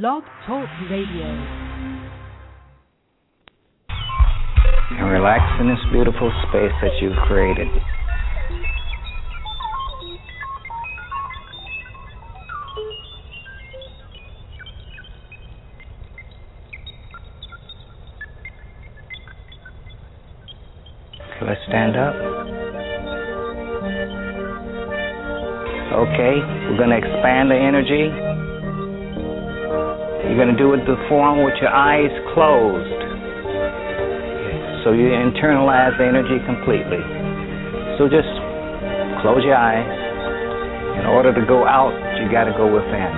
Blog Talk Radio. And relax in this beautiful space that you've created. let's stand up. Okay, we're going to expand the energy. You're going to do it the form with your eyes closed. So you internalize the energy completely. So just close your eyes. In order to go out, you got to go within.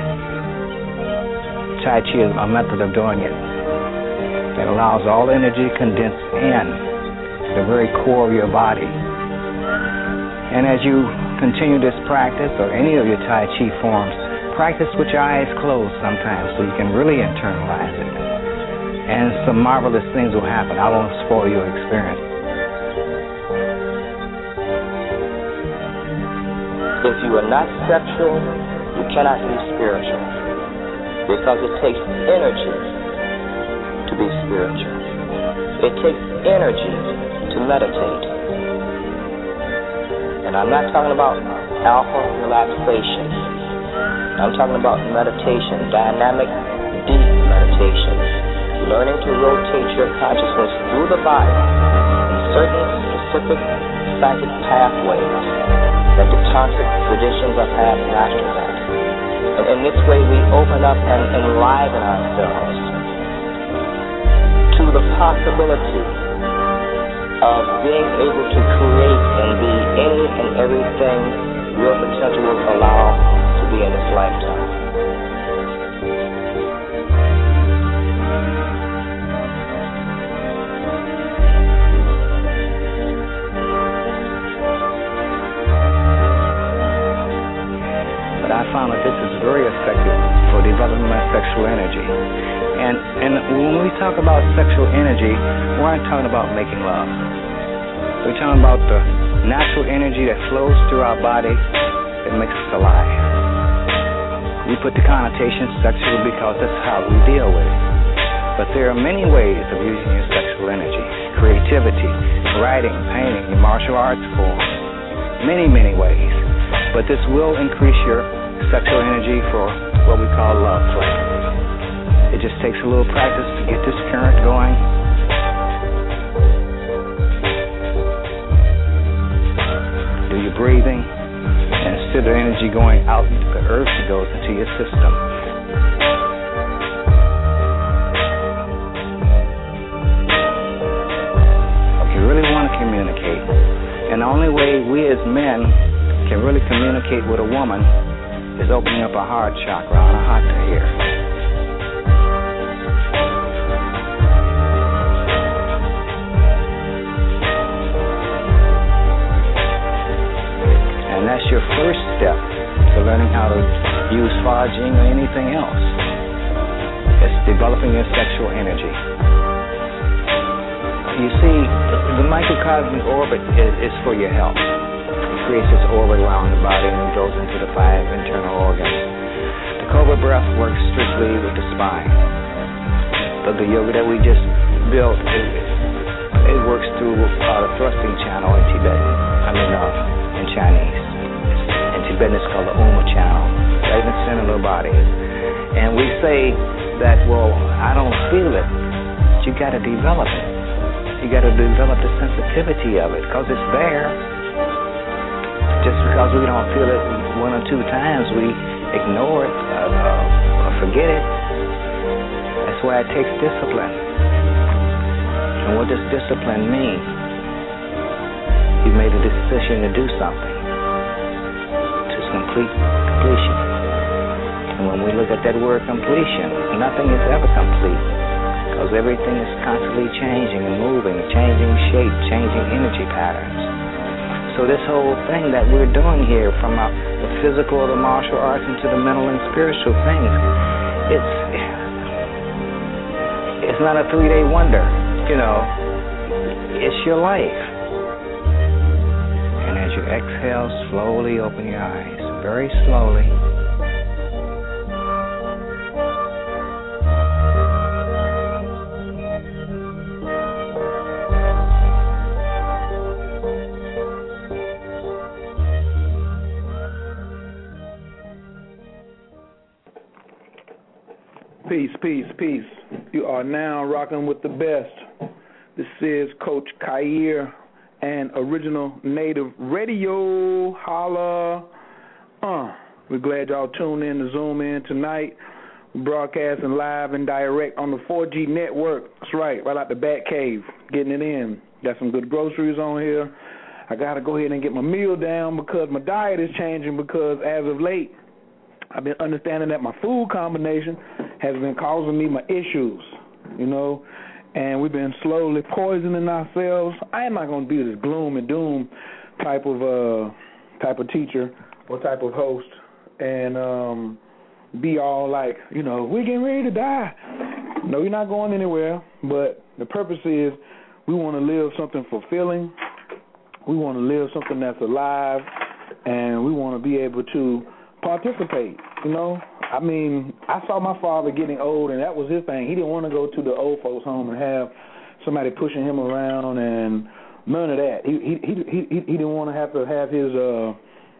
Tai Chi is a method of doing it that allows all energy condensed in the very core of your body. And as you continue this practice or any of your Tai Chi forms, practice with your eyes closed sometimes so you can really internalize it. And some marvelous things will happen. I won't spoil your experience. If you are not sexual, you cannot be spiritual. Because it takes energy to be spiritual. It takes energy to meditate. And I'm not talking about alpha relaxation. I'm talking about meditation, dynamic, deep meditation. Learning to rotate your consciousness through the body in certain specific psychic pathways that the tantric traditions have had mastered at. And in this way, we open up and enliven ourselves to the possibility of being able to create and be any and everything your potential will allow be in this lifetime. But I found that this is very effective for developing my sexual energy. And and when we talk about sexual energy, we're not talking about making love. We're talking about the natural energy that flows through our body that makes us alive. We put the connotation sexual because that's how we deal with it. But there are many ways of using your sexual energy. Creativity, writing, painting, martial arts form. Many, many ways. But this will increase your sexual energy for what we call love play. It just takes a little practice to get this current going. Do your breathing, and instead of energy going out earth, goes into your system. If you really want to communicate, and the only way we as men can really communicate with a woman is opening up a heart chakra on a hatha here. And that's your first step to learning how to use Fa or anything else. It's developing your sexual energy. You see, the microcosmic orbit is, is for your health. It creates this orbit around the body and goes into the five internal organs. The Cobra breath works strictly with the spine. But the yoga that we just built, it, it works through uh, the thrusting channel in Tibetan, I mean, uh, in Chinese. In Tibetan, it's called the Uma channel, right in the center of body. And we say that, well, I don't feel it. You got to develop it. You got to develop the sensitivity of it because it's there. Just because we don't feel it one or two times, we ignore it uh, uh, or forget it. That's why it takes discipline. And what does discipline mean? You made a decision to do something to complete completion. We look at that word completion, nothing is ever complete because everything is constantly changing and moving, changing shape, changing energy patterns. So this whole thing that we're doing here, from uh, the physical, the martial arts, into the mental and spiritual things, it's it's not a three-day wonder. You know, it's your life. And as you exhale, slowly open your eyes, very slowly. Are now rocking with the best. This is Coach Khayr and Original Native Radio. Holla. Uh, we're glad y'all tuned in to Zoom in tonight. Broadcasting live and direct on the 4G network. That's right, right out the Bat Cave, getting it in. Got some good groceries on here. I got to go ahead and get my meal down because my diet is changing because as of late, I've been understanding that my food combination has been causing me my issues, you know, and we've been slowly poisoning ourselves. I am not going to be this gloom and doom type of uh type of teacher or type of host and um be all like, you know, we're getting ready to die. No, you're not going anywhere, but the purpose is we want to live something fulfilling. We want to live something that's alive, and we want to be able to participate. You know, I mean, I saw my father getting old, and that was his thing. He didn't want to go to the old folks' home and have somebody pushing him around and none of that. He he he he, he didn't want to have to have his uh,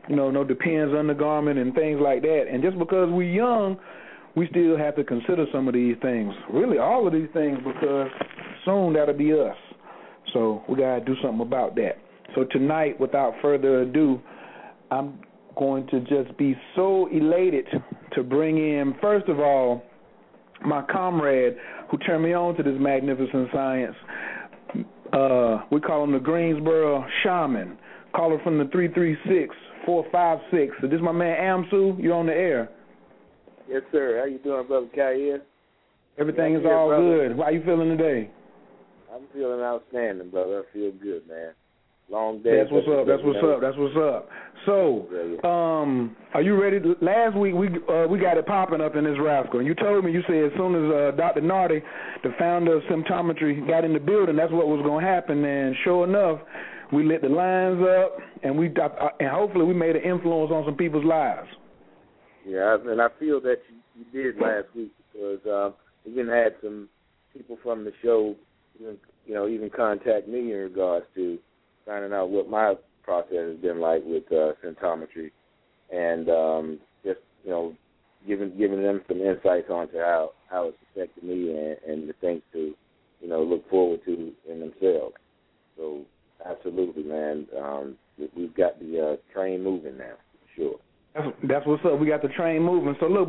you know, no depends undergarment and things like that. And just because we're young, we still have to consider some of these things. Really, all of these things, because soon that'll be us. So we gotta do something about that. So tonight, without further ado, I'm going to just be so elated to bring in, first of all, my comrade who turned me on to this magnificent science. Uh, we call him the Greensboro Shaman. Caller from the 336 456. So this is my man Amsu. You're on the air. Yes, sir. How you doing, Brother Khayr? Everything is all brother. good. How you feeling today? I'm feeling outstanding, brother. I feel good, man. Long day. That's what's up. That's what's up. That's what's up. So, um, are you ready? To, last week we uh, we got it popping up in this rascal, and you told me you said as soon as uh, Dr. Nartey, the founder of symptometry, got in the building, that's what was going to happen. And sure enough, we lit the lines up, and we uh, and hopefully we made an influence on some people's lives. Yeah, and I feel that you, you did last week because uh, we even had some people from the show, you know, even contact me in regards to finding out what my process has been like with uh, symptometry, and um, just you know, giving giving them some insights onto how how it's affected me and, and the things to you know look forward to in themselves. So absolutely, man, um, we've got the uh, train moving now, for sure. That's, that's what's up. We got the train moving. So look,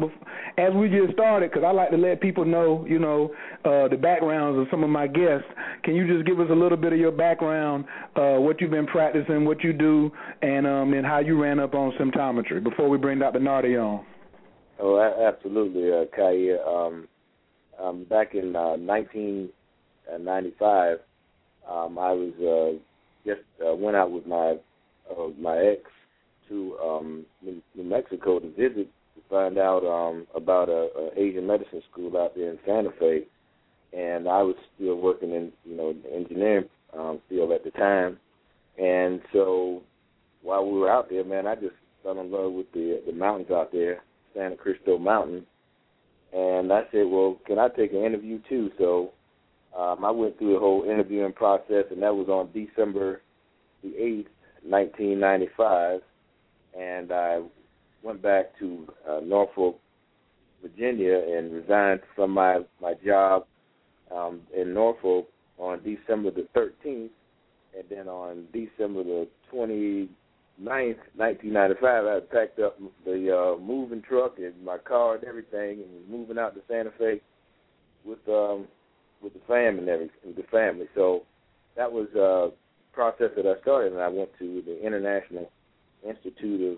as we get started, because I like to let people know, you know, uh, the backgrounds of some of my guests. Can you just give us a little bit of your background, uh, what you've been practicing, what you do, and um, and how you ran up on symptometry before we bring Dr. Nartey on? Oh, absolutely, uh, Khayr. Um, um, back in uh, 1995, um, I was uh, just uh, went out with my uh, my ex to um, New Mexico to visit to find out um, about a, a Asian medicine school out there in Santa Fe, and I was still working in you know the engineering um, field at the time, and so while we were out there, man, I just fell in love with the the mountains out there, Santa Cristo Mountain, and I said, well, can I take an interview too? So um, I went through the whole interviewing process, and that was on December the eighth, nineteen ninety five and I went back to uh, Norfolk, Virginia, and resigned from my my job um, in Norfolk on December the 13th, and then on December the 29th, 1995, I packed up the uh, moving truck and my car and everything, and was moving out to Santa Fe with um, with the family and everything, with the family. So that was a process that I started, and I went to the International Institute of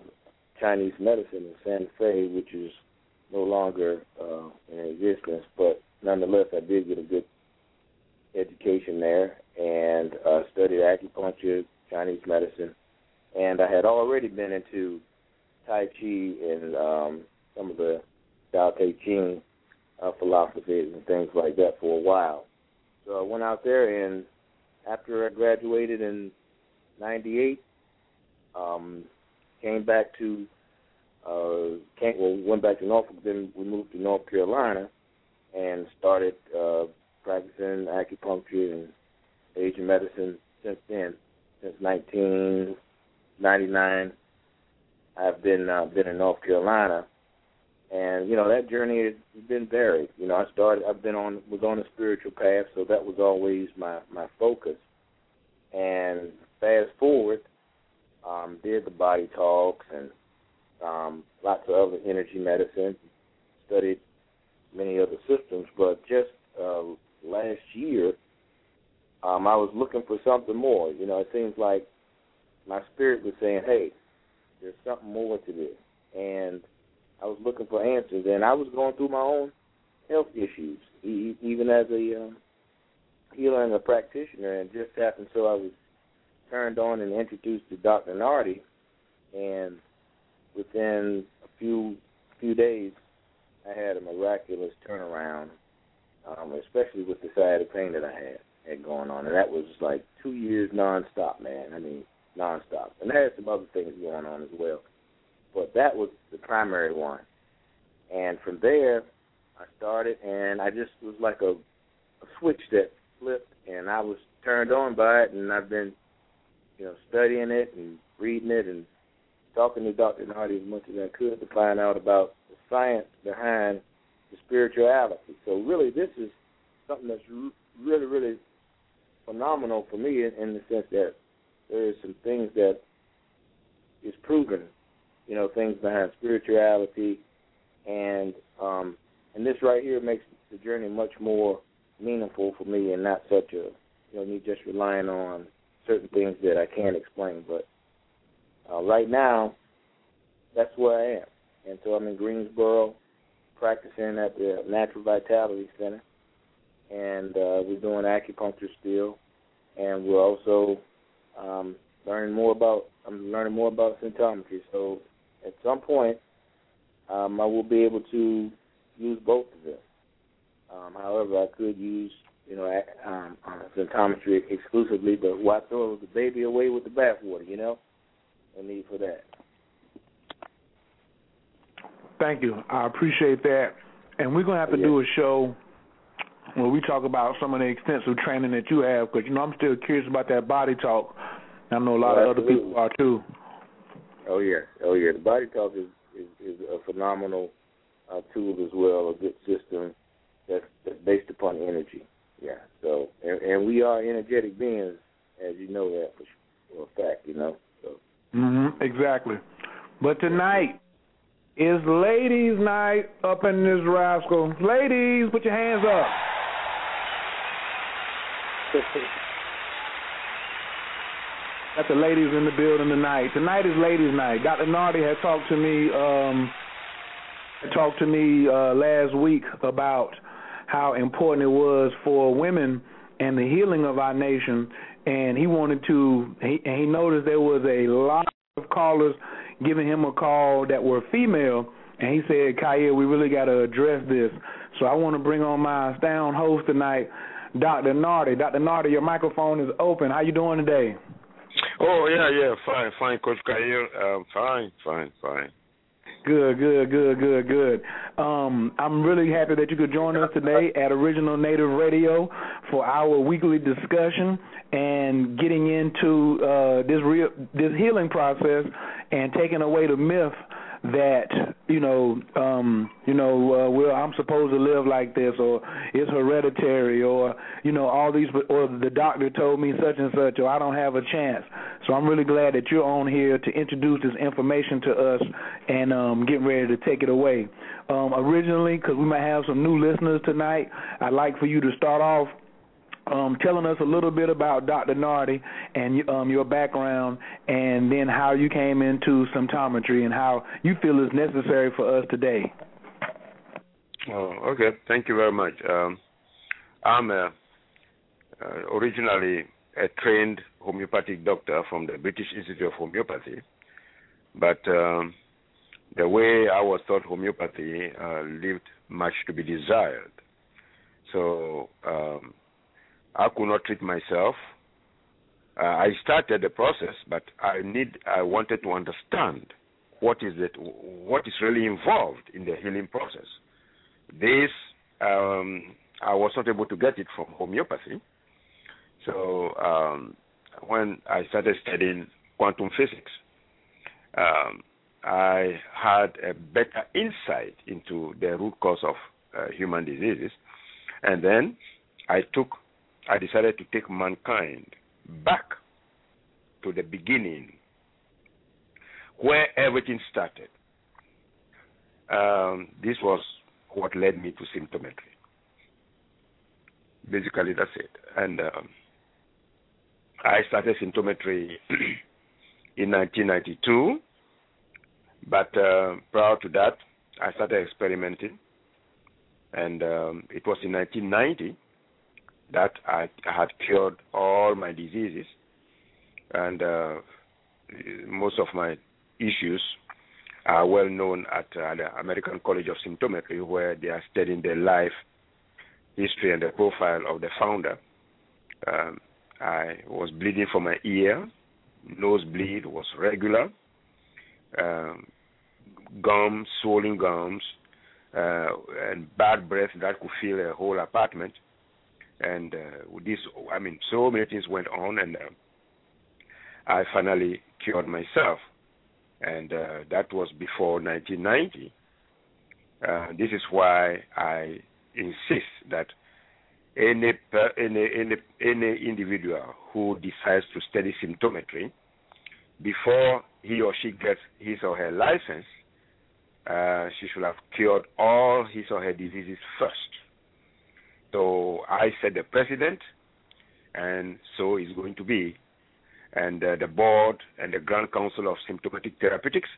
Chinese Medicine in Santa Fe, which is no longer uh, in existence, but nonetheless, I did get a good education there and uh, studied acupuncture, Chinese medicine, and I had already been into Tai Chi and um, some of the Tao Te Ching uh, philosophies and things like that for a while. So I went out there, and after I graduated in '98, um, came back to uh came well went back to Norfolk, then we moved to North Carolina and started uh practicing acupuncture and Asian medicine since then. Since nineteen ninety nine I've been uh, been in North Carolina and you know that journey has been varied. You know, I started. I've been on was on a spiritual path, so that was always my my focus. And fast forward, um, did the body talks and um, lots of other energy medicine, studied many other systems, but just uh, last year, um, I was looking for something more. You know, it seems like my spirit was saying, "Hey, there's something more to this," and I was looking for answers, and I was going through my own health issues, even as a um, healer and a practitioner, and just happened so I was turned on and introduced to Dr. Nartey, and within a few few days, I had a miraculous turnaround, um, especially with the side of pain that I had had going on, and that was like two years nonstop, man. I mean, nonstop, and I had some other things going on as well, but that was the primary one. And from there, I started, and I just was like a, a switch that flipped, and I was turned on by it, and I've been, you know, studying it and reading it and talking to Dr. Nartey as much as I could to find out about the science behind the spirituality. So really, this is something that's really, really phenomenal for me in, the sense that there is some things that is proven, you know, things behind spirituality, and um, and this right here makes the journey much more meaningful for me, and not such a, you know, me just relying on certain things that I can't explain. But uh, right now, that's where I am. And so I'm in Greensboro, practicing at the Natural Vitality Center, and uh, we're doing acupuncture still, and we're also um, learning more about. I'm learning more about symptometry. So at some point, um, I will be able to use both of them. Um, however, I could use you know um, uh, symptometry exclusively, but why throw the baby away with the bathwater? You know a need for that. Thank you. I appreciate that. And we're gonna have to do a show where we talk about some of the extensive training that you have, because you know I'm still curious about that body talk. I know a lot oh, of other people are too. Oh yeah, oh yeah. The body talk is is, is a phenomenal uh, tool as well, a good system that's, that's based upon energy. Yeah. So and, and we are energetic beings, as you know that for, for a fact. You know. Mm-hmm, exactly. But tonight is ladies' night up in this rascal. Ladies, put your hands up. Got the ladies in the building tonight. Tonight is ladies' night. Dr. Nartey had talked to me um talked to me uh last week about how important it was for women and the healing of our nation and he wanted to he he noticed there was a lot of callers giving him a call that were female and he said, Khayr, we really gotta address this. So I want to bring on my astound host tonight, Dr. Nartey. Dr. Nartey, your microphone is open. How you doing today? Oh yeah, yeah, fine, fine, Coach Khayr. Um, fine, fine, fine. Good, good, good, good, good. Um, I'm really happy that you could join us today at Original Native Radio for our weekly discussion and getting into uh, this real this healing process and taking away the myth that you know um you know uh, well I'm supposed to live like this or it's hereditary or you know all these or the doctor told me such and such or I don't have a chance. So I'm really glad that you're on here to introduce this information to us and um getting ready to take it away. Um originally because we might have some new listeners tonight I'd like for you to start off um, telling us a little bit about Dr. Nartey and um, your background, and then how you came into symptometry and how you feel is necessary for us today. Oh, okay. Thank you very much. Um, I'm a, uh, originally a trained homeopathic doctor from the British Institute of Homeopathy, but um, the way I was taught homeopathy uh, left much to be desired. So um, I could not treat myself. Uh, I started the process, but I need I wanted to understand what is it what is really involved in the healing process. This um, I was not able to get it from homeopathy. So um, when I started studying quantum physics, um, I had a better insight into the root cause of uh, human diseases, and then I took, I decided to take mankind back to the beginning, where everything started. Um, this was what led me to symptometry. Basically, that's it. And um, I started symptometry in 1992, but uh, prior to that, I started experimenting, and um, it was in 1990 that I, had cured all my diseases, and uh, most of my issues are well known at uh, the American College of Symptometry, where they are studying the life history and the profile of the founder. Um, I was bleeding from my ear, nosebleed was regular, um, gums, swollen gums, uh, and bad breath that could fill a whole apartment. And uh, this, I mean, so many things went on, and uh, I finally cured myself. And uh, that was before 1990. Uh, this is why I insist that any, any, any, any individual who decides to study symptometry, before he or she gets his or her license, uh, she should have cured all his or her diseases first. So I set the precedent, and so it's going to be. And uh, the board and the Grand Council of Symptomatic Therapeutics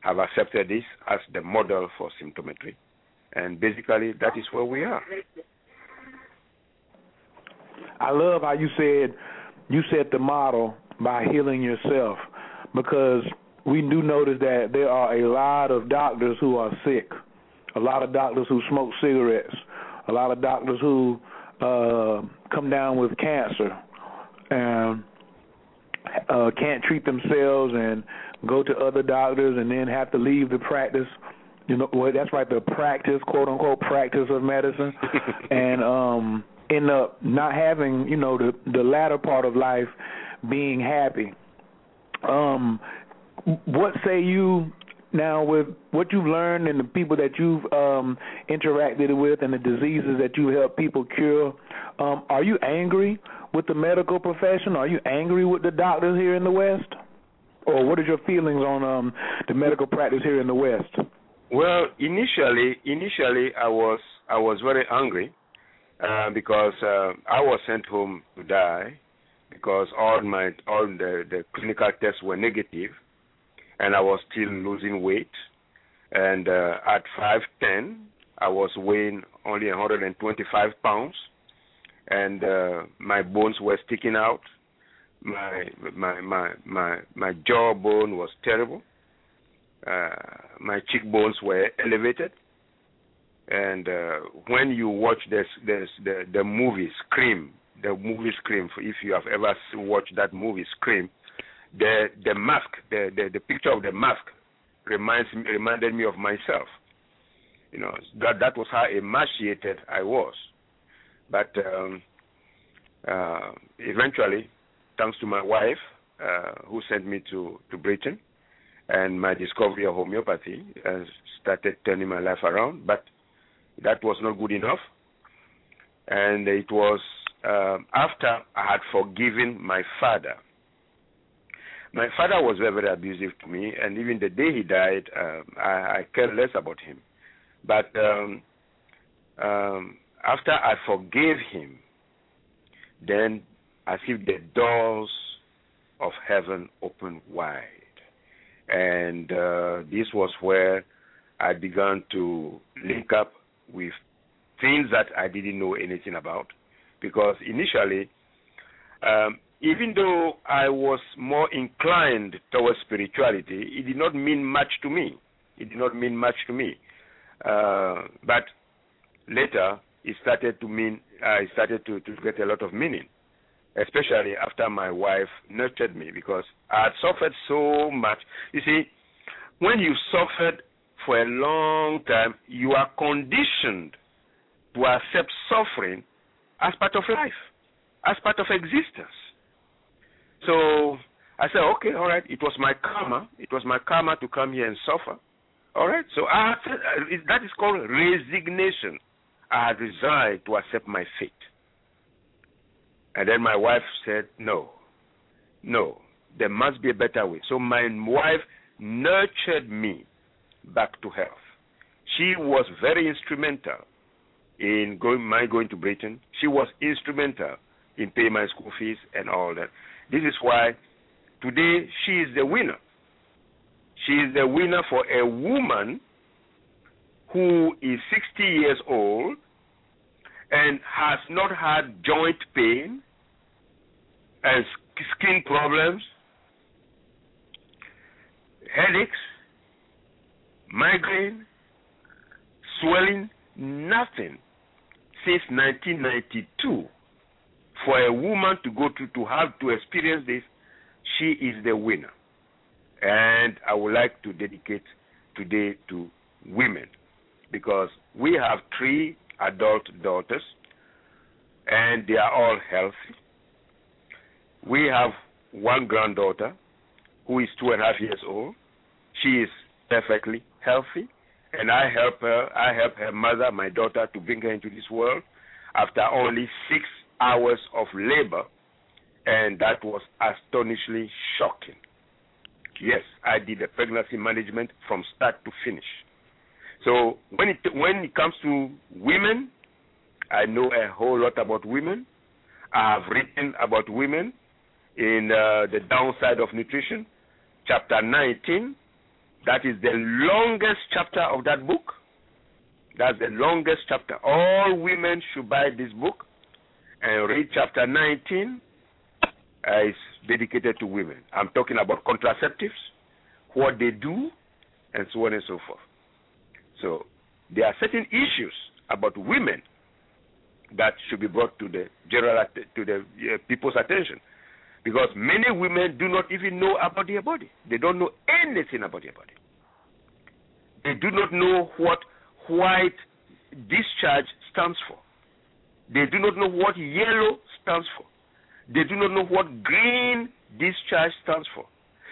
have accepted this as the model for symptometry. And basically, that is where we are. I love how you said you set the model by healing yourself because we do notice that there are a lot of doctors who are sick, a lot of doctors who smoke cigarettes, a lot of doctors who uh, come down with cancer and uh, can't treat themselves and go to other doctors and then have to leave the practice. You know, well, that's right, the practice, quote unquote, practice of medicine, and um, end up not having, you know, the the latter part of life being happy. Um, what say you now with what you've learned and the people that you've um, interacted with and the diseases that you help people cure? Um, are you angry with the medical profession? Are you angry with the doctors here in the West? Or what are your feelings on um, the medical practice here in the West? Well, initially, initially I was I was very angry uh, because uh, I was sent home to die because all my all the, the clinical tests were negative, and I was still losing weight. And uh, at five ten, I was weighing only 125 pounds, and uh, my bones were sticking out. My my my my my jawbone was terrible. Uh, my cheekbones were elevated and uh, when you watch this, this the the movie Scream, the movie Scream, if you have ever watched that movie Scream, the the mask, the, the the picture of the mask reminds me reminded me of myself. You know that that was how emaciated I was, but um, uh, eventually, thanks to my wife uh, who sent me to to Britain, and my discovery of homeopathy uh, started turning my life around, but that was not good enough. And it was uh, after I had forgiven my father. My father was very, very abusive to me, and even the day he died, um, I, I cared less about him. But um, um, after I forgave him, then as if the doors of heaven opened wide. And uh, this was where I began to link up with things that I didn't know anything about. Because initially, um, even though I was more inclined towards spirituality, it did not mean much to me. It did not mean much to me. Uh, but later, it started to mean. Uh, it started to, to get a lot of meaning, especially after my wife nurtured me because I had suffered so much. You see, when you suffered for a long time, you are conditioned to accept suffering as part of life, as part of existence. So I said, okay, all right. It was my karma. It was my karma to come here and suffer. All right. So I said, uh, that is called resignation. I had resigned to accept my fate. And then my wife said, no, no, there must be a better way. So my wife nurtured me back to health. She was very instrumental in going, my going to Britain. She was instrumental in paying my school fees and all that. This is why today she is the winner. She is the winner for a woman who is 60 years old and has not had joint pain and skin problems, headaches, migraine, swelling, nothing since 1992. For a woman to go to to have to experience this, she is the winner. And I would like to dedicate today to women because we have three adult daughters and they are all healthy. We have one granddaughter who is two and a half years old. She is perfectly healthy, and I help her. I help her mother, my daughter, to bring her into this world after only six hours of labor, and that was astonishingly shocking. Yes, I did the pregnancy management from start to finish. So when it when it comes to women, I know a whole lot about women. I have written about women in uh, the downside of nutrition, chapter 19. That is the longest chapter of that book. That's the longest chapter. All women should buy this book and read chapter 19. Uh, it's dedicated to women. I'm talking about contraceptives, what they do, and so on and so forth. So there are certain issues about women that should be brought to the general to the uh, people's attention because many women do not even know about their body. They don't know anything about their body. They do not know what white discharge stands for. They do not know what yellow stands for. They do not know what green discharge stands for.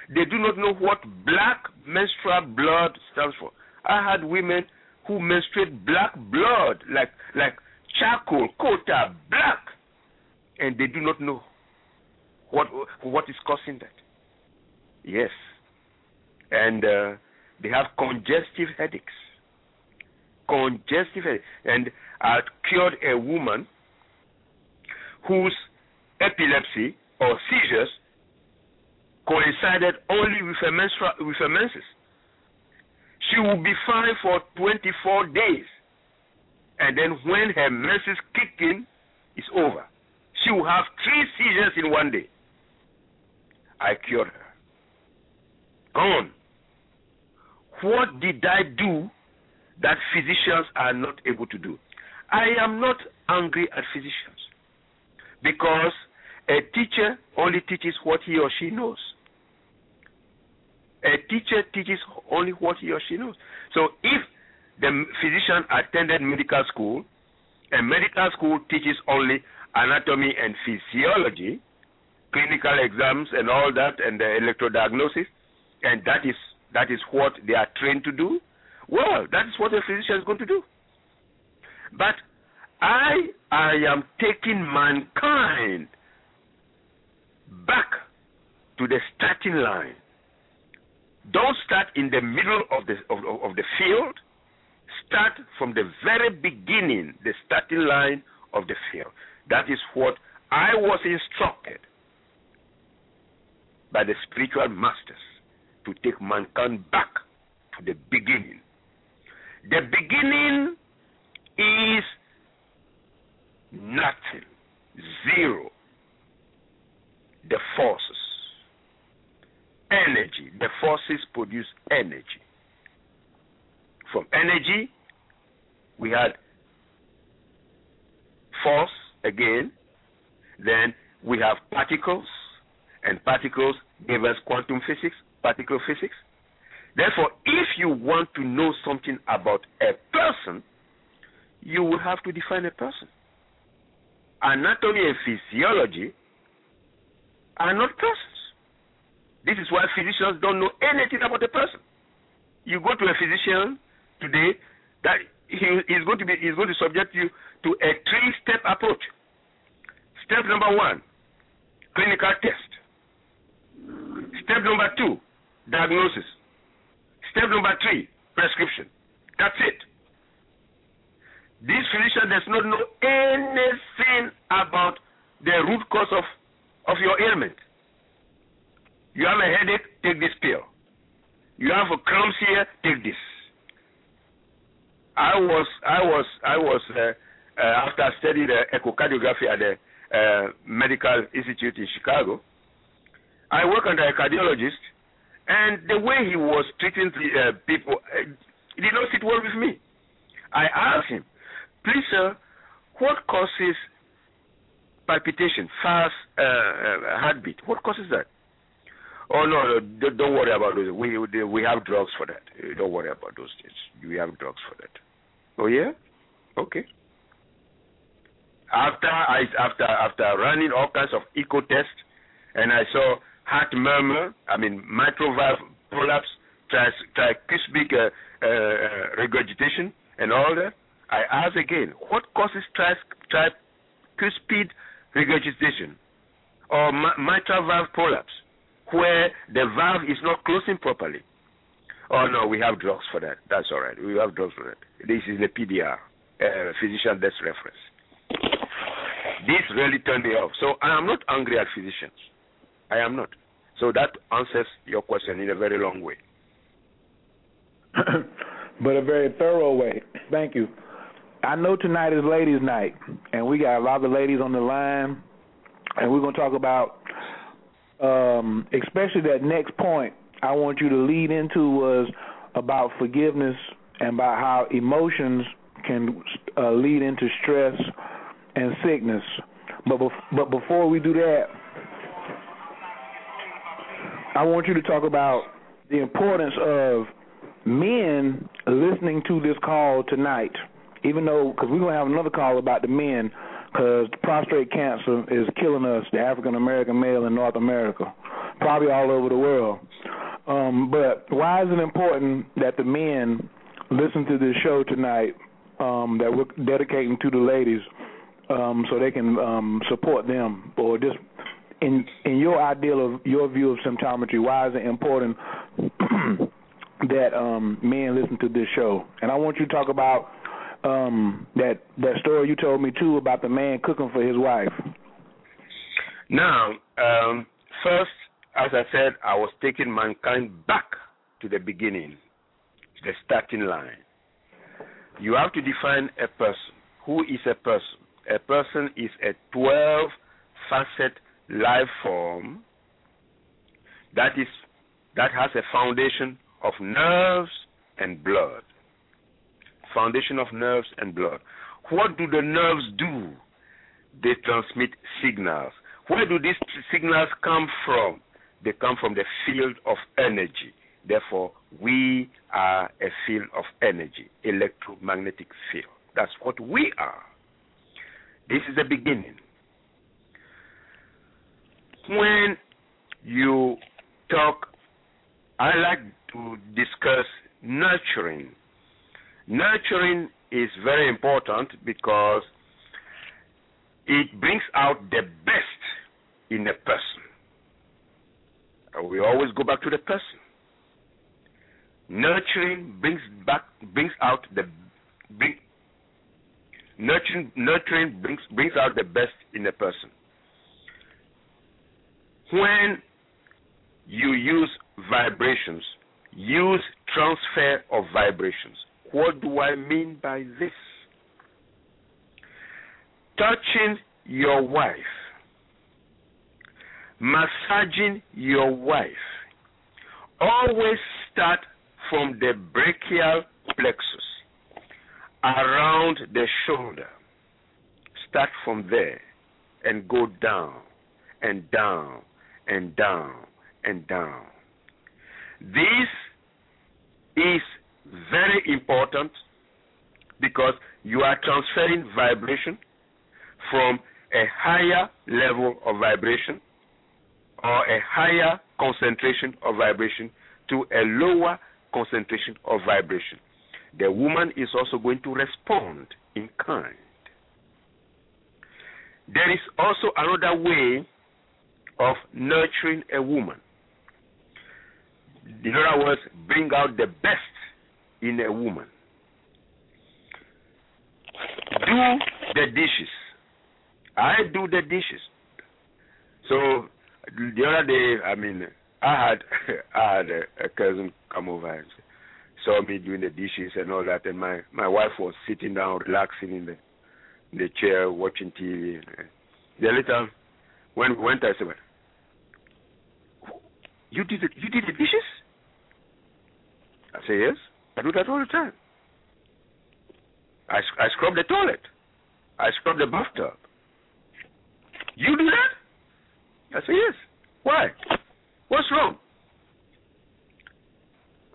They do not know what black menstrual blood stands for. I had women who menstruate black blood, like like charcoal, quota, black, and they do not know what what is causing that. Yes, and uh, they have congestive headaches. Congestive and I cured a woman whose epilepsy or seizures coincided only with her menstrual with her menses. She would be fine for 24 days, and then when her menses kick in, it's over. She will have three seizures in one day. I cured her. Gone. What did I do that physicians are not able to do? I am not angry at physicians because a teacher only teaches what he or she knows. A teacher teaches only what he or she knows. So if the physician attended medical school, and medical school teaches only anatomy and physiology, clinical exams and all that and the electrodiagnosis and that is that is what they are trained to do well that is what a physician is going to do. But i i am taking mankind back to the starting line. Don't start in the middle of the of, of the field. Start from the very beginning the starting line of the field. That is what i was instructed by the spiritual masters to take mankind back to the beginning. The beginning is nothing, zero. The forces, energy. The forces produce energy. From energy, we had force again. Then we have particles and particles gave us quantum physics, particle physics. Therefore, if you want to know something about a person, you will have to define a person. Anatomy and physiology are not persons. This is why physicians don't know anything about a person. You go to a physician today, that he is going to be is going to subject you to a three-step approach. Step number one, clinical test. Step number two, diagnosis. Step number three, prescription. That's it. This physician does not know anything about the root cause of, of your ailment. You have a headache, take this pill. You have a cramps here, take this. I was I was I was uh, uh, after studying the echocardiography at the uh, Medical Institute in Chicago. I work under a cardiologist, and the way he was treating the, uh, people uh, it did not sit well with me. I asked him, "Please, sir, what causes palpitation, fast uh, heartbeat? What causes that?" Oh no, no, don't worry about those. We we have drugs for that. Don't worry about those things. We have drugs for that. Oh yeah, okay. After I after after running all kinds of echo tests, and I saw heart murmur, I mean mitral valve prolapse, tricuspid uh, uh, regurgitation, and all that. I ask again, what causes tricuspid regurgitation or mitral valve prolapse? where the valve is not closing properly. Oh no, we have drugs for that. That's all right. We have drugs for that. This is the PDR, uh, physician desk reference. This really turned me off. So I am not angry at physicians. I am not. So that answers your question in a very long way. but a very thorough way. Thank you. I know tonight is ladies' night, and we got a lot of ladies on the line, and we're going to talk about um, especially that next point I want you to lead into was about forgiveness and about how emotions can uh, lead into stress and sickness. But bef- but before we do that, I want you to talk about the importance of men listening to this call tonight. Even though, because we're gonna have another call about the men because prostate cancer is killing us, the African American male in North America, probably all over the world. Um, but why is it important that the men listen to this show tonight um, that we're dedicating to the ladies um, so they can um, support them or just in in your ideal of your view of symptometry, why is it important that um, men listen to this show? And I want you to talk about um, that that story you told me too about the man cooking for his wife. Now, um, first, as I said, I was taking mankind back to the beginning, the starting line. You have to define a person. Who is a person? A person is a 12 facet life form that is that has a foundation of nerves and blood foundation of nerves and blood. What do the nerves do? They transmit signals. Where do these signals come from? They come from the field of energy. Therefore, we are a field of energy, electromagnetic field. That's what we are. This is the beginning. When you talk, I like to discuss nurturing Nurturing is very important because it brings out the best in a person. And we always go back to the person. Nurturing brings back brings out the bring, nurturing nurturing brings brings out the best in a person. When you use vibrations, use transfer of vibrations. What do I mean by this? Touching your wife, massaging your wife, always start from the brachial plexus around the shoulder. Start from there and go down and down and down and down. This is very important because you are transferring vibration from a higher level of vibration or a higher concentration of vibration to a lower concentration of vibration. The woman is also going to respond in kind. There is also another way of nurturing a woman. In other words, bring out the best in a woman. Do the dishes. I do the dishes. So the other day, I mean, I had I had a, a cousin come over and saw me doing the dishes and all that, and my my wife was sitting down, relaxing in the in the chair, watching TV. The later, when we went, I said, "You did the, you did the dishes?" I say, "Yes, I do that all the time. I I scrub the toilet, I scrub the bathtub. You do that?" I say, "Yes." Why? What's wrong?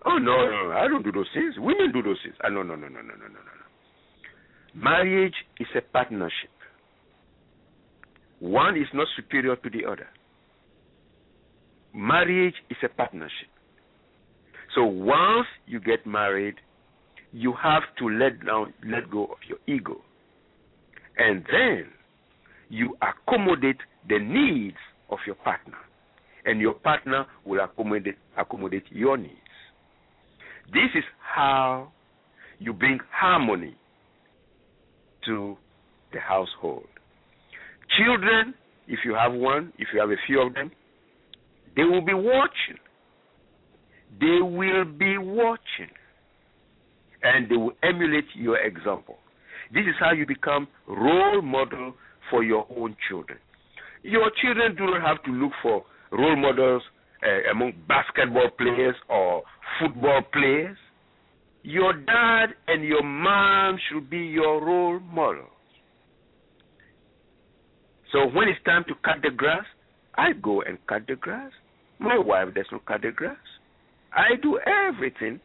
Oh no, no, I don't do those things. Women do those things. Ah, no, no, no, no, no, no, no, no. Marriage is a partnership. One is not superior to the other. Marriage is a partnership. So once you get married, you have to let down, let go of your ego, and then you accommodate the needs of your partner and your partner will accommodate accommodate your needs. This is how you bring harmony to the household. Children, if you have one, if you have a few of them, they will be watching. They will be watching. And they will emulate your example. This is how you become role model for your own children. Your children do not have to look for role models uh, among basketball players or football players. Your dad and your mom should be your role models. So when it's time to cut the grass, I go and cut the grass. My wife does not cut the grass. I do everything.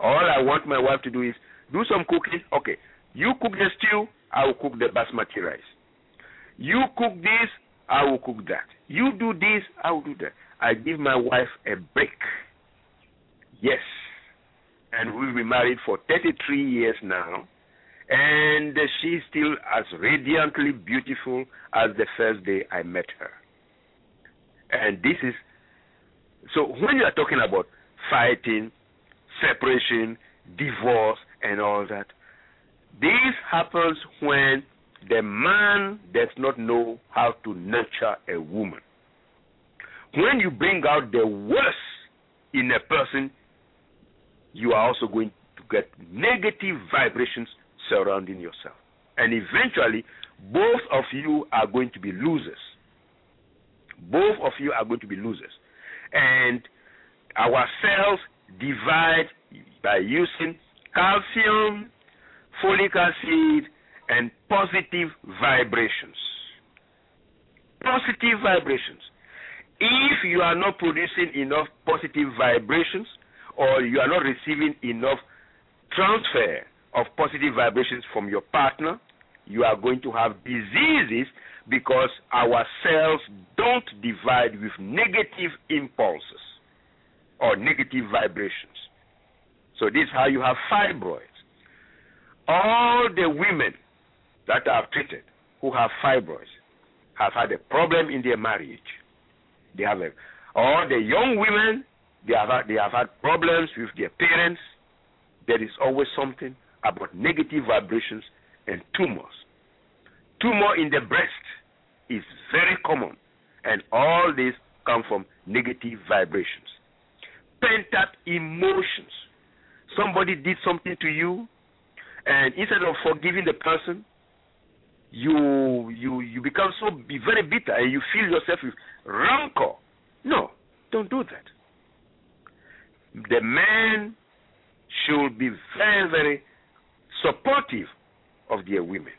All I want my wife to do is do some cooking. Okay, you cook the stew, I will cook the basmati rice. You cook this, I will cook that. You do this, I will do that. I give my wife a break. Yes. And we've been married for 33 years now. And she's still as radiantly beautiful as the first day I met her. And this is so when you are talking about fighting, separation, divorce, and all that, this happens when the man does not know how to nurture a woman. When you bring out the worst in a person, you are also going to get negative vibrations surrounding yourself. And eventually, both of you are going to be losers. Both of you are going to be losers. And our cells divide by using calcium, folic acid, and positive vibrations. Positive vibrations. If you are not producing enough positive vibrations or you are not receiving enough transfer of positive vibrations from your partner, you are going to have diseases because our cells don't divide with negative impulses or negative vibrations. So, this is how you have fibroids. All the women that I've treated who have fibroids have had a problem in their marriage. They have a, or the young women they have had, they have had problems with their parents. There is always something about negative vibrations and tumors. Tumor in the breast is very common, and all this come from negative vibrations. Pent up emotions. Somebody did something to you, and instead of forgiving the person, you you you become so very bitter and you feel yourself with rancor. No, don't do that. The man should be very very supportive of their women.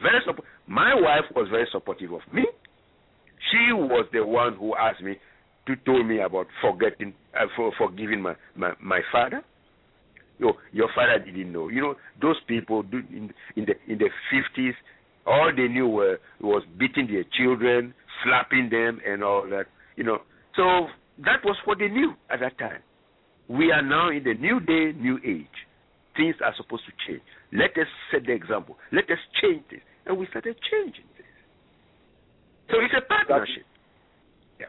Very support. My wife was very supportive of me. She was the one who asked me to told me about forgetting uh, for forgiving my, my my father your your father didn't know. You know, those people in, in the in the fifties, all they knew were was beating their children, slapping them and all that. You know, so that was what they knew at that time. We are now in the new day, new age. Things are supposed to change. Let us set the example. Let us change this. And we started changing this. So it's a partnership. Yeah.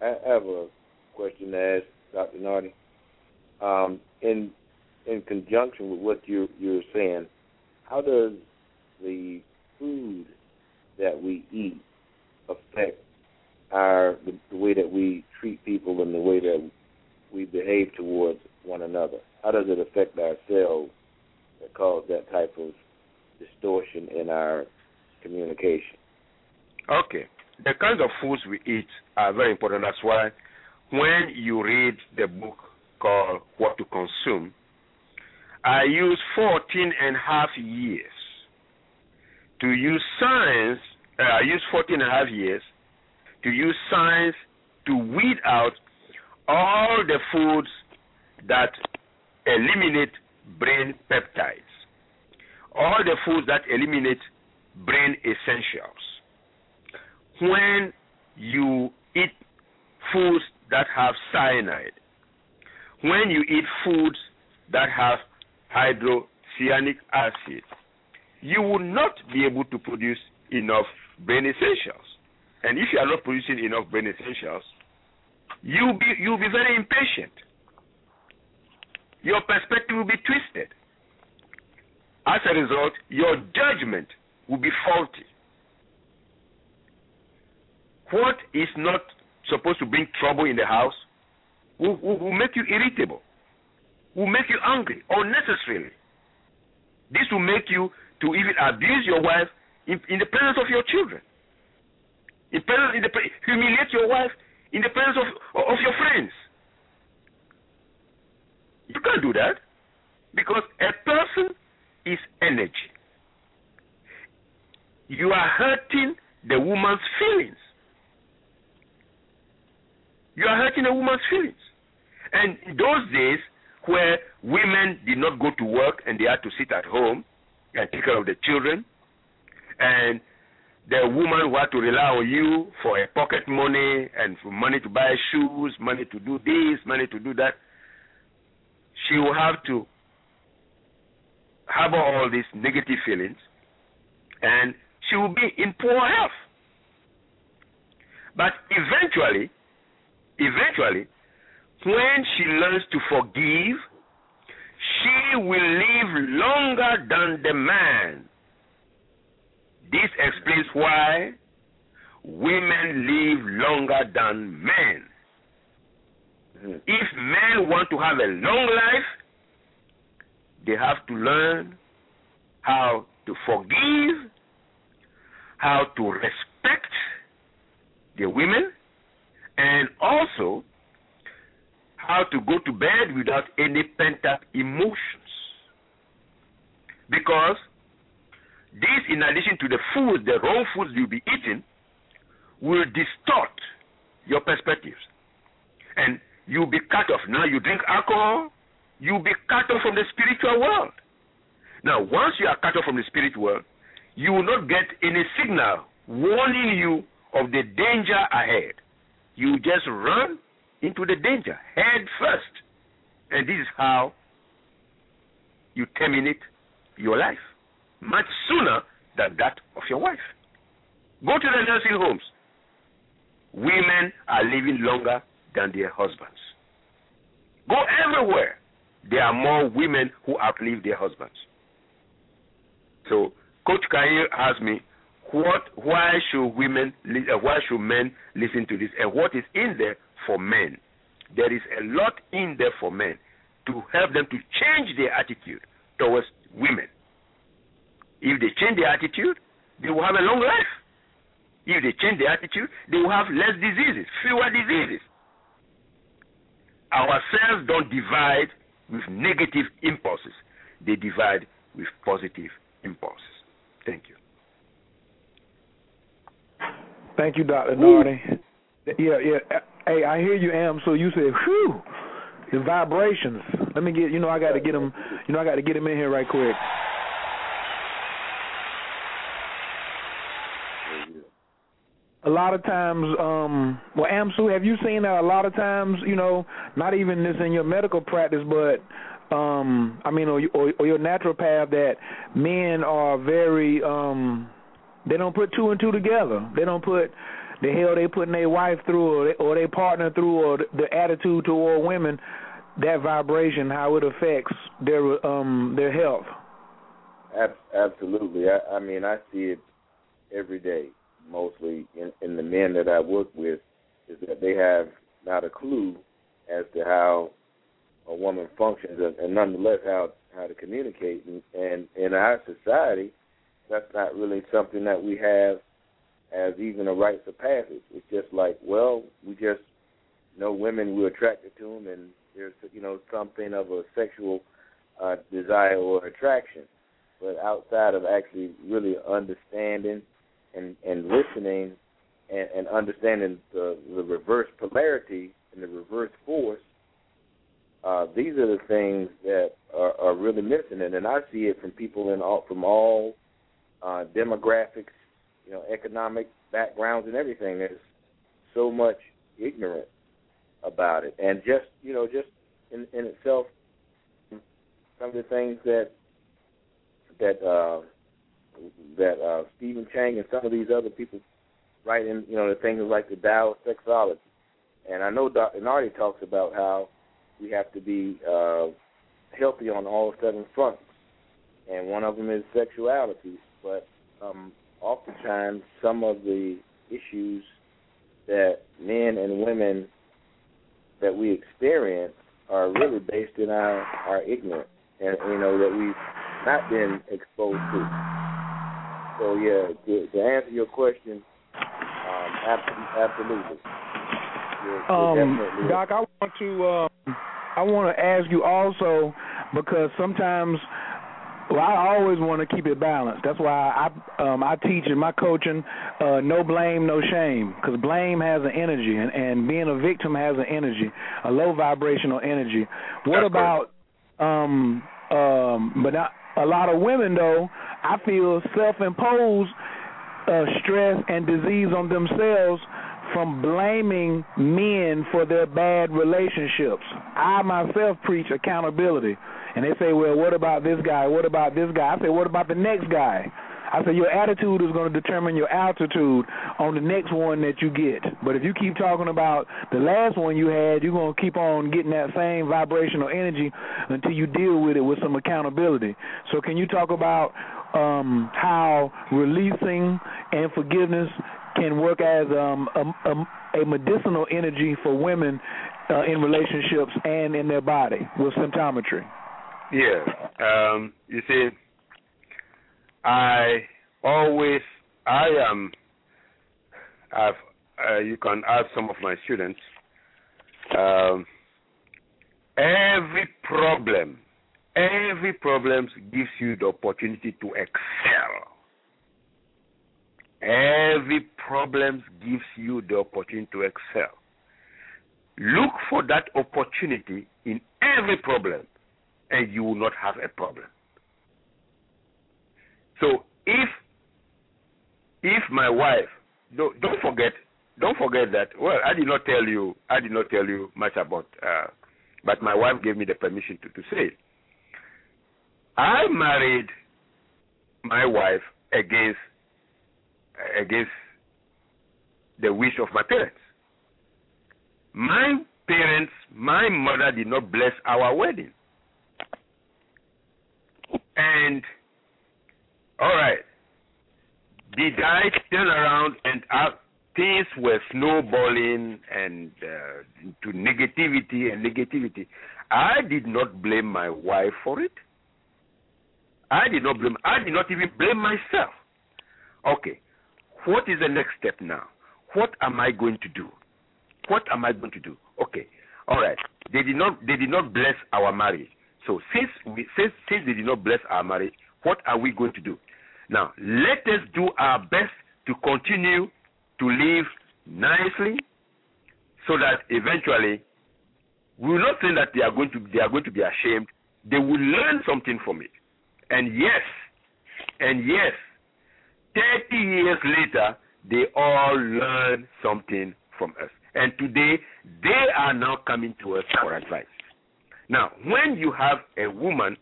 I have a question to ask Dr. Nartey. Um, in in conjunction with what you you're saying, how does the food that we eat affect our the, the way that we treat people and the way that we behave towards one another? How does it affect ourselves that cause that type of distortion in our communication? Okay. The kinds of foods we eat are very important. That's why when you read the book called What to Consume, I used 14 and a half years to use science. Uh, I used 14 and a half years to use science to weed out all the foods that eliminate brain peptides, all the foods that eliminate brain essentials. When you eat foods that have cyanide, when you eat foods that have hydrocyanic acid, you will not be able to produce enough brain essentials. And if you are not producing enough brain essentials, you'll be you'll be very impatient. Your perspective will be twisted. As a result, your judgment will be faulty. What is not supposed to bring trouble in the house will, will, will make you irritable, will make you angry unnecessarily. This will make you to even abuse your wife in, in the presence of your children. In presence, in the, humiliate your wife in the presence of, of your friends. You can't do that because a person is energy. You are hurting the woman's feelings. You are hurting a woman's feelings. And those days where women did not go to work and they had to sit at home and take care of the children, and the woman who had to rely on you for a pocket money and for money to buy shoes, money to do this, money to do that, she will have to harbor all these negative feelings and she will be in poor health. But eventually, eventually, when she learns to forgive, she will live longer than the man. This explains why women live longer than men. Mm-hmm. If men want to have a long life, they have to learn how to forgive, how to respect the women, and also how to go to bed without any pent up emotions. Because this, in addition to the food, the wrong foods you'll be eating, will distort your perspectives. And you'll be cut off. Now you drink alcohol, you'll be cut off from the spiritual world. Now, once you are cut off from the spirit world, you will not get any signal warning you of the danger ahead. You just run into the danger head first. And this is how you terminate your life much sooner than that of your wife. Go to the nursing homes. Women are living longer than their husbands. Go everywhere. There are more women who outlive their husbands. So Coach Kair asked me, what? Why should women? Uh, why should men listen to this? And what is in there for men? There is a lot in there for men to help them to change their attitude towards women. If they change their attitude, they will have a long life. If they change their attitude, they will have less diseases, fewer diseases. Our cells don't divide with negative impulses, they divide with positive impulses. Thank you. Thank you, Dr. Nartey. Yeah, yeah. Hey, I hear you, Am. So you said, whew, the vibrations. Let me get, you know, I got to get them, you know, I got to get them in here right quick. A lot of times um well Amsu, have you seen that a lot of times, you know, not even this in your medical practice but um I mean or, or, or your naturopath that men are very um they don't put two and two together. They don't put the hell they putting their wife through or they, or their partner through or the attitude toward women, that vibration how it affects their um their health. Absolutely. I, I mean, I see it every day mostly in, in the men that I work with is that they have not a clue as to how a woman functions and, and nonetheless how how to communicate and, and in our society that's not really something that we have as even a rite of passage. It's just like, well, we just know women, we're attracted to them, and there's you know something of a sexual uh, desire or attraction. But outside of actually really understanding and and listening and, and understanding the the reverse polarity and the reverse force, uh, these are the things that are, are really missing, and, and I see it from people in all from all uh, demographics, you know, economic backgrounds and everything. There's so much ignorance about it, and just you know, just in, in itself, some of the things that that uh, that uh, Stephen Chang and some of these other people write in, you know, the things like the Tao sexology. And I know Dr. Nartey talks about how we have to be uh, healthy on all seven fronts, and one of them is sexuality. But um, oftentimes, some of the issues that men and women that we experience are really based in our our ignorance, and you know that we've not been exposed to. So yeah, to, to answer your question, um, absolutely. Um, Doc, I want to uh, I want to ask you also because sometimes. Well, I always want to keep it balanced. That's why I um, I teach in my coaching, uh, no blame, no shame, because blame has an energy, and, and being a victim has an energy, a low vibrational energy. What That's about um um? But not, a lot of women though I feel self-imposed uh, stress and disease on themselves from blaming men for their bad relationships. I myself preach accountability. And they say, well, what about this guy? What about this guy? I say, what about the next guy? I said your attitude is going to determine your altitude on the next one that you get. But if you keep talking about the last one you had, you're going to keep on getting that same vibrational energy until you deal with it with some accountability. So can you talk about um, how releasing and forgiveness can work as um, a, a, medicinal energy for women uh, in relationships and in their body with symptometry? Yeah. Um, you see, I always, I am, I've, uh, you can ask some of my students, um, every problem, every problem gives you the opportunity to excel. Every problem gives you the opportunity to excel. Look for that opportunity in every problem, and you will not have a problem. So if if my wife don't, don't forget don't forget that well I did not tell you I did not tell you much about uh, but my wife gave me the permission to, to say it. I married my wife against against the wish of my parents. My parents, my mother did not bless our wedding. And all right. Did I turn around and uh, things were snowballing and uh, to negativity and negativity? I did not blame my wife for it. I did not blame. I did not even blame myself. Okay, what is the next step now? What am I going to do? What am I going to do? Okay, all right. They did not. They did not bless our marriage. So since we since since they did not bless our marriage, what are we going to do? Now, let us do our best to continue to live nicely so that eventually we will not say that they are going to they are going to be ashamed. They will learn something from it. And yes, and yes, 30 years later, they all learn something from us. And today, they are now coming to us for advice. Now, when you have a woman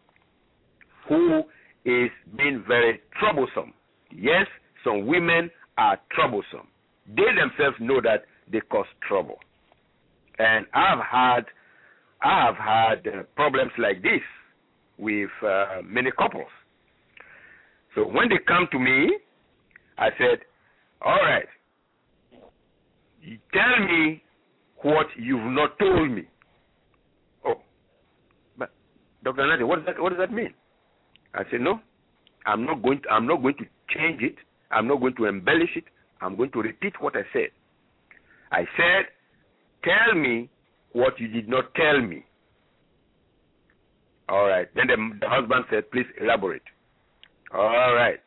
who is being very troublesome, yes, some women are troublesome. They themselves know that they cause trouble. And I've had I have had uh, problems like this with uh, many couples. So when they come to me, I said, "All right, tell me what you've not told me." Oh, but Dr. Nartey, what what does that mean? I said, "No, I'm not going. To, I'm not going to change it. I'm not going to embellish it. I'm going to repeat what I said. I said, tell me what you did not tell me. All right. Then the, the husband said, please elaborate. All right.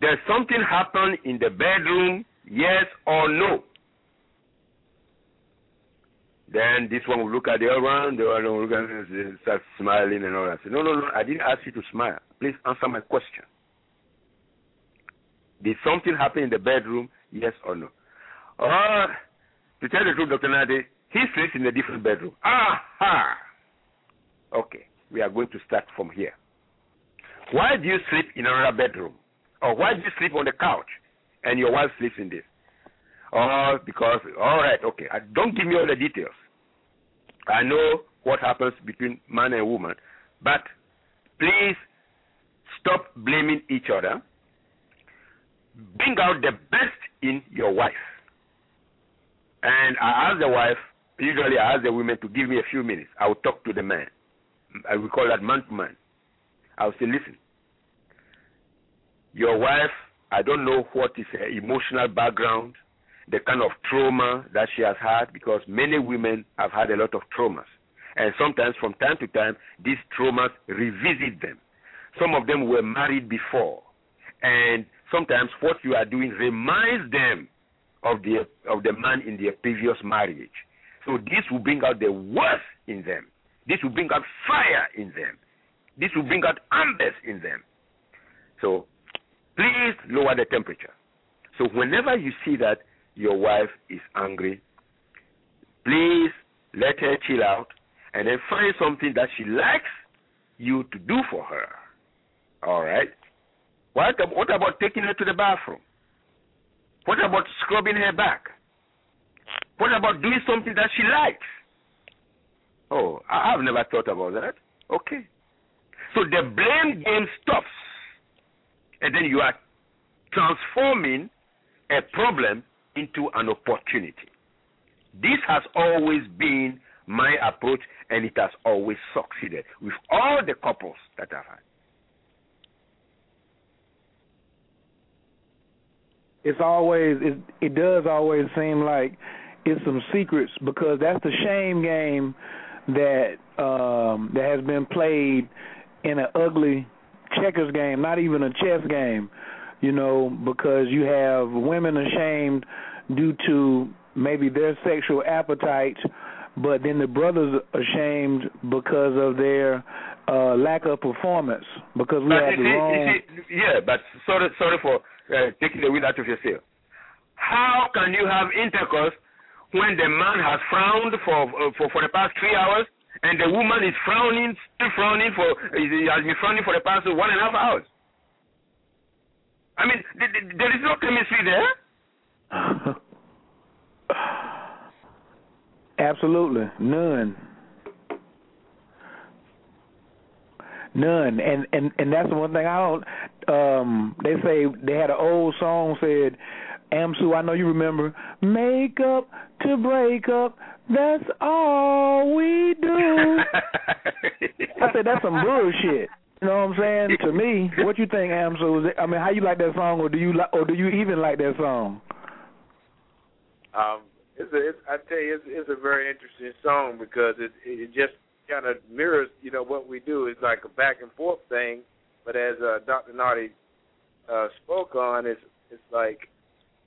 Does something happen in the bedroom, yes or no? Then this one will look at the other one, the other one will look at and start smiling and all that. No, no, no, I didn't ask you to smile. Please answer my question. Did something happen in the bedroom, yes or no? Uh, to tell the truth, Dr. Nartey, he sleeps in a different bedroom. Aha! Okay, we are going to start from here. Why do you sleep in another bedroom? Or why do you sleep on the couch and your wife sleeps in this? Oh, because, all right, okay. Don't give me all the details. I know what happens between man and woman. But please stop blaming each other. Bring out the best in your wife. And I ask the wife, usually I ask the women to give me a few minutes. I will talk to the man. I will call that man to man. I will say, listen, your wife, I don't know what is her emotional background, the kind of trauma that she has had, because many women have had a lot of traumas. And sometimes, from time to time, these traumas revisit them. Some of them were married before. And sometimes what you are doing reminds them of the of the man in their previous marriage. So this will bring out the worst in them. This will bring out fire in them. This will bring out embers in them. So please lower the temperature. So whenever you see that your wife is angry, please let her chill out and then find something that she likes you to do for her. All right? What, what about taking her to the bathroom? What about scrubbing her back? What about doing something that she likes? Oh, I've never thought about that. Okay. So the blame game stops. And then you are transforming a problem into an opportunity. This has always been my approach, and it has always succeeded with all the couples that I've had. it's always it it does always seem like it's some secrets because that's the shame game that um that has been played in an ugly checkers game, not even a chess game, you know, because you have women ashamed due to maybe their sexual appetite, but then the brothers ashamed because of their uh lack of performance because we but have the wrong. Yeah, but sorry, sorry for uh, taking the wind out of your sail. How can you have intercourse when the man has frowned for uh, for for the past three hours and the woman is frowning, still frowning for he has been frowning for the past one and a half hours? I mean, th- th- there is no chemistry there. Absolutely, none. None, and and and that's the one thing I don't. Um, they say they had an old song said, "Amsu, I know you remember, make up to break up. That's all we do." I said that's some bullshit. You know what I'm saying? To me, what you think, Amsu? I mean, how you like that song, or do you like, or do you even like that song? Um, it's a, it's, I tell you, it's, it's a very interesting song because it it just kind of mirrors, you know, what we do. It's like a back and forth thing, but as uh, Dr. Nartey uh, spoke on, it's it's like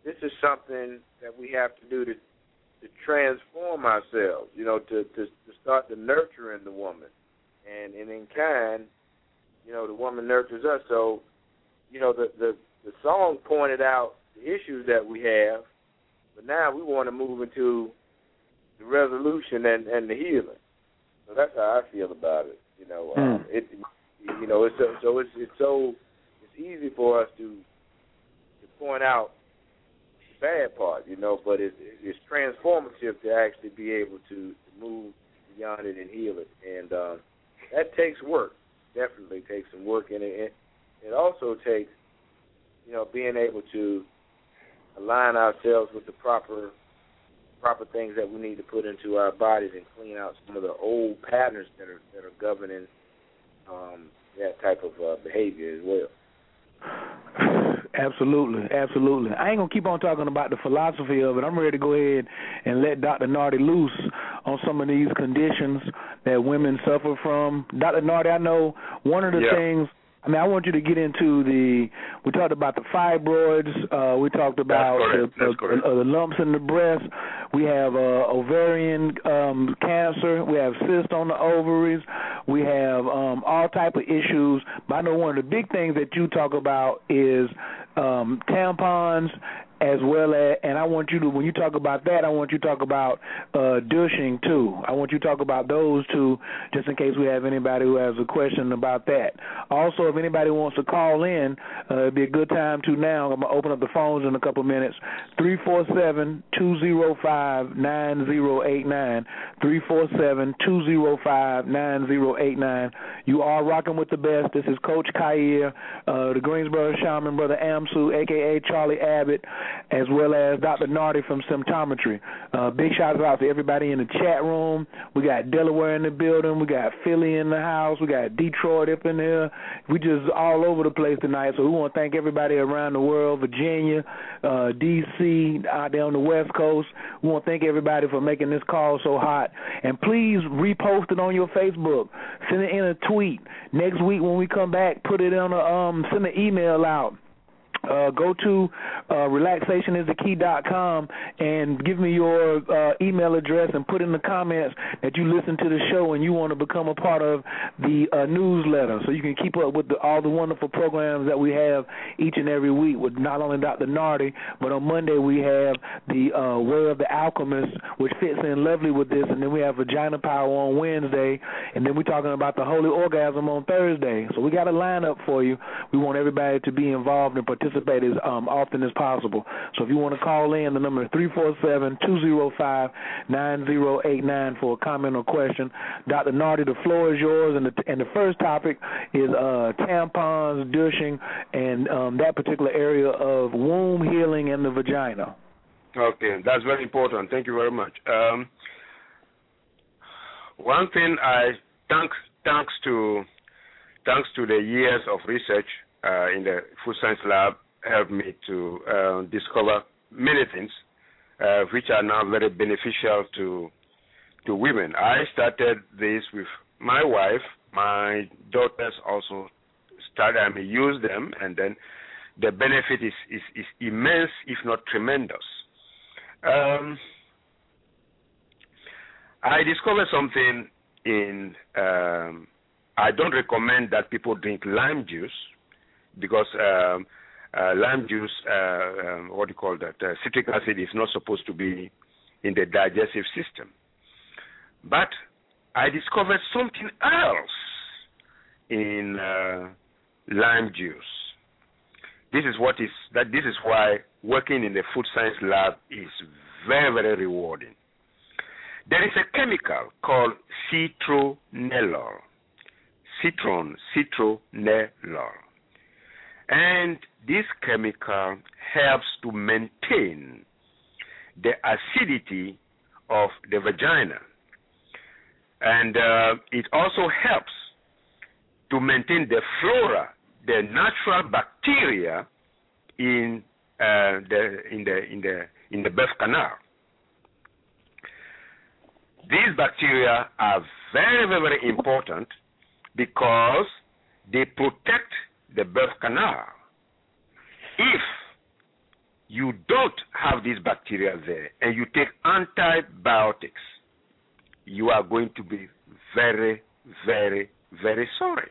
this is something that we have to do to to transform ourselves, you know, to to, to start to nurturing the woman, and and in kind, you know, the woman nurtures us. So, you know, the the the song pointed out the issues that we have, but now we want to move into the resolution and and the healing. So that's how I feel about it. You know, mm. um, it you know it's so, so it's it's so it's easy for us to to point out bad part, you know, but it, it's transformative to actually be able to, move beyond it and heal it, and uh, that takes work. Definitely takes some work, and it it also takes you know being able to align ourselves with the proper proper things that we need to put into our bodies and clean out some of the old patterns that are that are governing um, that type of uh, behavior as well. Absolutely, absolutely. I ain't gonna keep on talking about the philosophy of it. I'm ready to go ahead and let Dr. Nartey loose on some of these conditions that women suffer from. Dr. Nartey, I know one of the yeah. things I mean, I want you to get into the. We talked about the fibroids. Uh, we talked about the, uh, uh, the lumps in the breast. We have uh, ovarian um, cancer. We have cysts on the ovaries. We have um, all type of issues. But I know one of the big things that you talk about is Um, tampons as well as, and I want you to, when you talk about that, I want you to talk about uh, douching too. I want you to talk about those two, just in case we have anybody who has a question about that. Also, if anybody wants to call in, uh, it'd be a good time to now. I'm gonna open up the phones in a couple minutes. Three four seven two zero five nine zero eight nine. Three four seven two zero five nine zero eight nine. You are rocking with the best. This is Coach Khayr, uh, the Greensboro Shaman, Brother Amsu, aka Charlie Abbott as well as Dr. Nartey from Symptometry. Uh, big shout out to everybody in the chat room. We got Delaware in the building. We got Philly in the house. We got Detroit up in there. We just all over the place tonight. So we want to thank everybody around the world, Virginia, uh, D.C., out there on the West Coast. We want to thank everybody for making this call so hot. And please repost it on your Facebook. Send it in a tweet. Next week when we come back, put it on a um, send an email out uh, go to uh, relaxationisthekey.com and give me your uh, email address and put in the comments that you listen to the show and you want to become a part of the uh, newsletter so you can keep up with the, all the wonderful programs that we have each and every week with not only Dr. Nartey, but on Monday we have the uh, Way of the Alchemist, which fits in lovely with this, and then we have Vagina Power on Wednesday, and then we're talking about the Holy Orgasm on Thursday. So we got a lineup for you. We want everybody to be involved and participate participate as um, often as possible. So if you want to call in, the number is three four seven two zero five nine zero eight nine for a comment or question. Dr. Nartey, the floor is yours, and the and the first topic is uh, tampons, douching, and um, that particular area of womb healing and the vagina. Okay, that's very important. Thank you very much. Um, one thing I thanks thanks to thanks to the years of research uh, in the food science lab helped me to uh, discover many things uh, which are now very beneficial to to women. I started this with my wife. My daughters also started. Mean, use them, and then the benefit is is, is immense, if not tremendous. Um, I discovered something in. Um, I don't recommend that people drink lime juice because um, lime juice, uh, um, what do you call that? Uh, citric acid is not supposed to be in the digestive system. But I discovered something else in uh, lime juice. This is what is that. This is why working in the food science lab is very very rewarding. There is a chemical called citronellol. Citron, citronellol. And this chemical helps to maintain the acidity of the vagina. And uh, it also helps to maintain the flora, the natural bacteria in uh, the in the in the in the birth canal. These bacteria are very very, very important because they protect the birth canal. If you don't have these bacteria there and you take antibiotics, you are going to be very, very, very sorry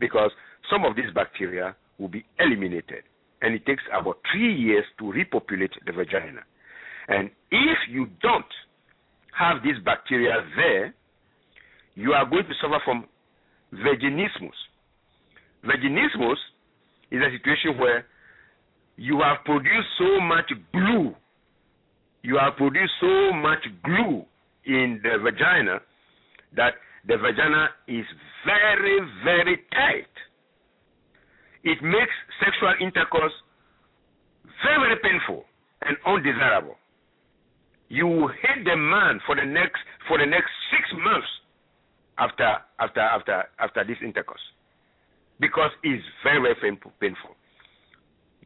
because some of these bacteria will be eliminated and it takes about three years to repopulate the vagina. And if you don't have these bacteria there, you are going to suffer from vaginismus. Vaginismus is a situation where you have produced so much glue, you have produced so much glue in the vagina that the vagina is very, very tight. It makes sexual intercourse very, very painful and undesirable. You will hate the man for the next for the next six months after after after after this intercourse because it's very, very painful.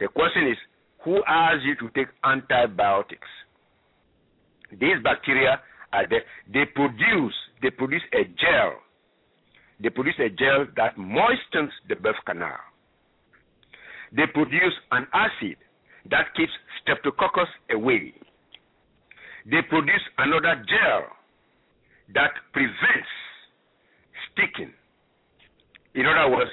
The question is, who asked you to take antibiotics? These bacteria are there. They produce they produce a gel. They produce a gel that moistens the birth canal. They produce an acid that keeps streptococcus away. They produce another gel that prevents sticking. In other words,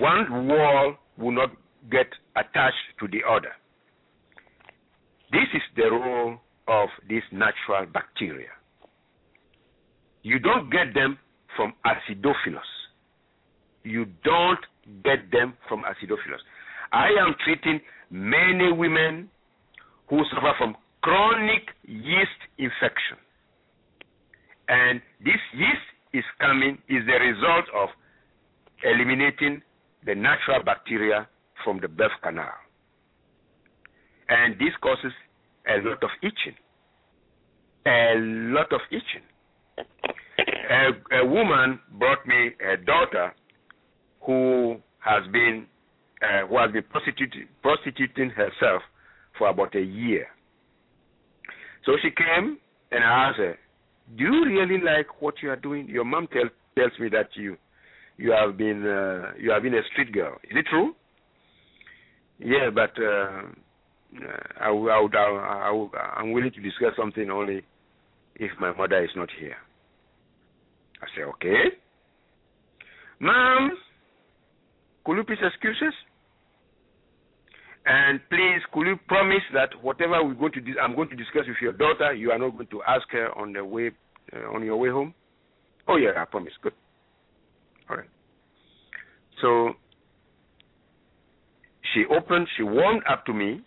one wall will not get attached to the other. This is the role of these natural bacteria. You don't get them from acidophilus. You don't get them from acidophilus. I am treating many women who suffer from chronic yeast infection. And this yeast is coming, is the result of eliminating the natural bacteria from the birth canal. And this causes a lot of itching. A lot of itching. A, a woman brought me a daughter who has been uh, who has been prostituting, prostituting herself for about a year. So she came and I asked her, "Do you really like what you are doing? Your mom tell, tells me that you you have been uh, you have been a street girl. Is it true? Yeah, but uh, I, I, would, I, would, I'm willing to discuss something only if my mother is not here. I say, okay. Mom, could you please excuse us? And please, could you promise that whatever we're going to dis- I'm going to discuss with your daughter, you are not going to ask her on the way uh, on your way home? Oh yeah, I promise. Good. So she opened, she warmed up to me,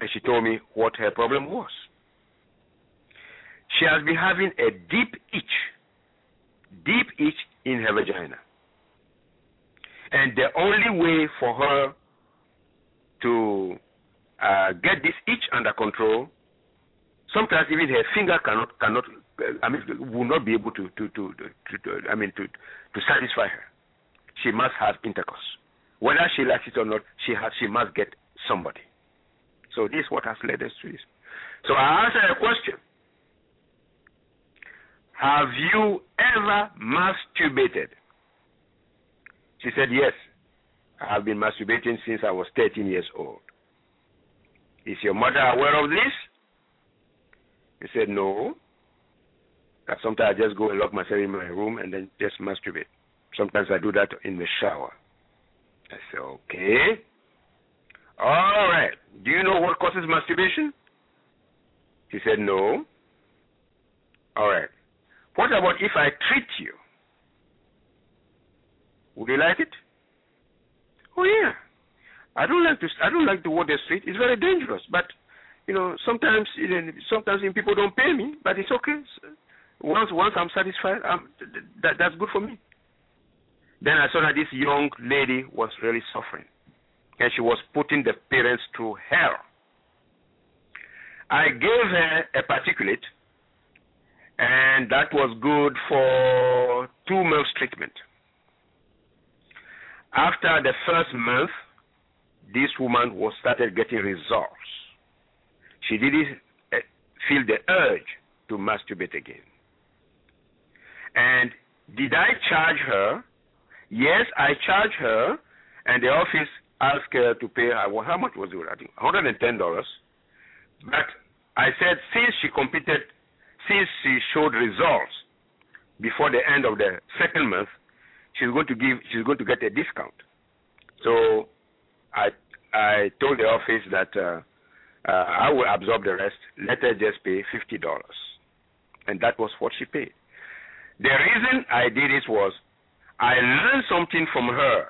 and she told me what her problem was. She has been having a deep itch, deep itch in her vagina. And the only way for her to uh, get this itch under control, sometimes even her finger cannot cannot I mean, will not be able to, to, to, to, I mean, to, to satisfy her. She must have intercourse. Whether she likes it or not, she has, she must get somebody. So this is what has led us to this. So I asked her a question. Have you ever masturbated? She said, Yes. I have been masturbating since I was 13 years old. Is your mother aware of this? He said, No. Sometimes I just go and lock myself in my room and then just masturbate. Sometimes I do that in the shower. I say, okay. All right. Do you know what causes masturbation? He said, no. All right. What about if I treat you? Would you like it? Oh yeah. I don't like to. I don't like the word street. It's very dangerous. But you know, sometimes sometimes people don't pay me, but it's okay. Once once I'm satisfied, I'm, that that's good for me. Then I saw that this young lady was really suffering, and she was putting the parents through hell. I gave her a particulate, and that was good for two months treatment. After the first month, this woman was started getting results. She didn't eh, feel the urge to masturbate again. And did I charge her? Yes, I charged her, and the office asked her to pay her. Well, how much was it? I think $110. But I said, since she completed, since she showed results before the end of the second month, she's going to give, she's going to get a discount. So I told the office that uh, uh, I will absorb the rest. Let her just pay fifty dollars, and that was what she paid. The reason I did this was I learned something from her.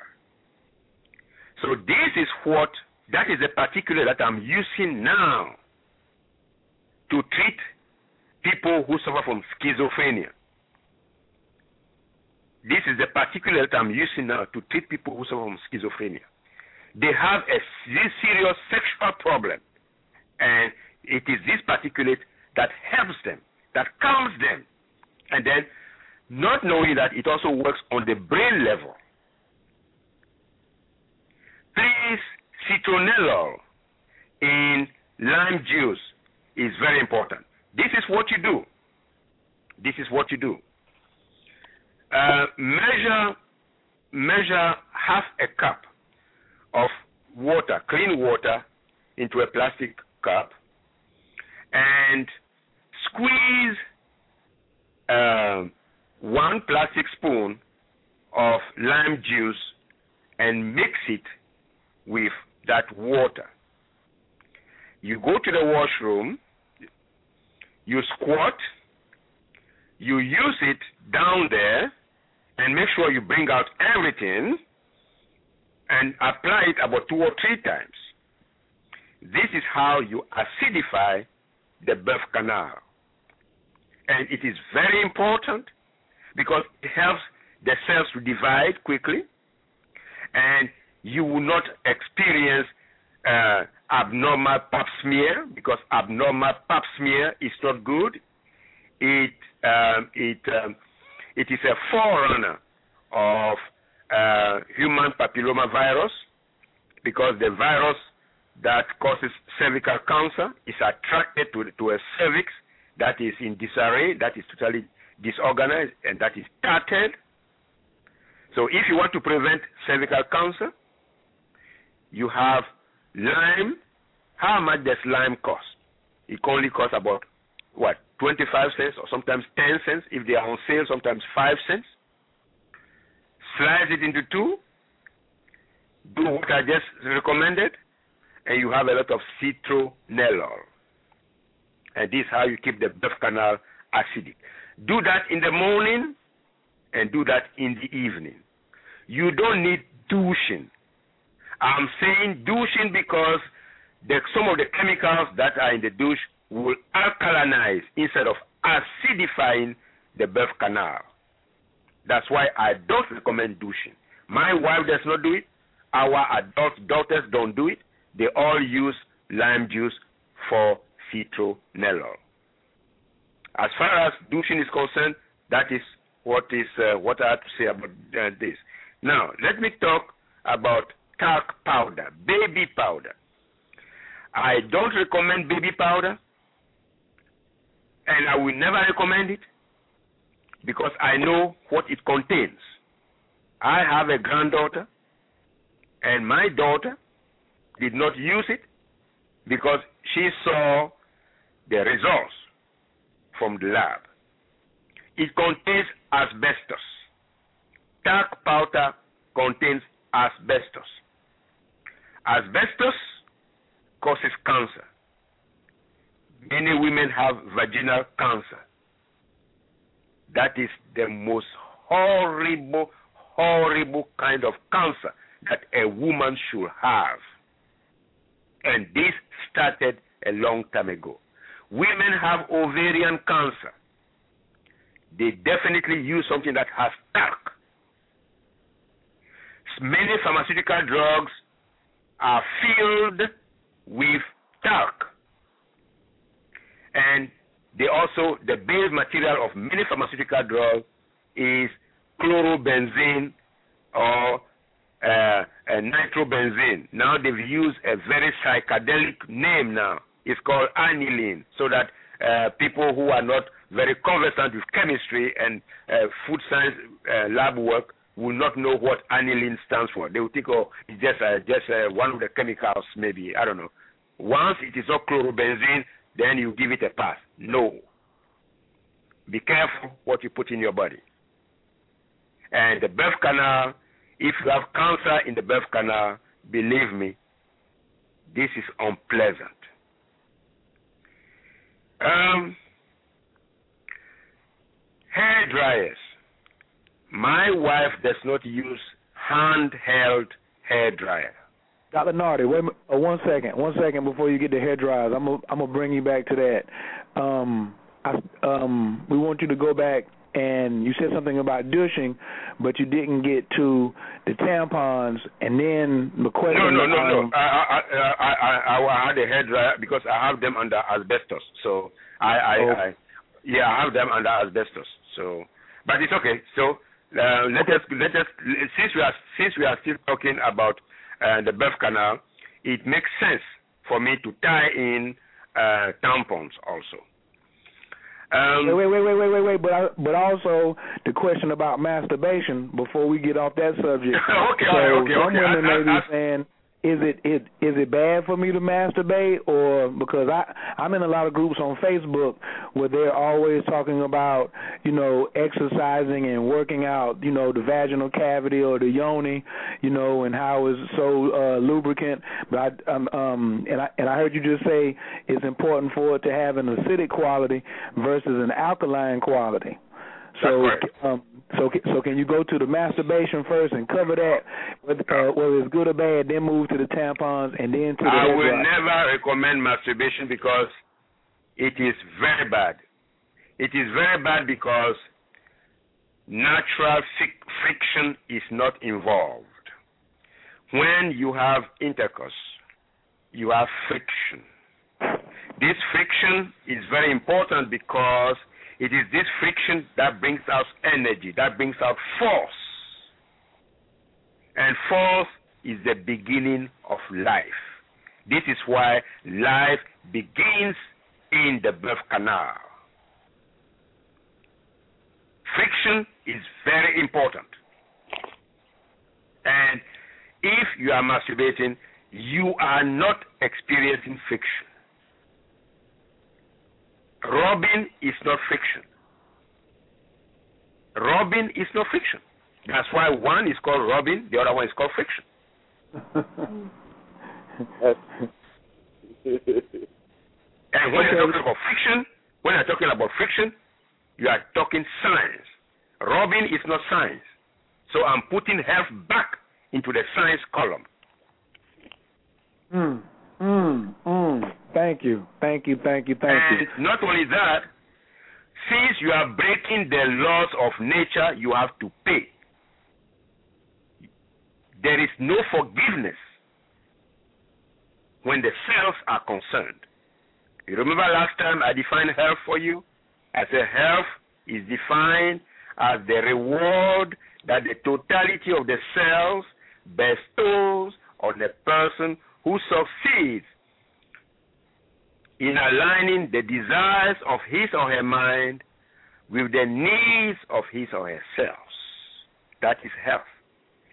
So this is what that is the particular that I'm using now to treat people who suffer from schizophrenia. This is the particular that I'm using now to treat people who suffer from schizophrenia. They have a serious sexual problem, and it is this particulate that helps them, that calms them, and then not knowing that it also works on the brain level. Please, citronellol in lime juice is very important. This is what you do. This is what you do. Uh, measure measure half a cup of water, clean water, into a plastic cup, and squeeze uh, one plastic spoon of lime juice and mix it with that water. You go to the washroom, you squat, you use it down there, and make sure you bring out everything and apply it about two or three times. This is how you acidify the birth canal. And it is very important because it helps the cells to divide quickly and you will not experience uh, abnormal pap smear because abnormal pap smear is not good. It um, it um, it is a forerunner of uh, human papilloma virus because the virus that causes cervical cancer is attracted to to a cervix that is in disarray, that is totally disorganized, and that is tattered. So if you want to prevent cervical cancer, you have lime. How much does lime cost? It only costs about what 25 cents or sometimes 10 cents if they are on sale, sometimes 5 cents. Slice it into two. Do what I just recommended, and you have a lot of citronellol. And this is how you keep the birth canal acidic. Do that in the morning and do that in the evening. You don't need douching. I'm saying douching because the, some of the chemicals that are in the douche will alkalinize instead of acidifying the birth canal. That's why I don't recommend douching. My wife does not do it. Our adult daughters don't do it. They all use lime juice for citronellol. As far as douching is concerned, that is what is uh, what I have to say about uh, this. Now, let me talk about talc powder, baby powder. I don't recommend baby powder, and I will never recommend it because I know what it contains. I have a granddaughter, and my daughter did not use it because she saw the results from the lab. It contains asbestos. Talc powder contains asbestos. Asbestos causes cancer. Many women have vaginal cancer. That is the most horrible, horrible kind of cancer that a woman should have. And this started a long time ago. Women have ovarian cancer. They definitely use something that has talc. Many pharmaceutical drugs are filled with talc. And they also, the base material of many pharmaceutical drugs is chlorobenzene or uh, nitrobenzene. Now they've used a very psychedelic name now is called aniline, so that uh, people who are not very conversant with chemistry and uh, food science uh, lab work will not know what aniline stands for. They will think, oh, it's just uh, just uh, one of the chemicals, maybe I don't know. Once it is not chlorobenzene, then you give it a pass. No. Be careful what you put in your body. And the birth canal, if you have cancer in the birth canal, believe me, this is unpleasant. Um, hair dryers. My wife does not use handheld hair dryer. Dr. Nartey, wait uh, one second, one second before you get the hair dryers. I'm gonna I'm gonna bring you back to that. Um, I, um, we want you to go back and you said something about douching, but you didn't get to the tampons, and then the question. No, no, no, um, no. I, I, I, I, I had a hair dryer because I have them under asbestos. So I, I, Oh. I yeah, I have them under asbestos. So, but it's okay. So uh, let us let us since we are since we are still talking about uh, the birth canal, it makes sense for me to tie in uh, tampons also. Um, Wait, wait, wait, wait, wait, wait. But I, but also the question about masturbation before we get off that subject. Okay, so okay, some okay. women I- I- may be I- saying, is it is is it bad for me to masturbate? Or because I I'm in a lot of groups on Facebook where they're always talking about you know exercising and working out you know the vaginal cavity or the yoni you know and how it's so uh, lubricant. But I um, um and I and I heard you just say it's important for it to have an acidic quality versus an alkaline quality. So, um, so, so can you go to the masturbation first and cover that, whether, uh, whether it's good or bad, then move to the tampons and then to the I will never recommend masturbation because it is very bad. It is very bad because natural fric- friction is not involved. When you have intercourse, you have friction. This friction is very important because it is this friction that brings out energy, that brings out force. And force is the beginning of life. This is why life begins in the birth canal. Friction is very important. And if you are masturbating, you are not experiencing friction. Rubbing is not friction. Rubbing is not friction. That's why one is called rubbing, the other one is called friction. And when you're talking about friction, when you're talking about friction, you are talking science. Rubbing is not science. So I'm putting health back into the science column. Mm, mm, mm. Thank you, thank you, thank you, thank and you. not only that, since you are breaking the laws of nature, you have to pay. There is no forgiveness when the cells are concerned. You remember last time I defined health for you? I said health is defined as the reward that the totality of the cells bestows on the person who succeeds in aligning the desires of his or her mind with the needs of his or herself. That is health.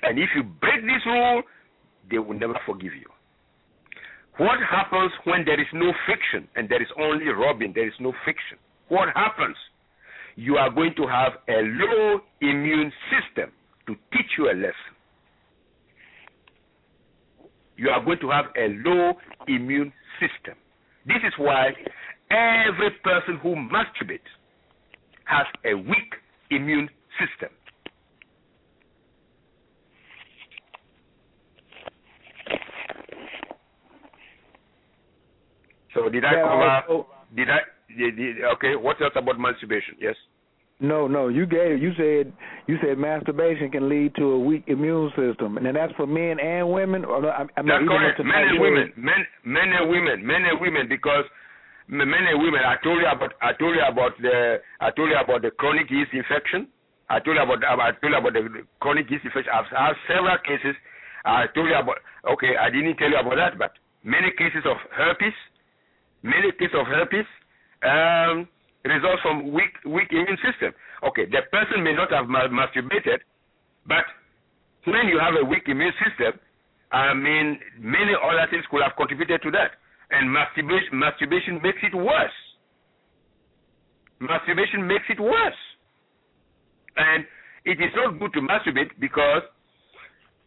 And if you break this rule, they will never forgive you. What happens when there is no friction and there is only rubbing, there is no friction? What happens? You are going to have a low immune system to teach you a lesson. You are going to have a low immune system. This is why every person who masturbates has a weak immune system. So did I cover? Did I? Did, did, okay. What else about masturbation? Yes. No, no, you gave you said you said masturbation can lead to a weak immune system, and then that's for men and women. Or I, I mean, That's correct. Men and women, men, men and women, men and women. Because men and women, I told you about, I told you about the, I told you about the chronic yeast infection. I told you about, I told you about the chronic yeast infection. I've had several cases. I told you about. Okay, I didn't tell you about that, but many cases of herpes, many cases of herpes, um, results from weak, weak immune system. Okay, the person may not have masturbated, but when you have a weak immune system, I mean, many other things could have contributed to that. And masturbation, masturbation makes it worse. Masturbation makes it worse. And it is not good to masturbate because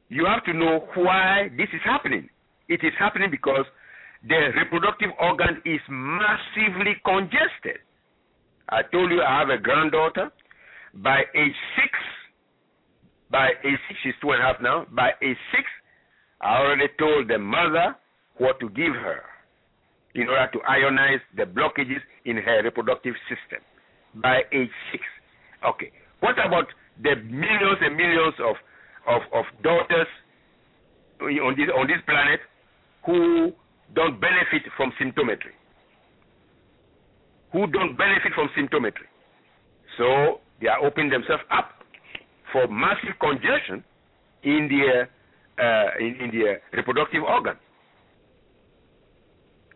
you have to know why this is happening. It is happening because the reproductive organ is massively congested. I told you I have a granddaughter. By age six, by age six, she's two and a half now. By age six, I already told the mother what to give her in order to ionize the blockages in her reproductive system by age six. Okay. What about the millions and millions of, of, of daughters on this, on this planet who don't benefit from symptometry? Who don't benefit from symptometry? So they are opening themselves up for massive congestion in their uh, in, in their reproductive organ.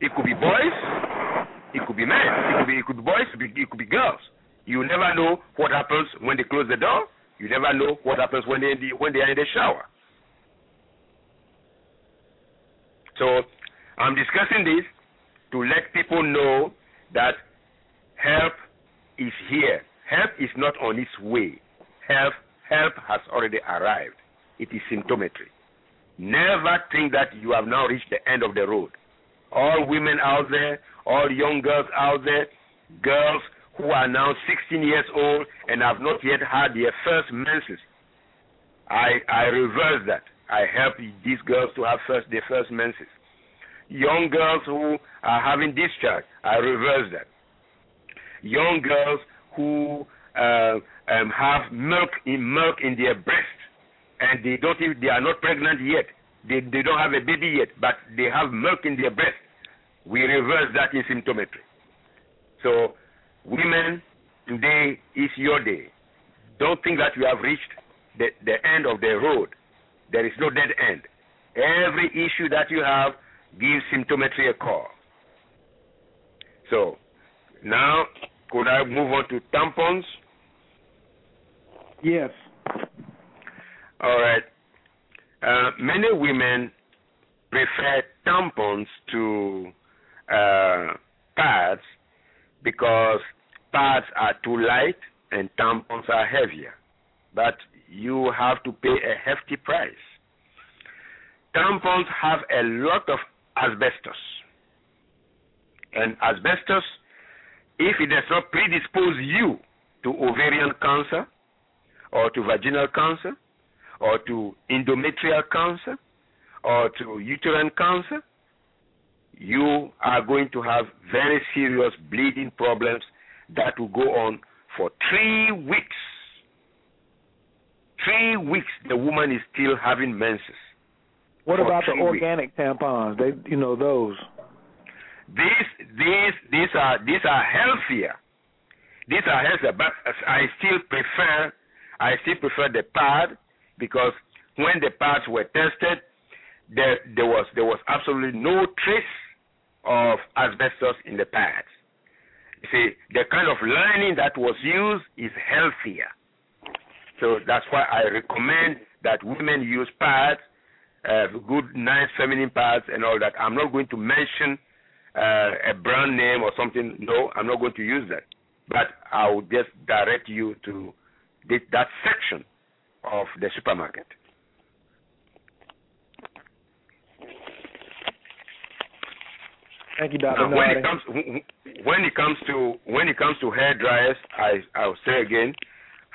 It could be boys, it could be men, it could be it could be boys, it could be, girls. You never know what happens when they close the door. You never know what happens when they the, when they are in the shower. So I'm discussing this to let people know that help is here. Help is not on its way. Help help has already arrived. It is symptometry. Never think that you have now reached the end of the road. All women out there, all young girls out there, girls who are now 16 years old and have not yet had their first menses. I, I reverse that. I help these girls to have first their first menses. Young girls who are having discharge, I reverse that. Young girls who uh, um, have milk in milk in their breast and they don't even, they are not pregnant yet. They they don't have a baby yet, but they have milk in their breast. We reverse that in symptometry. So Women, today is your day. Don't think that you have reached the, the end of the road. There is no dead end. Every issue that you have, give symptometry a call. So, now, could I move on to tampons? Yes. All right. Uh, many women prefer tampons to uh, pads because pads are too light and tampons are heavier. But you have to pay a hefty price. Tampons have a lot of asbestos. And asbestos, if it does not predispose you to ovarian cancer or to vaginal cancer or to endometrial cancer or to uterine cancer, you are going to have very serious bleeding problems that will go on for three weeks. Three weeks, the woman is still having menses. What about the three weeks. organic tampons? They, you know, those. These, these, these are these are healthier. These are healthier, but I still prefer, I still prefer the pad because when the pads were tested, there there was there was absolutely no trace of asbestos in the pads. You see, the kind of lining that was used is healthier. So that's why I recommend that women use pads, uh, good, nice feminine pads, and all that. I'm not going to mention uh, a brand name or something. No, I'm not going to use that. But I will just direct you to this, that section of the supermarket. Thank you. Now, when it comes when it comes to when it comes to hair dryers, I I'll say again,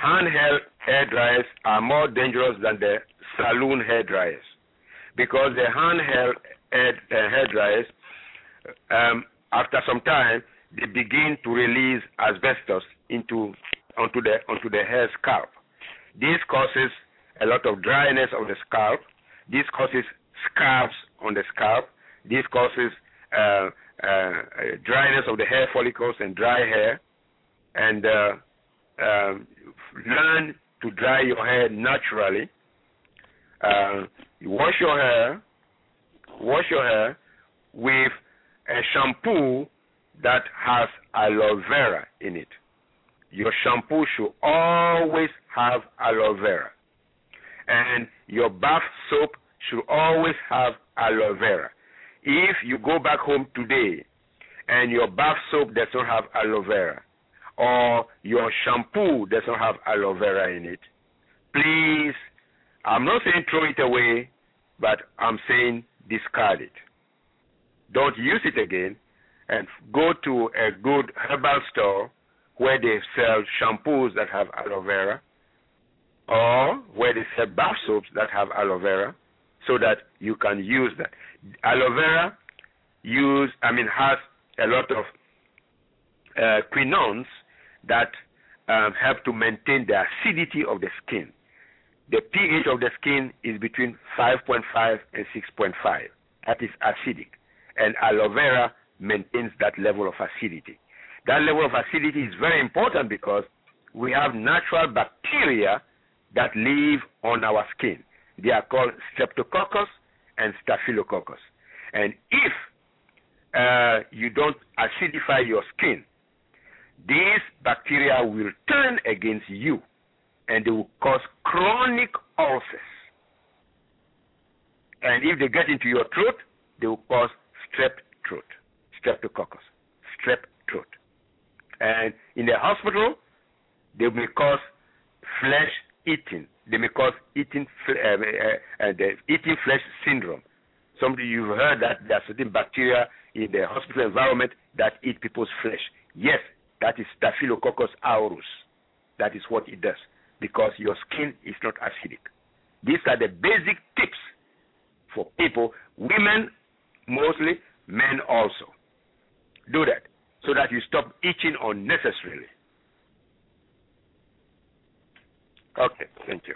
handheld hair dryers are more dangerous than the saloon hair dryers because the handheld hair, uh, hair dryers, um, after some time, they begin to release asbestos into onto the onto the hair scalp. This causes a lot of dryness of the scalp. This causes scars on the scalp. This causes uh, uh, dryness of the hair follicles and dry hair, and uh, um, learn to dry your hair naturally. Uh, wash your hair, wash your hair with a shampoo that has aloe vera in it. Your shampoo should always have aloe vera, and your bath soap should always have aloe vera. If you go back home today and your bath soap does not have aloe vera, or your shampoo does not have aloe vera in it, please, I'm not saying throw it away, but I'm saying discard it. Don't use it again, and go to a good herbal store where they sell shampoos that have aloe vera, or where they sell bath soaps that have aloe vera, so that you can use that. Aloe vera use, I mean, has a lot of uh, quinones that um, help to maintain the acidity of the skin. The pH of the skin is between 5.5 and 6.5. That is acidic. And aloe vera maintains that level of acidity. That level of acidity is very important because we have natural bacteria that live on our skin. They are called Streptococcus and Staphylococcus. And if uh, you don't acidify your skin, these bacteria will turn against you and they will cause chronic ulcers. And if they get into your throat, they will cause strep throat, streptococcus, strep throat. And in the hospital, they may cause flesh eating. They may cause eating uh, uh, uh, eating flesh syndrome. Somebody you've heard that there are certain bacteria in the hospital environment that eat people's flesh. Yes, that is Staphylococcus aureus. That is what it does because your skin is not acidic. These are the basic tips for people, women mostly, men also. Do that so that you stop itching unnecessarily. Okay, thank you.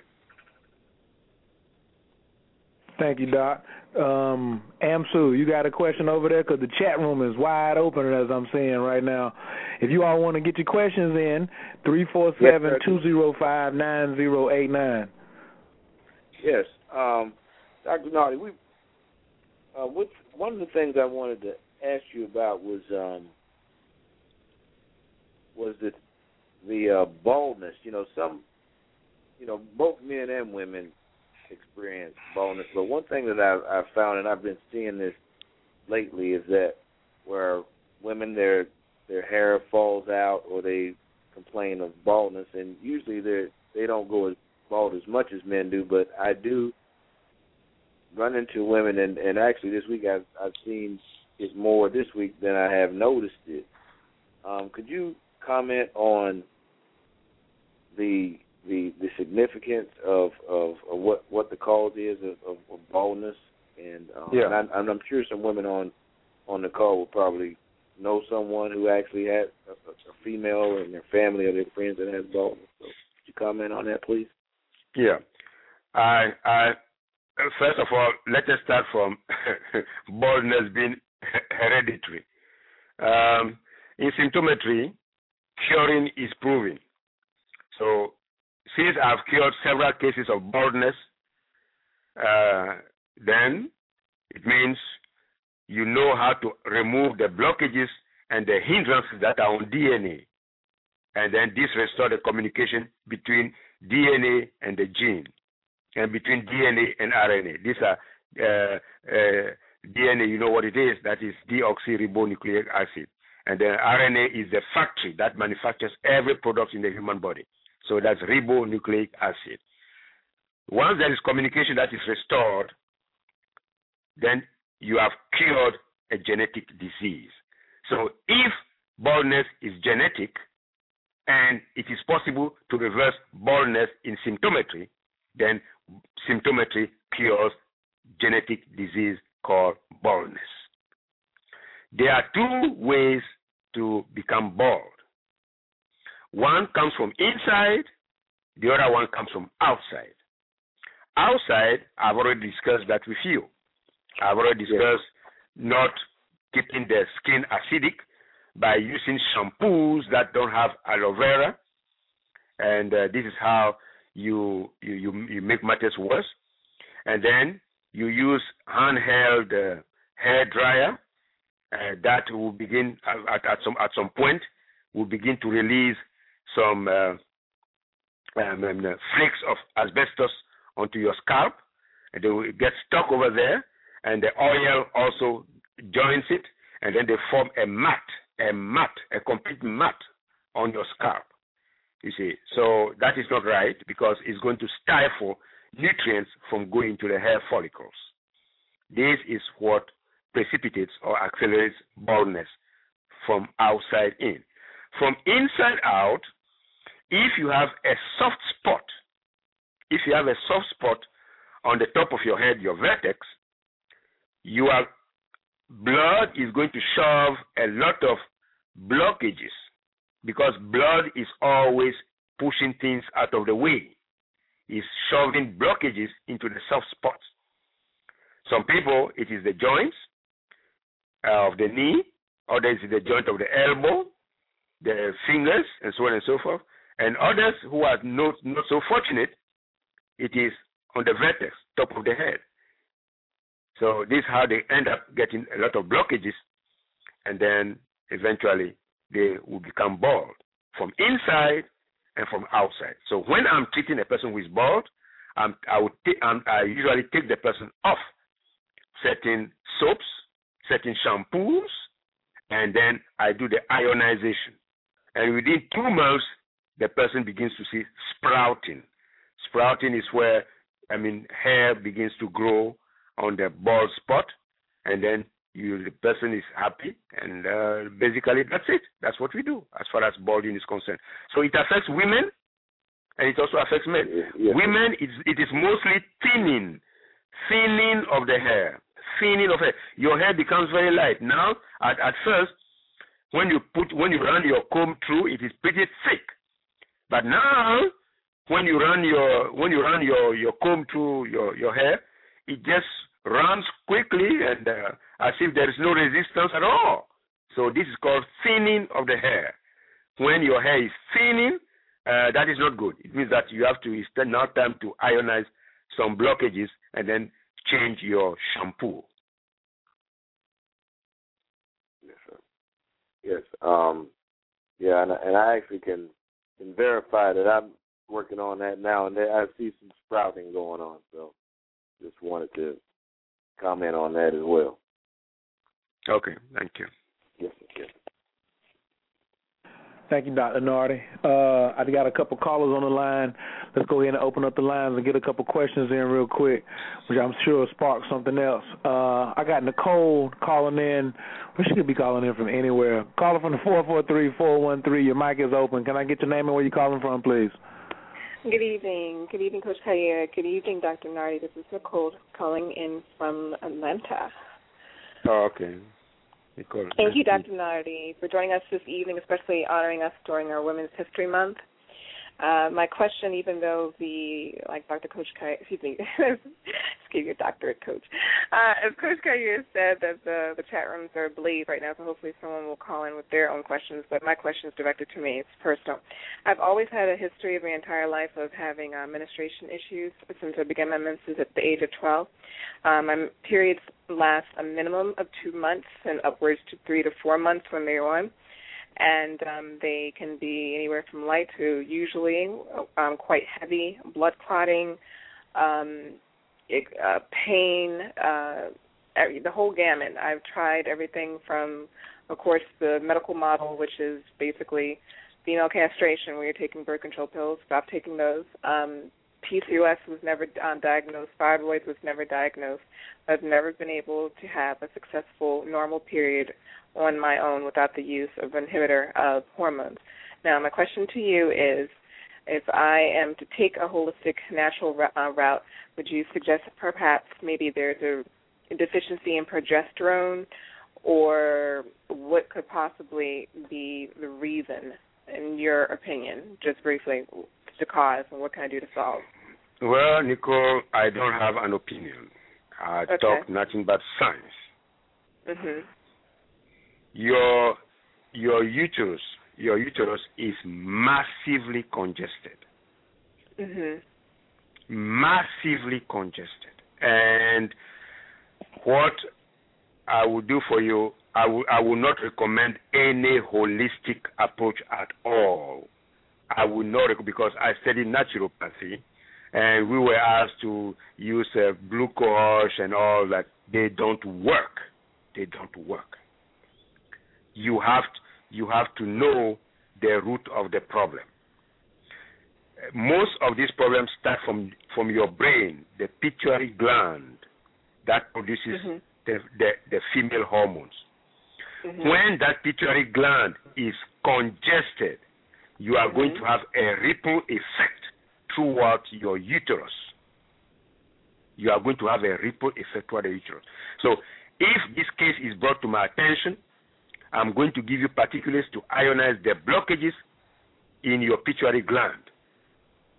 Thank you, Doc. Um, Amsu, you got a question over there? Because the chat room is wide open, as I'm saying right now. If you all want to get your questions in, three four seven two zero five nine zero eight nine. Yes, um, Dr. Nartey, we uh, what, one of the things I wanted to ask you about was um, was the the uh, baldness. You know, some, you know, both men and women experience baldness. But one thing that I've, I've found, and I've been seeing this lately, is that where women their their hair falls out or they complain of baldness, and usually they they don't go as bald as much as men do. But I do run into women, and and actually this week I've I've seen it more this week than I have noticed it. Um, could you comment on the the the significance of of, of what what the cause is of, of, of baldness, and, um, yeah. and, I, I'm sure some women on on the call will probably know someone who actually had a, a female in their family or their friends that has baldness. So, could you comment on that, please? Yeah, I I first of all let us start from baldness being hereditary. Um, in symptometry, curing is proven. So since I've cured several cases of baldness, uh, then it means you know how to remove the blockages and the hindrances that are on DNA. And then this restores the communication between DNA and the gene, and between DNA and RNA. These are uh, uh, DNA, you know what it is, that is deoxyribonucleic acid. And then RNA is the factory that manufactures every product in the human body. So that's ribonucleic acid. Once there is communication that is restored, then you have cured a genetic disease. So if baldness is genetic and it is possible to reverse baldness in symptometry, then symptometry cures genetic disease called baldness. There are two ways to become bald. One comes from inside, the other one comes from outside. Outside, I've already discussed that with you. I've already discussed not keeping the skin acidic by using shampoos that don't have aloe vera, and uh, this is how you, you you you make matters worse. And then you use handheld uh, hair dryer uh, that will begin at, at some at some point will begin to release some uh, um, um, flakes of asbestos onto your scalp, and they will get stuck over there, and the oil also joins it, and then they form a mat, a mat, a complete mat on your scalp. You see, so that is not right because it's going to stifle nutrients from going to the hair follicles. This is what precipitates or accelerates baldness from outside in. From inside out, if you have a soft spot, if you have a soft spot on the top of your head, your vertex, your blood is going to shove a lot of blockages because blood is always pushing things out of the way. It's shoving blockages into the soft spots. Some people, it is the joints uh, of the knee, others the joint of the elbow, the fingers, and so on and so forth. And others who are not, not so fortunate, it is on the vertex, top of the head. So this is how they end up getting a lot of blockages, and then eventually they will become bald from inside and from outside. So when I'm treating a person who is bald, I'm, I would t- I'm, I usually take the person off certain soaps, certain shampoos, and then I do the ionization. And within two months, the person begins to see sprouting. Sprouting is where, I mean, hair begins to grow on the bald spot, and then you, the person is happy, and uh, basically that's it. That's what we do as far as balding is concerned. So it affects women, and it also affects men. Yes. Women, it, it is mostly thinning, thinning of the hair, thinning of hair. Your hair becomes very light. Now, at, at first, when you put when you run your comb through, it is pretty thick. But now, when you run your when you run your your comb through your your hair, it just runs quickly and uh, as if there is no resistance at all. So this is called thinning of the hair. When your hair is thinning, uh, that is not good. It means that you have to it's now time to ionize some blockages and then change your shampoo. Yes, sir. Yes. Um, yeah, and, and I actually can can verify that I'm working on that now, and I see some sprouting going on. So, just wanted to comment on that as well. Okay, thank you. Yes, sir. yes. Thank you, Dr. Nartey. Uh, I got a couple callers on the line. Let's go ahead and open up the lines and get a couple questions in real quick, which I'm sure will spark something else. Uh, I got Nicole calling in. Well, she could be calling in from anywhere. Caller from the 443-413. Your mic is open. Can I get your name and where you're calling from, please? Good evening. Good evening, Coach Khayr. Good evening, Dr. Nartey. This is Nicole calling in from Atlanta. Oh, okay. Nicole. Thank you, Dr. Nartey, for joining us this evening, especially honoring us during our Women's History Month. Uh, my question, even though the like Dr. Coach excuse me, excuse me, doctorate coach, uh, as Coach Khayr said that the the chat rooms are ablaze right now, so hopefully someone will call in with their own questions. But my question is directed to me; it's personal. I've always had a history of my entire life of having uh, menstruation issues since I began my menses at the age of 12. Um, my periods last a minimum of two months and upwards to three to four months when they're on and um, they can be anywhere from light to usually um, quite heavy, blood clotting, um, it, uh, pain, uh, every, the whole gamut. I've tried everything from, of course, the medical model, which is basically female castration, where you're taking birth control pills. Stop taking those. Um, PCOS was never um, diagnosed. Fibroids was never diagnosed. I've never been able to have a successful normal period on my own without the use of inhibitor of hormones. Now, my question to you is if I am to take a holistic natural uh, route, would you suggest perhaps maybe there's a deficiency in progesterone, or what could possibly be the reason, in your opinion, just briefly, the cause, and what can I do to solve? Well, Nicole, I don't have an opinion. I Okay. talk nothing but science. Mhm. Your your uterus, your uterus is massively congested. Mhm. massively congested. And what I will do for you, I will I will not recommend any holistic approach at all. I will not because I study naturopathy, and we were asked to use uh, glucose and all that. They don't work. They don't work. You have to, you have to know the root of the problem most of these problems start from from your brain, the pituitary gland that produces Mhm. the, the, the female hormones. Mm-hmm. When that pituitary gland is congested, you are going Mm-hmm. to have a ripple effect throughout your uterus. You are going to have a ripple effect throughout the uterus. So, if this case is brought to my attention, I'm going to give you particulars to ionize the blockages in your pituitary gland.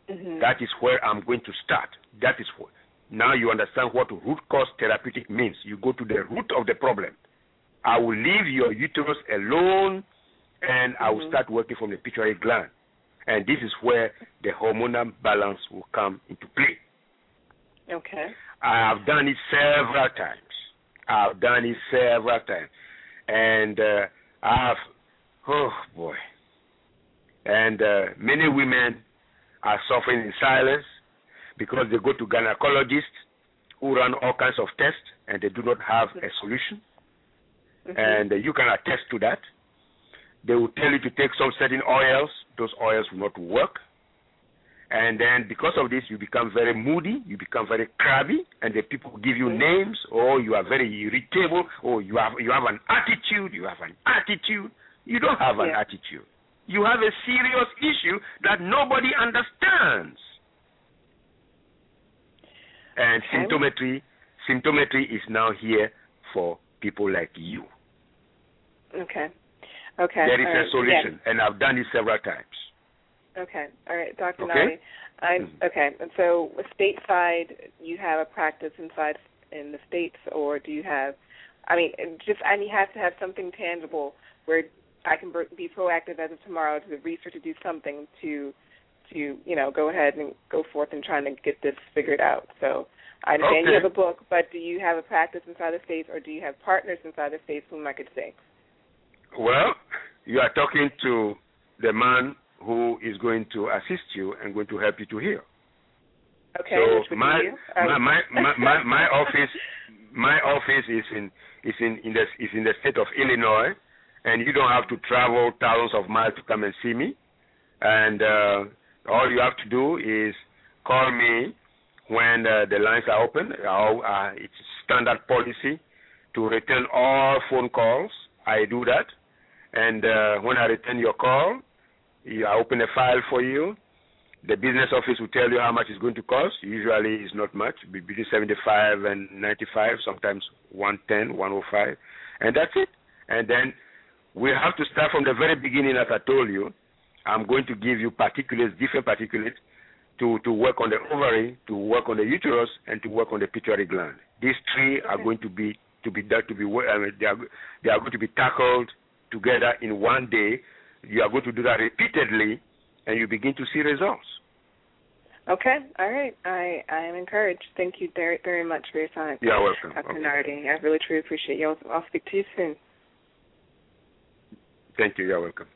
Mhm. That is where I'm going to start. That is what. Now you understand what root cause therapeutic means. You go to the root of the problem. I will leave your uterus alone and I will Mhm. start working from the pituitary gland. And this is where the hormonal balance will come into play. Okay. I have done it several times. I have done it several times. And uh, I have, oh boy. And uh, many women are suffering in silence because they go to gynecologists who run all kinds of tests and they do not have a solution. Mhm. And uh, you can attest to that. They will tell you to take some certain oils. Those oils will not work. And then because of this, you become very moody, you become very crabby, and the people give you names, or you are very irritable, or you have you have an attitude, you have an attitude. You don't have an Yeah. attitude. You have a serious issue that nobody understands. And Okay. symptometry, symptometry is now here for people like you. Okay. Okay. There is all a right. solution, and I've done it several times. Okay. All right, Dr. Okay. I'm Mhm. okay. And so, stateside, you have a practice inside in the states, or do you have? I mean, just I need have to have something tangible where I can be proactive as of tomorrow to research to do something to to you know go ahead and go forth and trying to get this figured out. So I understand you have a book, but do you have a practice inside the states, or do you have partners inside the states whom I could see? Well, you are talking to the man who is going to assist you and going to help you to heal. Okay. so my, my my my my my office my office is in is in in the is in the state of Illinois, and you don't have to travel thousands of miles to come and see me. And uh, all you have to do is call me when uh, the lines are open. I'll, uh, it's standard policy to return all phone calls. I do that, and uh, when I return your call, you- I open a file for you. The business office will tell you how much it's going to cost. Usually, it's not much, between 75 and 95, sometimes 110, 105, and that's it. And then we have to start from the very beginning, as I told you. I'm going to give you particulars, different particulars, to, to work on the ovary, to work on the uterus, and to work on the pituitary gland. These three are going to be to be done to be I mean, they are they are going to be tackled together in one day. You are going to do that repeatedly, and you begin to see results. Okay, all right. I I am encouraged. Thank you very very much for your time. Are welcome. Dr. Okay. Nartey. I really truly appreciate you. I'll, I'll speak to you soon. Thank you. You're welcome.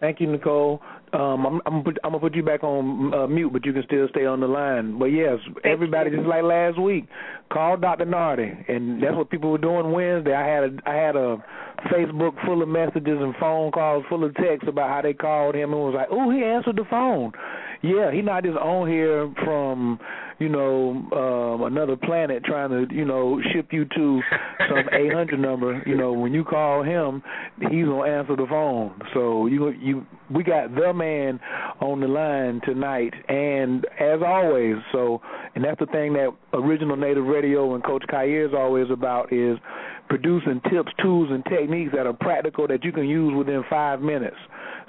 Thank you, Nicole. Um, I'm, I'm, put, I'm gonna put you back on uh, mute, but you can still stay on the line. But yes, everybody, just like last week, call Dr. Nartey, and that's what people were doing Wednesday. I had a, I had a Facebook full of messages and phone calls full of texts about how they called him and was like, "Oh, he answered the phone." Yeah, he not just on here from you know um, another planet trying to you know ship you to some 800 number. You know, when you call him, he's gonna answer the phone. So you you we got the man on the line tonight, and as always, so and that's the thing that original Native Radio and Coach Kair is always about is producing tips, tools, and techniques that are practical that you can use within five minutes.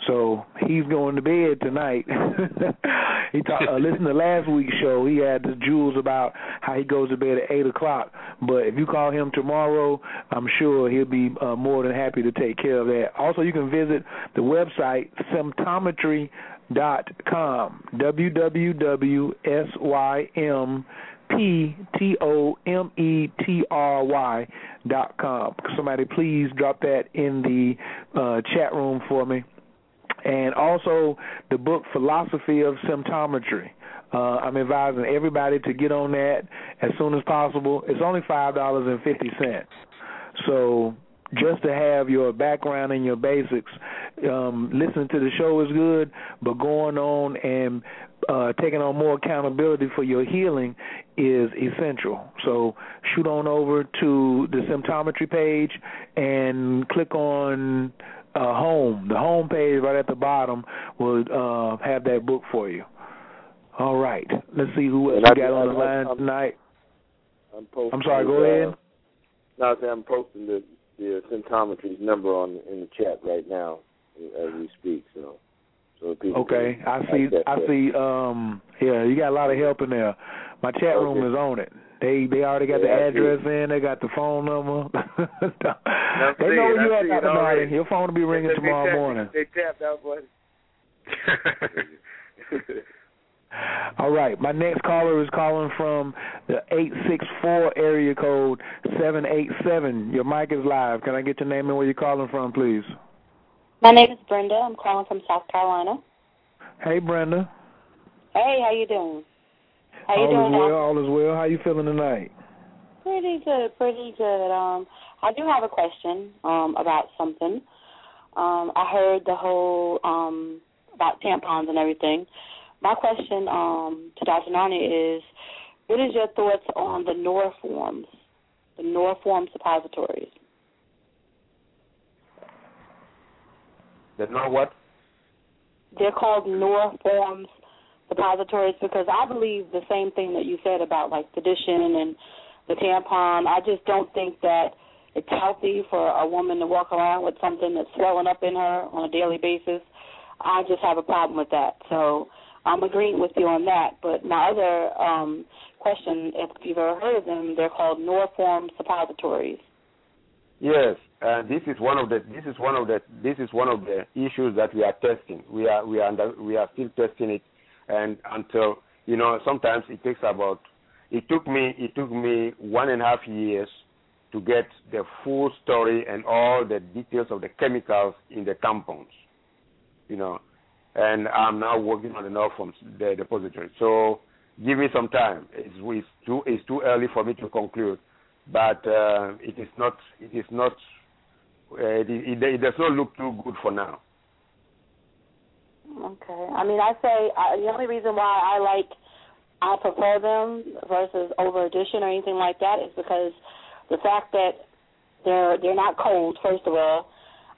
So he's going to bed tonight. he talked. Uh, listen to last week's show. He had the jewels about how he goes to bed at eight o'clock. But if you call him tomorrow, I'm sure he'll be uh, more than happy to take care of that. Also, you can visit the website symptometry dot com www.sym P T O M E T R Y dot com. Somebody please drop that in the uh, chat room for me. And also the book Philosophy of Symptometry. Uh, I'm advising everybody to get on that as soon as possible. It's only five dollars and fifty cents. So just to have your background and your basics, um, listening to the show is good, but going on and uh, taking on more accountability for your healing is essential. So shoot on over to the symptometry page and click on uh, home. The home page right at the bottom will uh, have that book for you. All right. Let's see who else we got on the line I'm, tonight. I'm, posting I'm sorry. Go uh, ahead. No, I I'm posting the the symptometry number on in the chat right now as we speak. So. So okay, I see. I see. Um, yeah, you got a lot of help in there. My chat room okay. is on it. They they already got yeah, the address in. They got the phone number. they know where you at, Dr. Martin. Your phone will be ringing they, tomorrow they morning. They tapped out, buddy. All right. My next caller is calling from the eight six four area code seven eight seven. Your mic is live. Can I get your name and where you're calling from, please? My name is Brenda. I'm calling from South Carolina. Hey, Brenda. Hey, how you doing? How you all doing? is well. All is well. How you feeling tonight? Pretty good. Pretty good. Um, I do have a question um about something. Um, I heard the whole um about tampons and everything. My question um to Dr. Nartey is, what is your thoughts on the Norforms, the Norform suppositories? The Nor what? They're called Norforms suppositories because I believe the same thing that you said about like sedition and the tampon. I just don't think that it's healthy for a woman to walk around with something that's swelling up in her on a daily basis. I just have a problem with that. So I'm agreeing with you on that. But my other um, question, if you've ever heard of them, they're called Norform suppositories. Yes, uh, this is one of the this is one of the this is one of the issues that we are testing. We are we are under, we are still testing it, and until you know sometimes it takes about it took me it took me one and a half years to get the full story and all the details of the chemicals in the tampons, you know, and I'm now working on the Norforms the depository. So give me some time. It's, it's too it's too early for me to conclude but uh, it is not it is not uh, it, it, it, does not look too good for now. Okay, I mean, I say uh, the only reason why I like I prefer them versus over edition or anything like that is because the fact that they're they're not cold. First of all,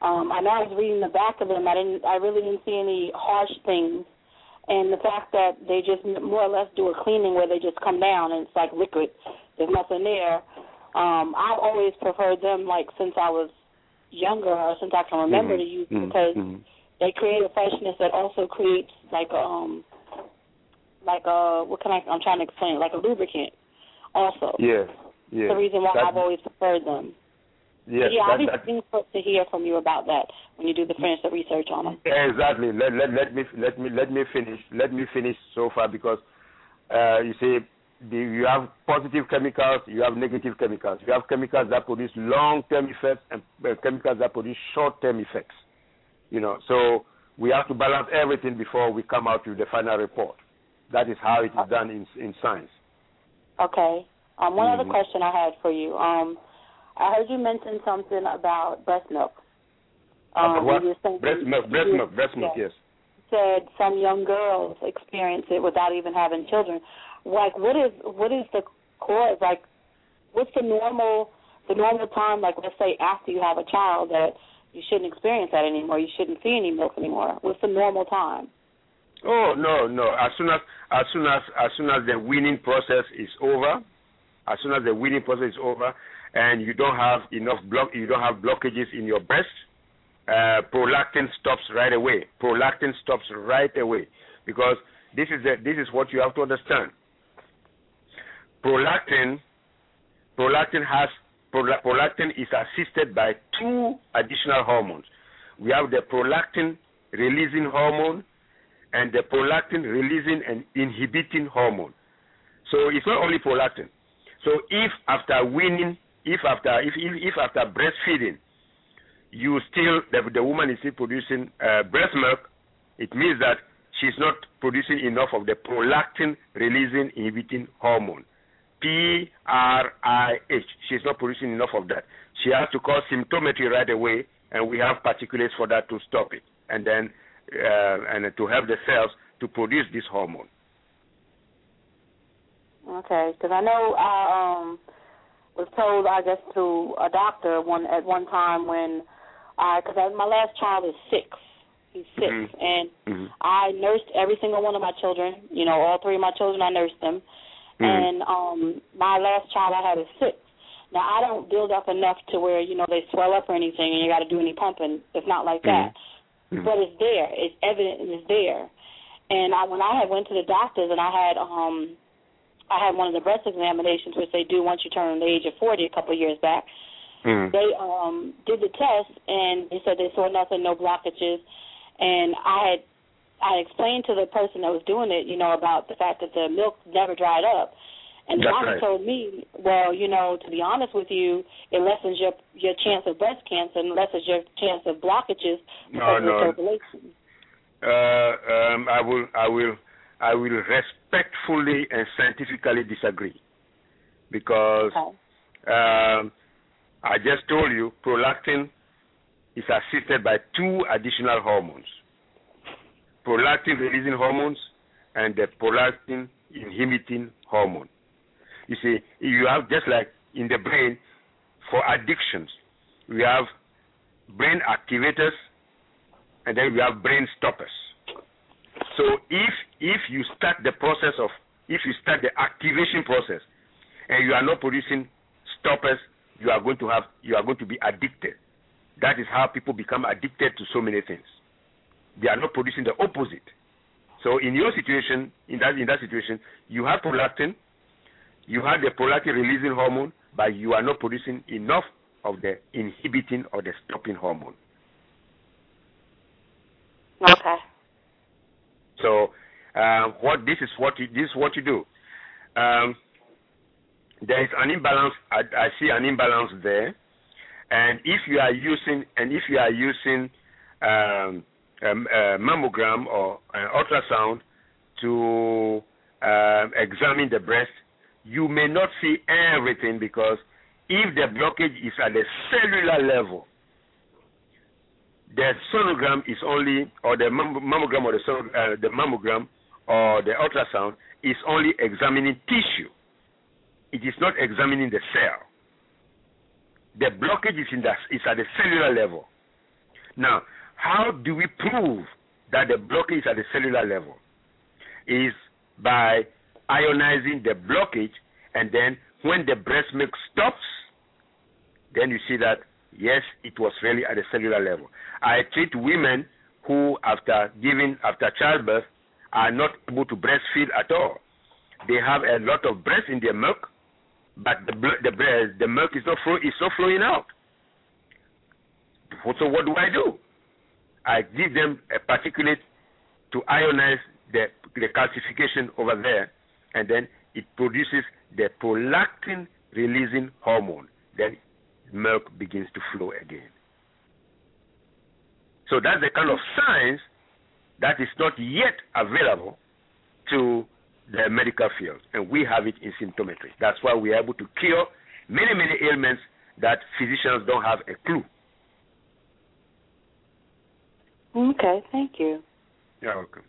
um, I know I was reading the back of them. I didn't. I really didn't see any harsh things, and the fact that they just more or less do a cleaning where they just come down and it's like liquid. There's nothing there. Um, I've always preferred them like since I was younger or since I can remember mm-hmm. to use mm-hmm. because mm-hmm. They create a freshness that also creates like um like a what can I I'm trying to explain like a lubricant also. Yeah, Yes. the reason why That's, I've always preferred them. Yes. yeah, I'll be looking to hear from you about that when you do the finish the research on them. Exactly. Let, let let me let me let me finish. Let me finish so far because uh, you see the, you have positive chemicals, you have negative chemicals. You have chemicals that produce long-term effects and uh, chemicals that produce short-term effects. You know, so we have to balance everything before we come out with the final report. That is how it is done in in science. Okay. Um, one mm-hmm. other question I had for you. Um, I heard you mention something about breast milk. Um, what? Breast milk, breast milk, breast milk. Yes. Said some young girls experience it without even having children like what is what is the cause like what's the normal the normal time like let's say after you have a child that you shouldn't experience that anymore. You shouldn't see any milk anymore. What's the normal time? Oh no no. As soon as as soon as as soon as the weaning process is over as soon as the weaning process is over and you don't have enough block you don't have blockages in your breast uh, prolactin stops right away. Prolactin stops right away because this is the, this is what you have to understand. Prolactin prolactin has prolactin is assisted by two additional hormones. We have the prolactin releasing hormone and the prolactin releasing and inhibiting hormone. So it's not only prolactin. So if after weaning, if after if if, if after breastfeeding, you still the, the woman is still producing uh, breast milk, it means that she's not producing enough of the prolactin releasing inhibiting hormone. P R I H. She's not producing enough of that. She has to call symptometry right away, and we have particulates for that to stop it, and then uh, and to help the cells to produce this hormone. Okay, because I know I um was told, I guess, to a doctor one at one time when I, because my last child is six. He's 6 Mhm. and Mhm. I nursed every single one of my children. You know, all three of my children, I nursed them. Mhm. And um my last child I had is six. Now I don't build up enough to where you know they swell up or anything, and you got to do any pumping. It's not like that, Mhm. but it's there. It's evident and it's there. And I, when I had went to the doctors and I had um I had one of the breast examinations, which they do once you turn the age of forty, a couple of years back. Mhm. They um did the test and they said they saw nothing, no blockages. And I had I explained to the person that was doing it, you know, about the fact that the milk never dried up. And the That's doctor right. told me, well, you know, to be honest with you, it lessens your your chance of breast cancer and lessens your chance of blockages No, because of the no. circulation. Uh, um, I will, I will, I will respectfully and scientifically disagree, because Okay. um, I just told you prolactin is assisted by two additional hormones: prolactin releasing hormones and the prolactin inhibiting hormone. You see, you have just like in the brain for addictions, we have brain activators and then we have brain stoppers. So if if you start the process of if you start the activation process and you are not producing stoppers, you are going to have you are going to be addicted. That is how people become addicted to so many things. They are not producing the opposite. So in your situation, in that in that situation, you have prolactin, you have the prolactin releasing hormone, but you are not producing enough of the inhibiting or the stopping hormone. Okay. So um, what this is what you, this is what you do. Um, there is an imbalance. I, I see an imbalance there, and if you are using and if you are using um, um, a mammogram or an ultrasound to um, examine the breast, you may not see everything because if the blockage is at the cellular level, the sonogram is only, or the mammogram or the, uh, the mammogram or the ultrasound is only examining tissue. It is not examining the cell. The blockage is, in the, is at the cellular level. Now, how do we prove that the blockage at the cellular level? Is by ionizing the blockage, and then when the breast milk stops, then you see that yes, it was really at the cellular level. I treat women who, after giving, after childbirth, are not able to breastfeed at all. They have a lot of breast in their milk, but the the breast, the milk is not flow, is not flowing out. So what do I do? I give them a particulate to ionize the the calcification over there, and then it produces the prolactin releasing hormone. Then milk begins to flow again. So that's the kind of science that is not yet available to the medical field, and we have it in symptometry. That's why we are able to cure many, many ailments that physicians don't have a clue. Okay. Thank you. You're welcome.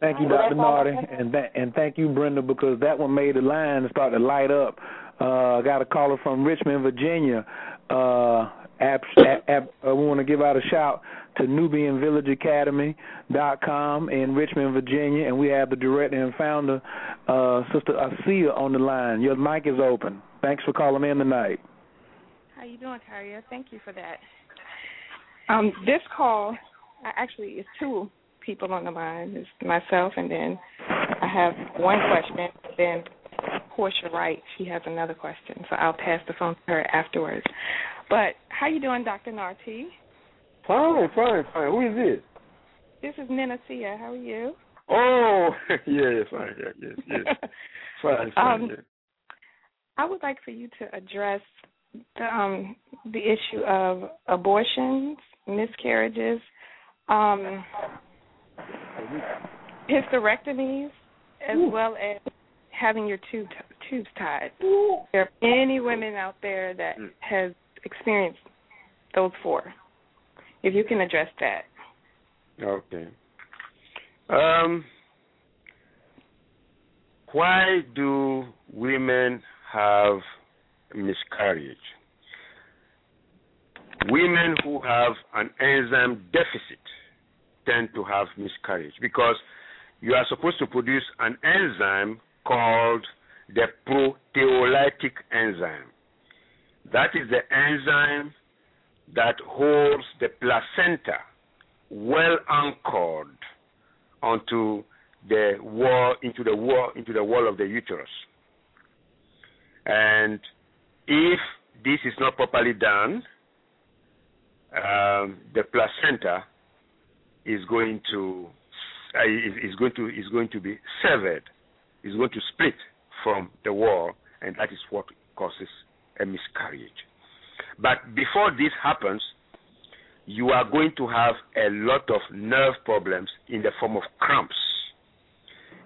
Thank you, Well, Dr. that's all I Nartey, have. and th- and thank you, Brenda, because that one made the line start to light up. Uh, I got a caller from Richmond, Virginia. Uh, app, app, uh, we want to give out a shout to NubianVillageAcademy.com in Richmond, Virginia, and we have the director and founder, uh, Sister Asia, on the line. Your mic is open. Thanks for calling in tonight. How you doing, Taria? Thank you for that. Um, this call, actually, it's two people on the line. It's myself, and then I have one question. Then Portia Wright, she has another question. So I'll pass the phone to her afterwards. But how you doing, Dr. Nartey? Fine, fine, fine. Who is this? This is Nina Sia. How are you? Oh, yeah, yeah, fine, yeah, yes, yes. Fine, fine, Um, yeah. I would like for you to address the, um, the issue of abortions, miscarriages, um, hysterectomies, as well as having your tube, tubes tied. There are many women out there that Mm. has experienced those four. If you can address that. Okay. Um, why do women have miscarriage. Women who have an enzyme deficit tend to have miscarriage because you are supposed to produce an enzyme called the proteolytic enzyme. That is the enzyme that holds the placenta well anchored onto the wall into the wall into the wall of the uterus. And if this is not properly done, um, the placenta is going to uh, is, is going to is going to be severed, is going to split from the wall, and that is what causes a miscarriage. But before this happens, you are going to have a lot of nerve problems in the form of cramps.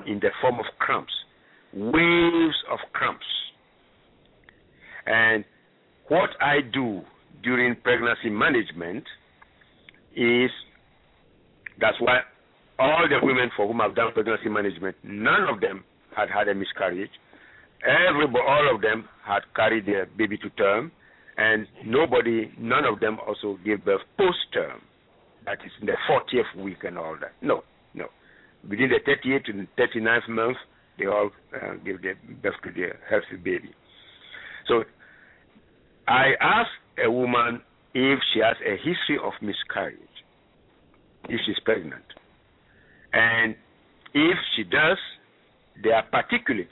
In the form of cramps, waves of cramps. And what I do during pregnancy management is that's why all the women for whom I've done pregnancy management, none of them had had a miscarriage. Everybody, all of them had carried their baby to term, and nobody, none of them also gave birth post term. That is in the 40th week and all that. No, no. Within the 38th and 39th month, they all uh, gave their birth to their healthy baby. So I ask a woman if she has a history of miscarriage, if she's pregnant. And if she does, there are particulates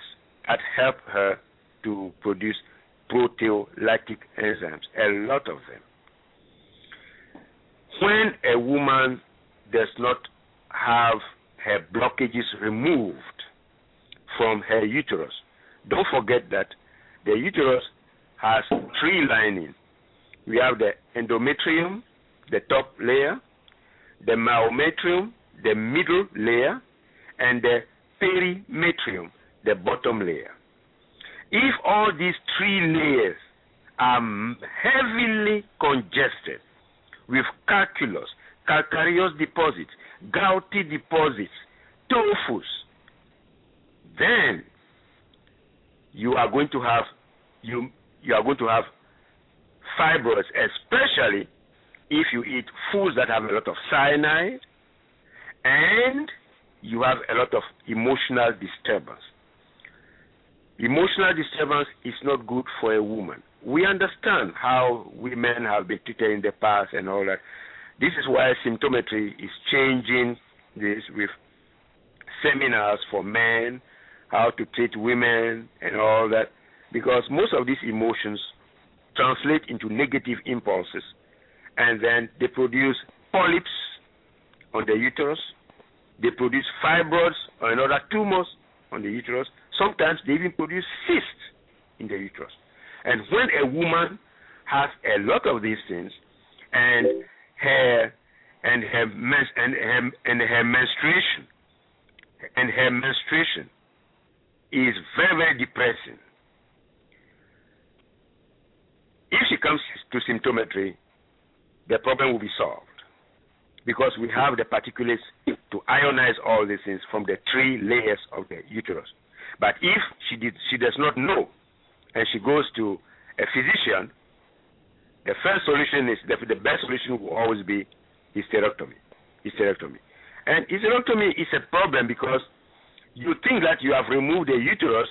that help her to produce proteolytic enzymes, a lot of them. When a woman does not have her blockages removed from her uterus, don't forget that the uterus has three linings. We have the endometrium, the top layer, the myometrium, the middle layer, and the perimetrium, the bottom layer. If all these three layers are heavily congested with calculus, calcareous deposits, gouty deposits, tophus, then you are going to have you you are going to have fibroids, especially if you eat foods that have a lot of cyanide and you have a lot of emotional disturbance. Emotional disturbance is not good for a woman. We understand how women have been treated in the past and all that. This is why symptometry is changing this with seminars for men, how to treat women and all that, because most of these emotions translate into negative impulses and then they produce polyps on the uterus, they produce fibroids or another tumors on the uterus. Sometimes they even produce cysts in the uterus. And when a woman has a lot of these things, and her and her and her, and her menstruation and her menstruation is very very depressing. If she comes to symptometry, the problem will be solved because we have the particulates to ionize all these things from the three layers of the uterus. But if she did, she does not know, and she goes to a physician, the first solution is the, the best solution will always be hysterectomy. Hysterectomy, and hysterectomy is a problem because you think that you have removed the uterus,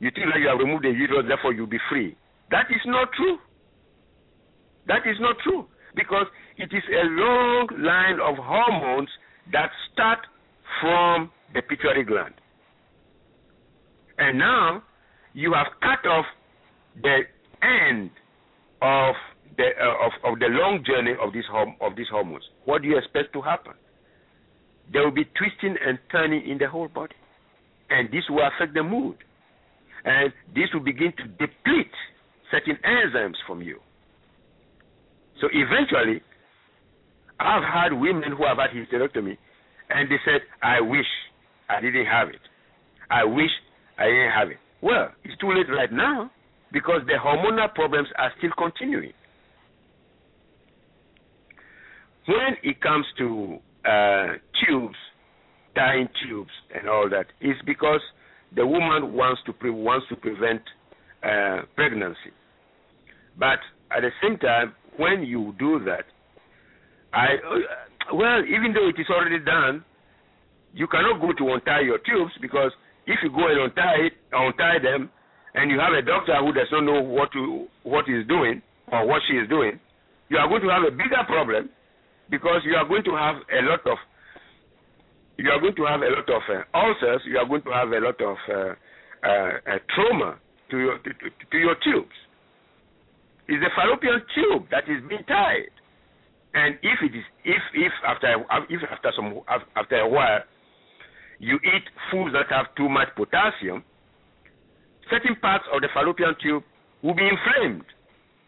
you think that you have removed the uterus, therefore you'll be free. That is not true. That is not true because it is a long line of hormones that start from the pituitary gland. And now you have cut off the end of the uh, of, of the long journey of these of these hormones. What do you expect to happen? There will be twisting and turning in the whole body, and this will affect the mood, and this will begin to deplete certain enzymes from you. So eventually, I've had women who have had hysterectomy, and they said, "I wish I didn't have it. I wish I didn't have it." Well, it's too late right now because the hormonal problems are still continuing. When it comes to uh, tubes, tying tubes, and all that, it's because the woman wants to pre- wants to prevent uh, pregnancy. But at the same time, when you do that, I uh, well, even though it is already done, you cannot go to untie your tubes because if you go and untie untie them, and you have a doctor who does not know what to what he's doing or what she is doing, you are going to have a bigger problem because you are going to have a lot of you are going to have a lot of uh, ulcers. You are going to have a lot of uh, uh, trauma to your to, to your tubes. It's the fallopian tube that is being tied, and if it is if if after if after some after a while you eat foods that have too much potassium, certain parts of the fallopian tube will be inflamed,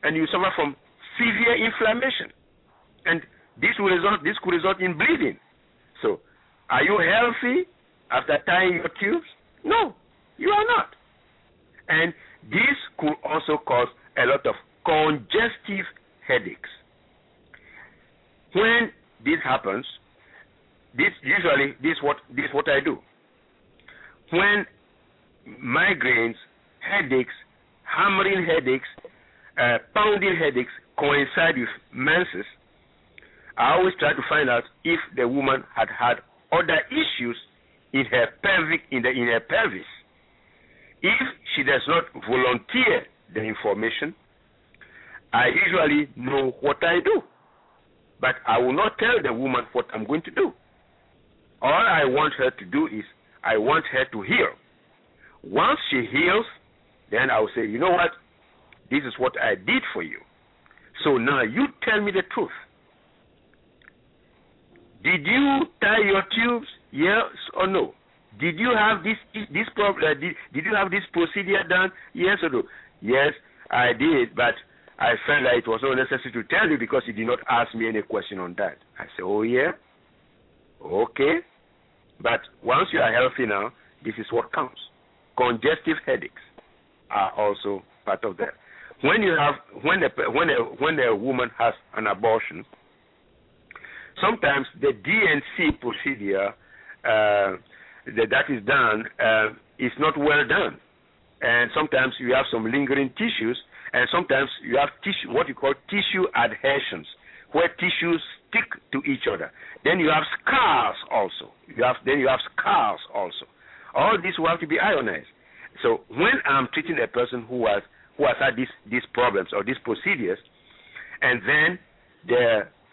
and you suffer from severe inflammation, and this will result this could result in bleeding. So, are you healthy after tying your tubes? No, you are not, and this could also cause a lot of congestive headaches. When this happens, this usually this what this what I do. When migraines, headaches, hammering headaches, uh, pounding headaches coincide with menses, I always try to find out if the woman had had other issues in her pelvic in the in her pelvis. If she does not volunteer the information, I usually know what I do. But I will not tell the woman what I'm going to do. All I want her to do is I want her to heal. Once she heals, then I will say, you know what? This is what I did for you. So now you tell me the truth. Did you tie your tubes? Yes or no? Did you have this this problem? Uh, did, did you have this procedure done? Yes or no? Yes, I did, but I felt like it was not necessary to tell you because you did not ask me any question on that. I said, oh yeah, okay. But once you are healthy now, this is what counts. Congestive headaches are also part of that. When you have when a when a when a woman has an abortion, sometimes the D&C procedure uh, that that is done uh, is not well done, and sometimes you have some lingering tissues, and sometimes you have tissue what you call tissue adhesions, where tissues stick to each other. Then you have scars also. You have then you have scars also. All these will have to be ionized. So when I'm treating a person who has who has had these these problems or these procedures, and then the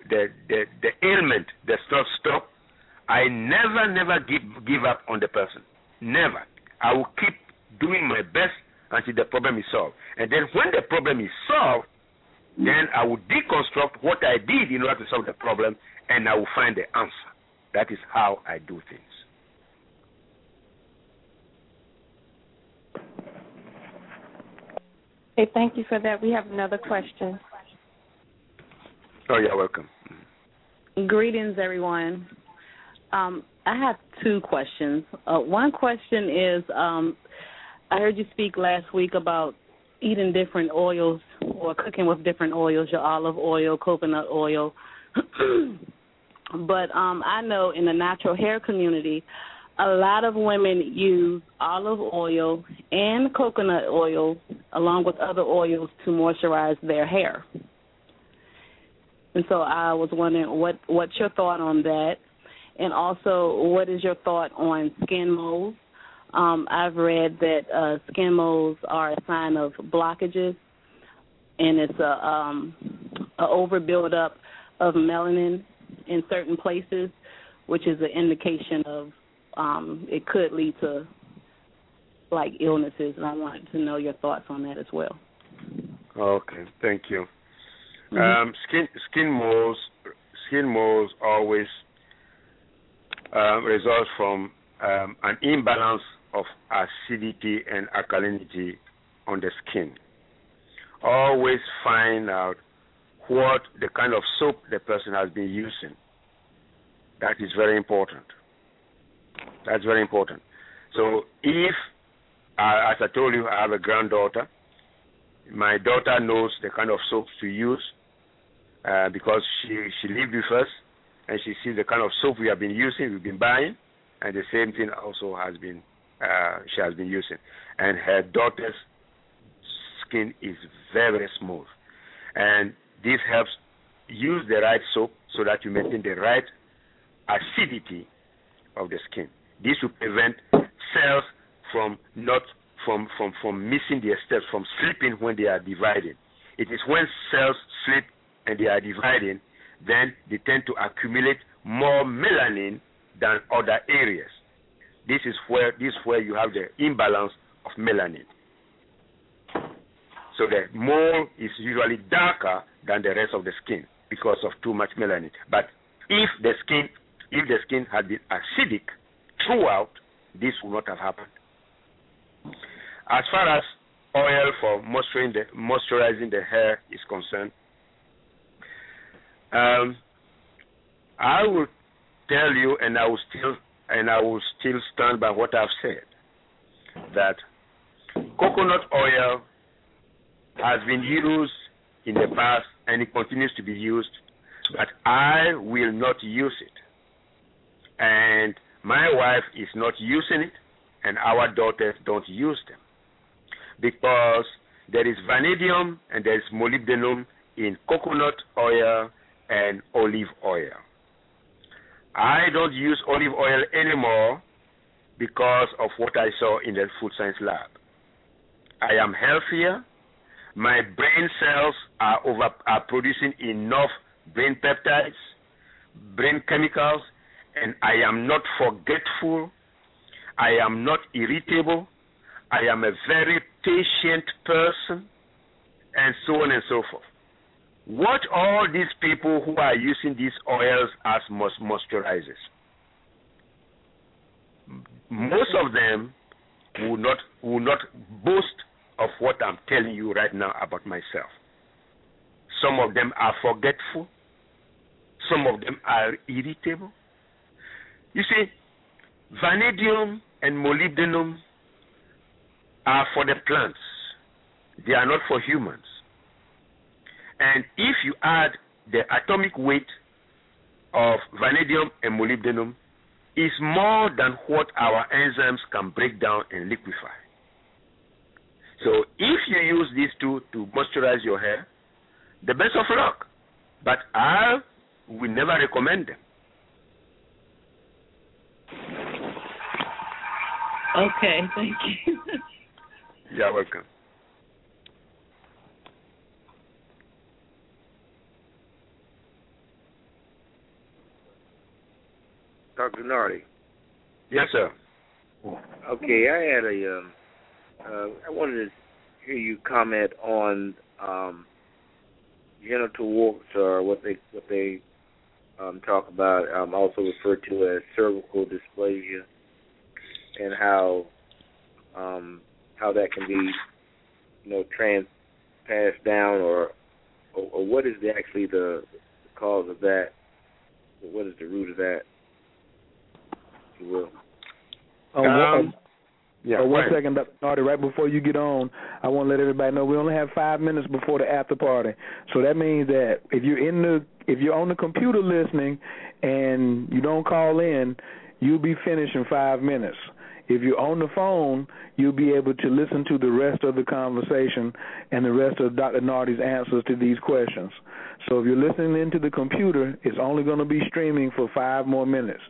the the, the ailment the stuff stop, I never never give give up on the person. Never. I will keep doing my best until the problem is solved. And then when the problem is solved, then I will deconstruct what I did in order to solve the problem, and I will find the answer. That is how I do things. Okay, thank you for that. We have another question. Oh, you're welcome. Greetings, everyone. Um, I have two questions. Uh, one question is um, I heard you speak last week about eating different oils or cooking with different oils, your olive oil, coconut oil. but um I know in the natural hair community, a lot of women use olive oil and coconut oil along with other oils to moisturize their hair. And so I was wondering what what's your thought on that? And also what is your thought on skin moles? Um, I've read that uh, skin moles are a sign of blockages, and it's a, um, a of melanin in certain places, which is an indication of um, it could lead to like illnesses. And I wanted to know your thoughts on that as well. Okay, thank you. Mm-hmm. Um, skin skin moles skin moles always uh, result from um, an imbalance of acidity and alkalinity on the skin. Always find out what the kind of soap the person has been using. That is very important. That's very important. So if, uh, as I told you, I have a granddaughter, my daughter knows the kind of soaps to use uh, because she she lived with us and she sees the kind of soap we have been using, we've been buying, and the same thing also has been uh, she has been using, and her daughter's skin is very, smooth. And this helps use the right soap so that you maintain the right acidity of the skin. This will prevent cells from not from from from missing their steps, from slipping when they are dividing. It is when cells slip and they are dividing, then they tend to accumulate more melanin than other areas. This is where this is where you have the imbalance of melanin. So the mole is usually darker than the rest of the skin because of too much melanin. But if the skin if the skin had been acidic throughout, this would not have happened. As far as oil for moisturizing the, moisturizing the hair is concerned, um, I will tell you, and I will still and I will still stand by what I've said, that coconut oil has been used in the past and it continues to be used, but I will not use it. And my wife is not using it, and our daughters don't use them. Because there is vanadium and there is molybdenum in coconut oil and olive oil. I don't use olive oil anymore because of what I saw in the food science lab. I am healthier. My brain cells are over are producing enough brain peptides, brain chemicals, and I am not forgetful. I am not irritable. I am a very patient person, and so on and so forth. What all these people who are using these oils as moisturizers? Most of them will not will not boast of what I'm telling you right now about myself. Some of them are forgetful. Some of them are irritable. You see, vanadium and molybdenum are for the plants. They are not for humans. And if you add the atomic weight of vanadium and molybdenum is more than what our enzymes can break down and liquefy. So if you use these two to moisturize your hair, the best of luck. But I will never recommend them. Okay, thank you. You're welcome. Dr. Nartey. Yes, sir. Okay, I had a. Um, uh, I wanted to hear you comment on um, genital warts, or what they what they um, talk about, um, also referred to as cervical dysplasia, and how um, how that can be, you know, trans passed down, or or, or what is the, actually the, the cause of that? What is the root of that? You will. Um, Um, yeah, uh, one right. second, Dr. Nartey, right before you get on, I want to let everybody know we only have five minutes before the after party. So that means that if you're in the if you're on the computer listening and you don't call in, you'll be finished in five minutes. If you're on the phone, you'll be able to listen to the rest of the conversation and the rest of Dr. Nartey's answers to these questions. So if you're listening into the computer, it's only going to be streaming for five more minutes.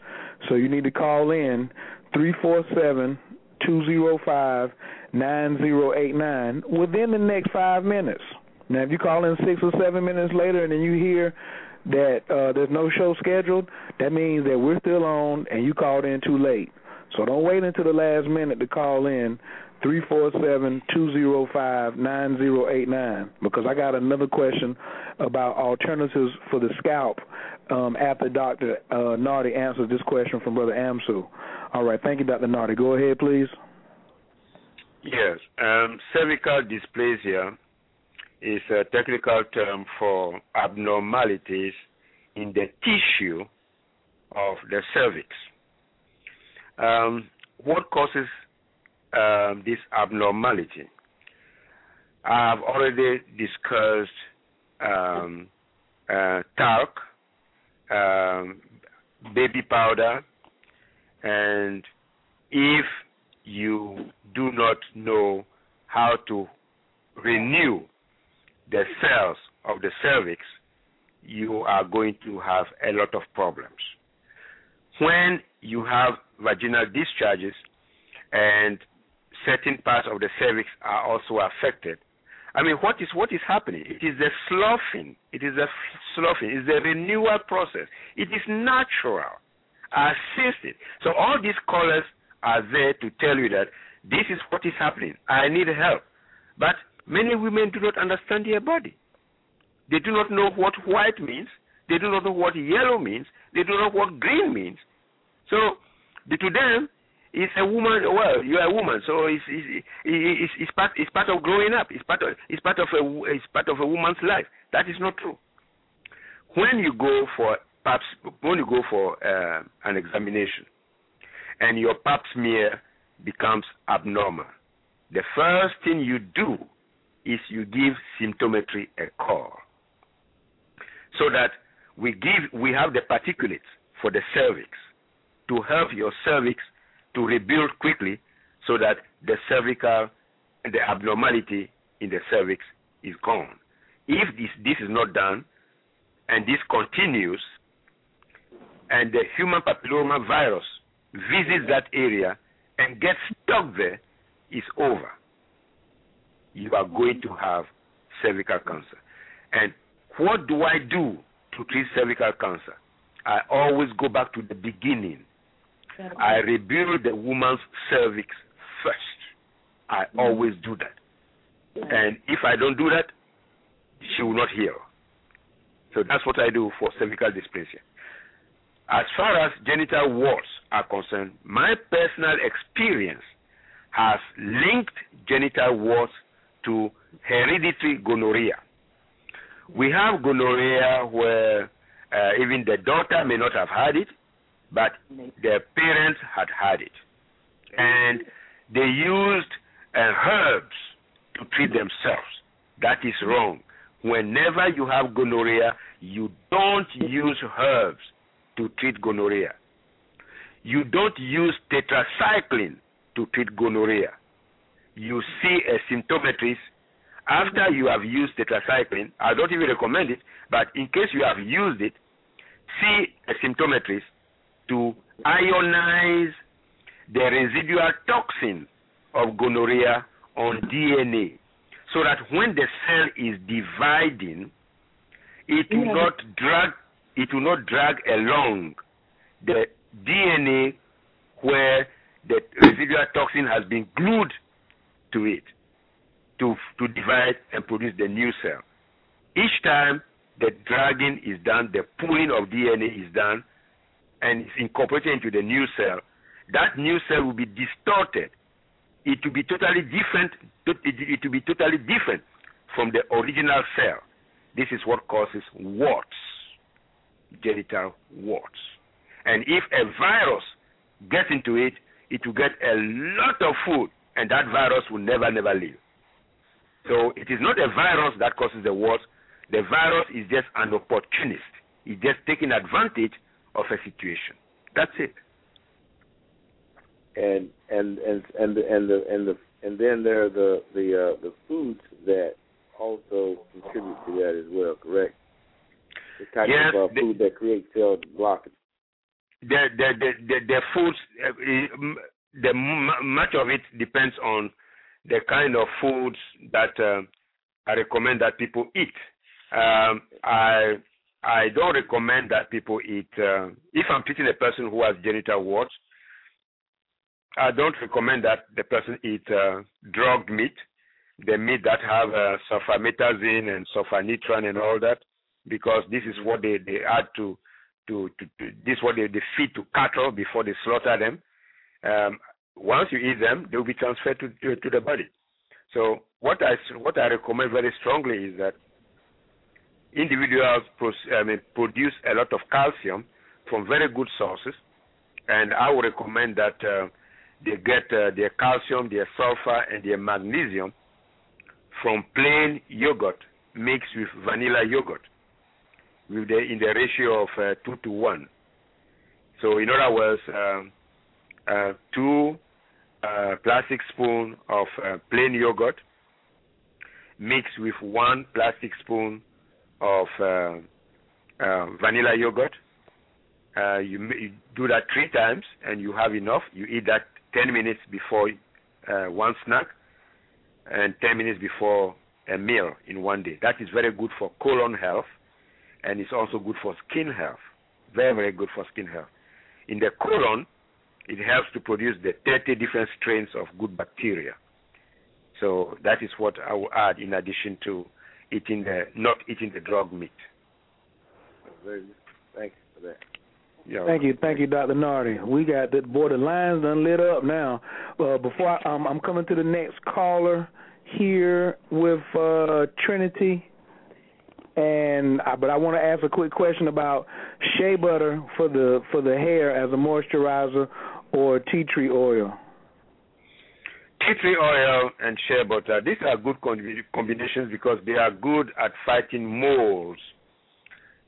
So you need to call in three four seven two zero five nine zero eight nine within the next five minutes. Now, if you call in six or seven minutes later and then you hear that uh, there's no show scheduled, that means that we're still on and you called in too late. So don't wait until the last minute to call in three four seven two zero five nine zero eight nine because I got another question about alternatives for the scalp um, after Dr. Uh, Nartey answers this question from Brother Amsu. All right, thank you, Dr. Nartey. Go ahead, please. Yes, um, cervical dysplasia is a technical term for abnormalities in the tissue of the cervix. Um, what causes um, this abnormality? I've already discussed um, uh, talc, um, baby powder, and if you do not know how to renew the cells of the cervix, you are going to have a lot of problems. When you have vaginal discharges and certain parts of the cervix are also affected, I mean, what is what is happening? It is a sloughing. It is a sloughing. It's a renewal process. It is natural, assisted. So all these colors are there to tell you that this is what is happening. I need help. But many women do not understand their body. They do not know what white means. They do not know what yellow means. They do not know what green means. So to them, it's a woman. Well, you're a woman, so it's it's, it's it's part it's part of growing up. It's part of it's part of a it's part of a woman's life. That is not true. When you go for pap when you go for uh, an examination, and your pap smear becomes abnormal, the first thing you do is you give symptometry a call, so that we give we have the particulates for the cervix to help your cervix to rebuild quickly so that the cervical the abnormality in the cervix is gone. If this, this is not done and this continues and the human papilloma virus visits that area and gets stuck there, it's over. You are going to have cervical cancer. And what do I do to treat cervical cancer? I always go back to the beginning. I rebuild the woman's cervix first. I mm-hmm. always do that. And if I don't do that, she will not heal. So that's what I do for cervical dysplasia. As far as genital warts are concerned, my personal experience has linked genital warts to hereditary gonorrhea. We have gonorrhea where uh, even the daughter may not have had it, but their parents had had it. And they used uh, herbs to treat themselves. That is wrong. Whenever you have gonorrhea, you don't use herbs to treat gonorrhea. You don't use tetracycline to treat gonorrhea. You see a symptometrist after you have used tetracycline. I don't even recommend it, but in case you have used it, see a symptometrist to ionize the residual toxin of gonorrhea on DNA so that when the cell is dividing, it will yeah. not drag it will not drag along the DNA where the residual toxin has been glued to it to to divide and produce the new cell. Each time the dragging is done, the pulling of DNA is done, and is incorporated into the new cell, that new cell will be distorted. It will be totally different. It will be totally different from the original cell. This is what causes warts, genital warts. And if a virus gets into it, it will get a lot of food, and that virus will never, never leave. So it is not a virus that causes the warts. The virus is just an opportunist. It's just taking advantage of a situation. That's it. And and and and the and the and the and then there are the the uh, the foods that also contribute to that as well. Correct. The type yes, of uh, food that creates cell blockage. The the the the, the foods. Uh, the much of it depends on the kind of foods that uh, I recommend that people eat. Um, I I don't recommend that people eat. Uh, if I'm treating a person who has genital warts, I don't recommend that the person eat uh, drugged meat, the meat that have uh, and sulfanitran and all that, because this is what they, they add to, to, to, to this is what they, they feed to cattle before they slaughter them. Um, once you eat them, they will be transferred to, to, to the body. So what I what I recommend very strongly is that individuals I mean, produce a lot of calcium from very good sources, and I would recommend that uh, they get uh, their calcium, their sulfur, and their magnesium from plain yogurt mixed with vanilla yogurt, with the, in the ratio of uh, two to one. So, in other words, um, uh, two uh, plastic spoon of uh, plain yogurt mixed with one plastic spoon of uh, uh, vanilla yogurt. Uh, you, you, do that three times, and you have enough. You eat that 10 minutes before uh, one snack, and 10 minutes before a meal in one day. That is very good for colon health, and it's also good for skin health. Very, very good for skin health. In the colon, it helps to produce the 30 different strains of good bacteria. So that is what I will add in addition to eating the not eating the drug meat. Thank you for that. Yeah. Thank you, thank you, Dr. Nartey. We got the boy, the lines done lit up now. Uh, before I, um, I'm coming to the next caller here with uh, Trinity, and I, but I want to ask a quick question about shea butter for the for the hair as a moisturizer or tea tree oil. Tea tree oil and shea butter. These are good combinations because they are good at fighting moles.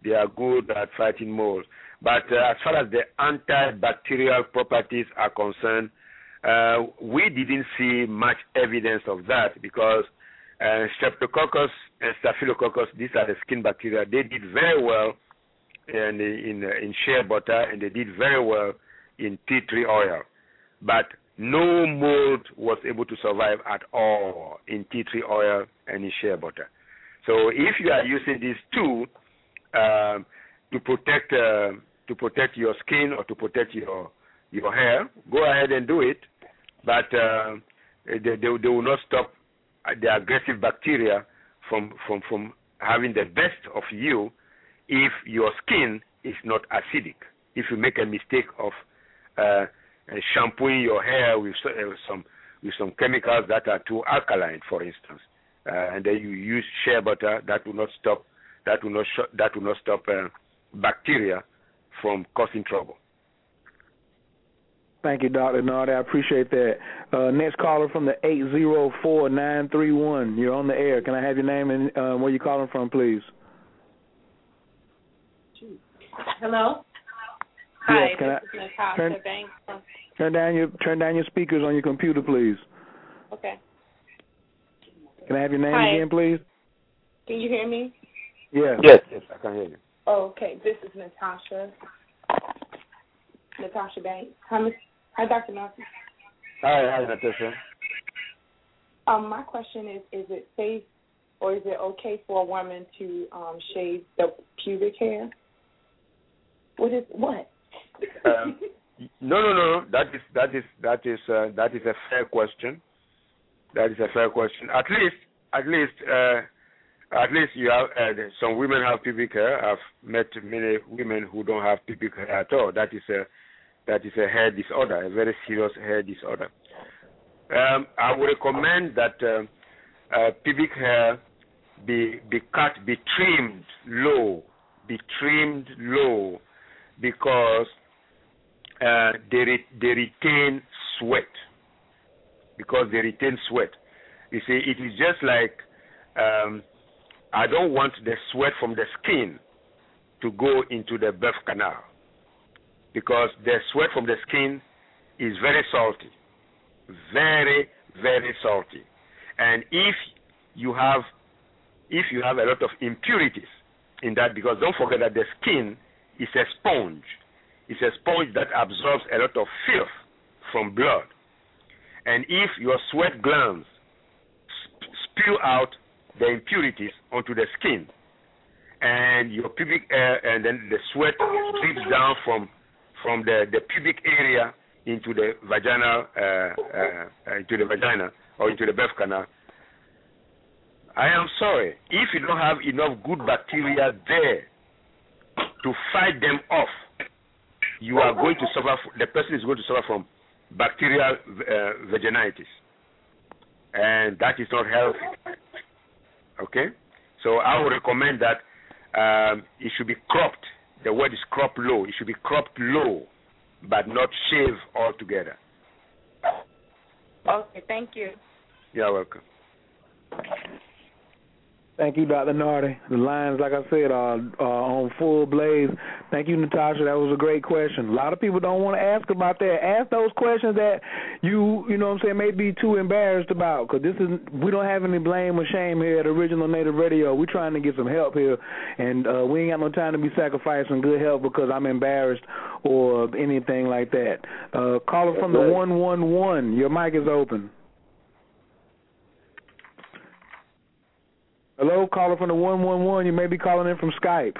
They are good at fighting moles. But uh, as far as the antibacterial properties are concerned, uh, we didn't see much evidence of that because uh, Streptococcus and Staphylococcus, these are the skin bacteria, they did very well in in, in shea butter and they did very well in tea tree oil. But no mold was able to survive at all in tea tree oil and in shea butter. So if you are using these two uh, to protect uh, to protect your skin or to protect your your hair, go ahead and do it. But uh, they, they, they will not stop the aggressive bacteria from from from having the best of you if your skin is not acidic. If you make a mistake of uh, shampooing your hair with uh, some with some chemicals that are too alkaline, for instance, uh, and then you use shea butter, that will not stop that will not sh- that will not stop uh, bacteria from causing trouble. Thank you, Dr. Nartey. I appreciate that. Uh, next caller from the 804931. You're on the air. Can I have your name and uh, where you calling from, please? Hello? Yes, Hi, can this I, is Natasha turn, Banks. Turn down your turn down your speakers on your computer, please. Okay. Can I have your name Hi. again, please? Can you hear me? Yes. Yes, yes, I can hear you. Oh, okay. This is Natasha. Natasha Banks. Hi, Hi, Dr. Nelson. Hi, hi, Natasha. Um, my question is: Is it safe or is it okay for a woman to um, shave the pubic hair? What is what? Um, no, no, no. That is that is that is uh, that is a fair question. That is a fair question. At least, at least, uh, at least you have uh, some women have pubic hair. I've met many women who don't have pubic hair at all. That is a that is a hair disorder, a very serious hair disorder. Um, I would recommend that uh, uh, pubic hair be be cut, be trimmed low, be trimmed low, because uh, they re- they retain sweat. Because they retain sweat. You see, it is just like um, I don't want the sweat from the skin to go into the birth canal because the sweat from the skin is very salty, very very salty, and if you have if you have a lot of impurities in that, because don't forget that the skin is a sponge, it's a sponge that absorbs a lot of filth from blood, and if your sweat glands sp- spew out the impurities onto the skin, and your pubic hair, and then the sweat drips down from from the, the pubic area into the vaginal uh, uh, into the vagina or into the birth canal. I am sorry if you don't have enough good bacteria there to fight them off. You are going to suffer. The person is going to suffer from bacterial uh, vaginitis, and that is not healthy. Okay, so I would recommend that um, it should be cropped. The word is crop low. It should be cropped low, but not shave altogether. Okay, thank you. You're welcome. Thank you, Dr. Nartey. The lines, like I said, are, are on full blaze. Thank you, Natasha. That was a great question. A lot of people don't want to ask about that. Ask those questions that you, you know what I'm saying, may be too embarrassed about because this is, we don't have any blame or shame here at Original Native Radio. We're trying to get some help here, and uh, we ain't got no time to be sacrificing good help because I'm embarrassed or anything like that. Uh, caller from the 111, your mic is open. Hello, caller from the 111. You may be calling in from Skype.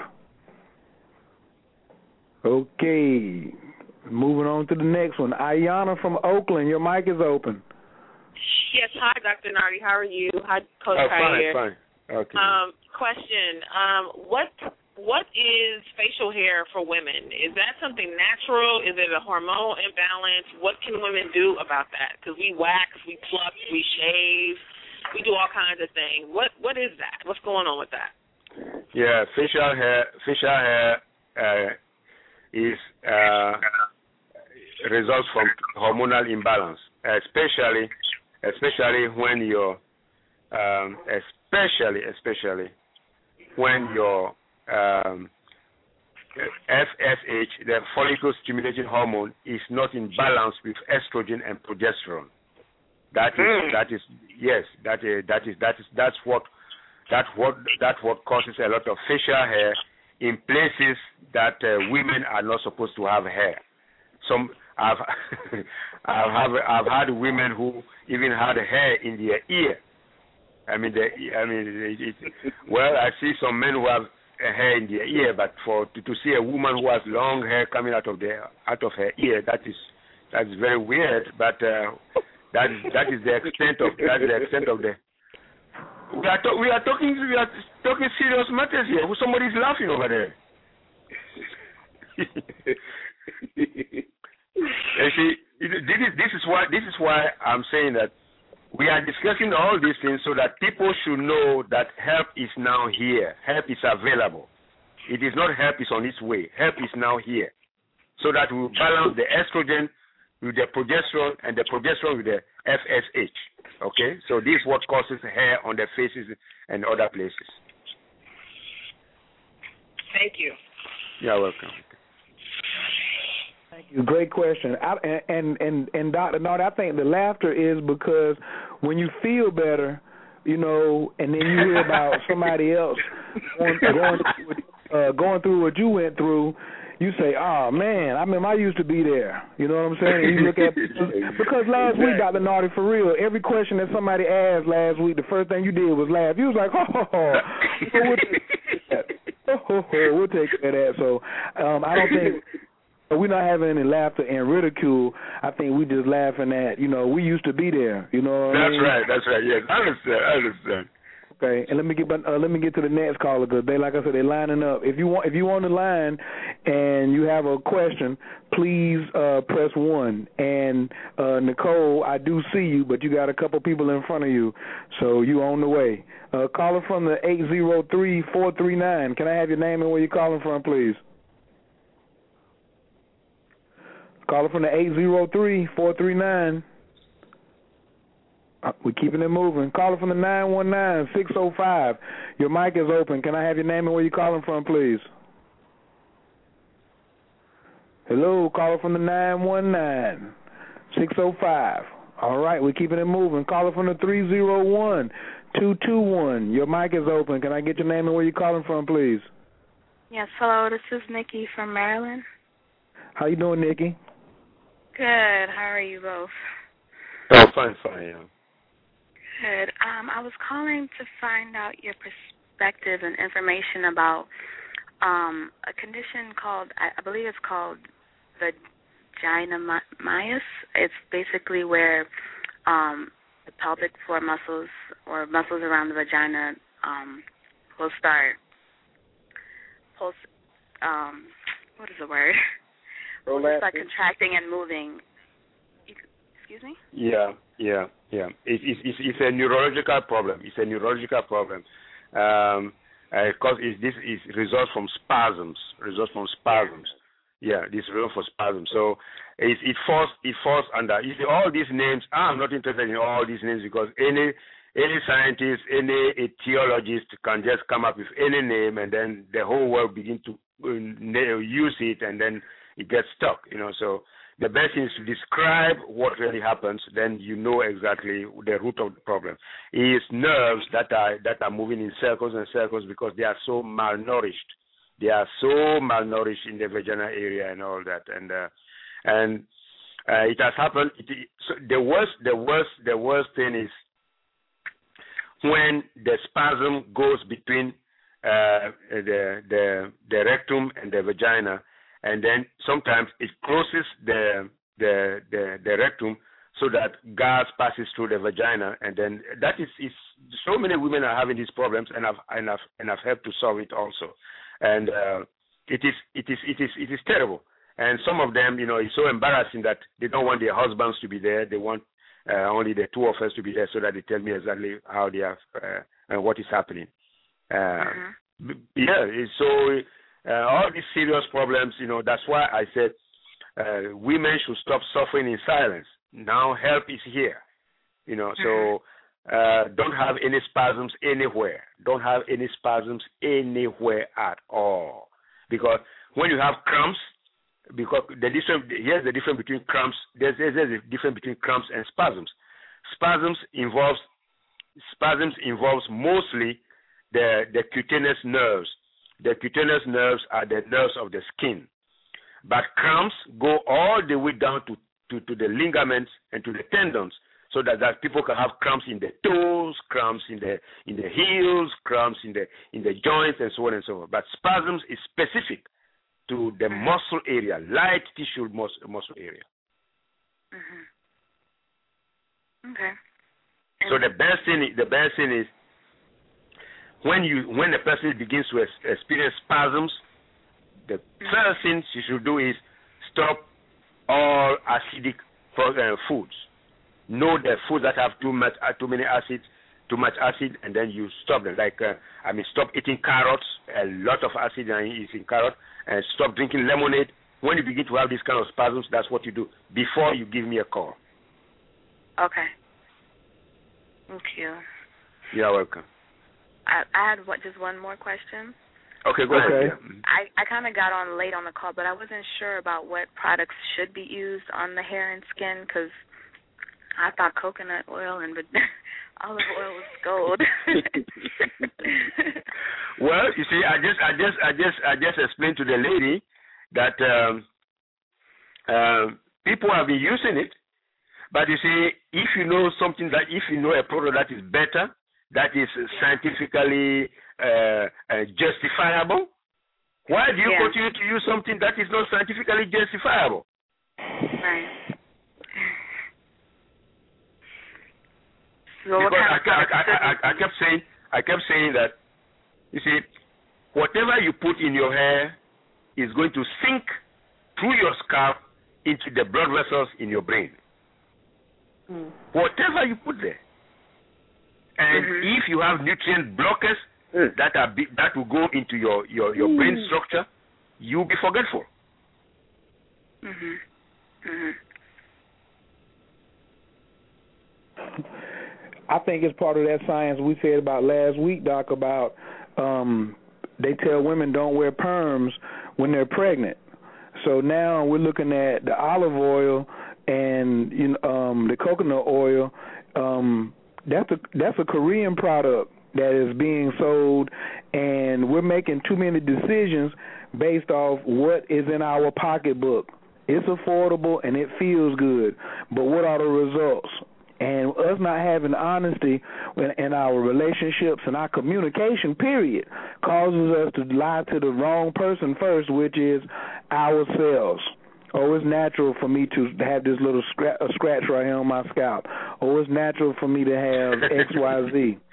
Okay. Moving on to the next one. Ayana from Oakland. Your mic is open. Yes. Hi, Dr. Nartey. How are you? Hi, Coach oh, fine, here. fine. Okay. Um, question. Um, what what is facial hair for women? Is that something natural? Is it a hormonal imbalance? What can women do about that? Because we wax, we pluck, we shave we do all kinds of things. What what is that? What's going on with that? Yeah, fish facial hair facial hair uh, is uh, results from hormonal imbalance, especially especially when your um, especially especially when your um, FSH, the follicle stimulating hormone, is not in balance with estrogen and progesterone. That is mm. that is yes that is that is that is that's what that what that what causes a lot of facial hair in places that uh, women are not supposed to have hair. Some I've I've have, I've had women who even had hair in their ear. I mean, the, I mean, it, it, well, I see some men who have hair in their ear, but for to, to see a woman who has long hair coming out of their out of her ear, that is that's very weird. But uh, that is that is the extent of that is the extent of the. We are to, we are talking we are talking serious matters here. Somebody's laughing over there. you see, this is this is why this is why I'm saying that we are discussing all these things so that people should know that help is now here. Help is available. It is not help is on its way. Help is now here, so that we balance the estrogen with the progesterone and the progesterone with the FSH. Okay, so this is what causes hair on the faces and other places. Thank you. You're welcome. Thank you. Great question. I, and and and Dr. Nard, I think the laughter is because when you feel better, you know, and then you hear about somebody else going, going, uh, going through what you went through, you say, "Oh man, I mean, I used to be there." You know what I'm saying? And you look at because last week, Dr. Nartey, for real, every question that somebody asked last week, the first thing you did was laugh. You was like, "Oh, oh, we'll take that. Oh, we'll take care of that." So um, I don't think we're not having any laughter and ridicule. I think we just laughing at, you know, we used to be there. You know. that's I mean? right. That's right. Yes, I understand. I understand. Okay, and let me get uh, let me get to the next caller because they, like I said, they're lining up. If you want, if you on the line and you have a question, please uh, press one. And uh, Nicole, I do see you, but you got a couple people in front of you, so you on the way. Uh, caller from the eight zero three four three nine. Can I have your name and where you're calling from, please? Caller from the eight zero three four three nine. Uh, we're keeping it moving. Caller from the nine one nine six zero oh five. Your mic is open. Can I have your name and where you're calling from, please? Hello, caller from the nine one nine six zero oh five. All right, we're keeping it moving. Caller from the three zero one two two one. Your mic is open. Can I get your name and where you're calling from, please? Yes, hello. This is Nikki from Maryland. How you doing, Nikki? Good. How are you both? Oh, fine, fine. Yeah. Good. Um, I was calling to find out your perspective and information about um, a condition called, I, believe it's called vaginomyas. It's basically where um, the pelvic floor muscles or muscles around the vagina um, will start pulse. Um, what is the word? will start contracting and moving. Excuse me. Yeah, yeah. Yeah, it's, it's, a neurological problem. It's a neurological problem. Um, because uh, this is results from spasms, results from spasms. Yeah, this results for spasms. So it it falls it falls under. All these names. I'm not interested in all these names because any any scientist, any etiologist can just come up with any name, and then the whole world begin to uh, use it, and then it gets stuck. You know, so the best is to describe what really happens. Then you know exactly the root of the problem. It is nerves that are that are moving in circles and circles because they are so malnourished. They are so malnourished in the vaginal area and all that, and uh, and uh, it has happened. It, so the worst, the worst, the worst thing is when the spasm goes between uh, the the the rectum and the vagina, and then sometimes it closes the the the, the rectum so that gas passes through the vagina, and then that is is so many women are having these problems, and I've and I've and I've helped to solve it also, and uh, it is it is it is it is terrible. And some of them, you know, it's so embarrassing that they don't want their husbands to be there. They want uh, only the two of us to be there so that they tell me exactly how they are uh, and what is happening. Uh, mm-hmm. Yeah, so uh, all these serious problems, you know, that's why I said uh, women should stop suffering in silence. Now help is here, you know. Mm-hmm. So uh, don't have any spasms anywhere. Don't have any spasms anywhere at all, because when you have cramps, because the difference here's the difference between cramps. There's, there's a difference between cramps and spasms. Spasms involves spasms involves mostly the the cutaneous nerves. The cutaneous nerves are the nerves of the skin, but cramps go all the way down to to, to the ligaments and to the tendons, so that, that people can have cramps in the toes, cramps in the in the heels, cramps in the in the joints, and so on and so forth. But spasms is specific to the mm-hmm. muscle area, light tissue muscle, muscle area. Mm-hmm. Okay. so the best thing, the best thing is when you when the person begins to experience spasms, the mm-hmm. first thing you should do is stop all acidic uh, foods. Know the foods that have too much uh, too many acids, too much acid, and then you stop them. Like uh, I mean, stop eating carrots. A lot of acid is in carrot and stop drinking lemonade. When you begin to have these kind of spasms, that's what you do before you give me a call. Okay. Thank you. You're welcome. I, I had what, just one more question. Okay, go okay. ahead. I I kind of got on late on the call, but I wasn't sure about what products should be used on the hair and skin because I thought coconut oil and olive oil was gold. well, you see, I just, I just, I just, I just explained to the lady that um, uh, people have been using it, but you see, if you know something that, if you know a product that is better, that is scientifically uh, uh, justifiable, why do you yeah. continue to use something that is not scientifically justifiable? Right. So because I, I, I, I, kept saying, I kept saying that, you see, whatever you put in your hair is going to sink through your scalp into the blood vessels in your brain. Mm. Whatever you put there. And mm-hmm. if you have nutrient blockers mm. that are that will go into your your, your mm. brain structure, you'll be forgetful. Mhm. Mhm. I think it's part of that science we said about last week, Doc, about um they tell women don't wear perms when they're pregnant. So now we're looking at the olive oil and you know, um the coconut oil. Um that's a that's a Korean product that is being sold and we're making too many decisions based off what is in our pocketbook. It's affordable and it feels good, but what are the results? and us not having honesty in our relationships and our communication period causes us to lie to the wrong person first which is ourselves oh it's natural for me to have this little scratch, scratch right here on my scalp. Oh it's natural for me to have xyz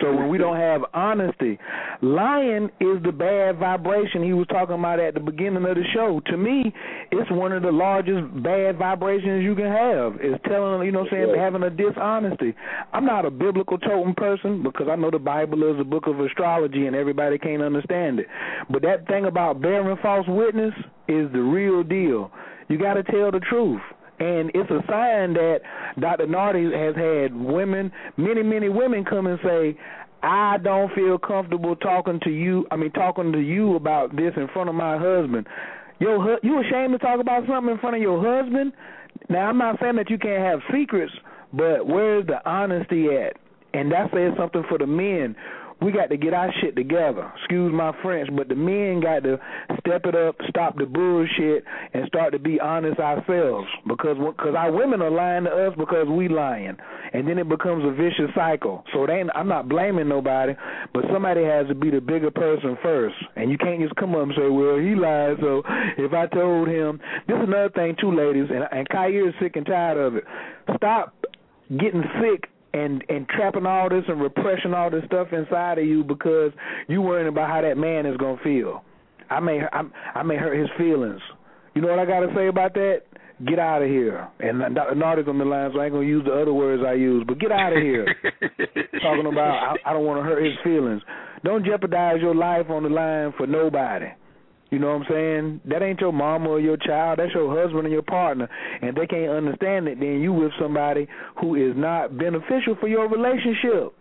so when we don't have honesty, lying is the bad vibration he was talking about at the beginning of the show. To me, it's one of the largest bad vibrations you can have. Is telling, you know, what I'm saying having a dishonesty. I'm not a biblical totem person because I know the Bible is a book of astrology and everybody can't understand it. But that thing about bearing false witness is the real deal. You got to tell the truth. And it's a sign that Dr. Nartey has had women, many, many women come and say, I don't feel comfortable talking to you. I mean, talking to you about this in front of my husband. Yo, you ashamed to talk about something in front of your husband? Now, I'm not saying that you can't have secrets, but where's the honesty at? And that says something for the men we got to get our shit together. Excuse my French, but the men got to step it up, stop the bullshit, and start to be honest ourselves. Because cause our women are lying to us because we lying, and then it becomes a vicious cycle. So ain't, I'm not blaming nobody, but somebody has to be the bigger person first, and you can't just come up and say, "Well, he lied." So if I told him, this is another thing too, ladies, and and Khayr is sick and tired of it. Stop getting sick and and trapping all this and repressing all this stuff inside of you because you worrying about how that man is gonna feel. I may I, I may hurt his feelings. You know what I got to say about that? Get out of here. And Dr. Nartey's on the line, so I ain't gonna use the other words I use. But get out of here. Talking about I, I don't want to hurt his feelings. Don't jeopardize your life on the line for nobody. You know what I'm saying? That ain't your mama or your child. That's your husband and your partner. And they can't understand it, then you with somebody who is not beneficial for your relationship.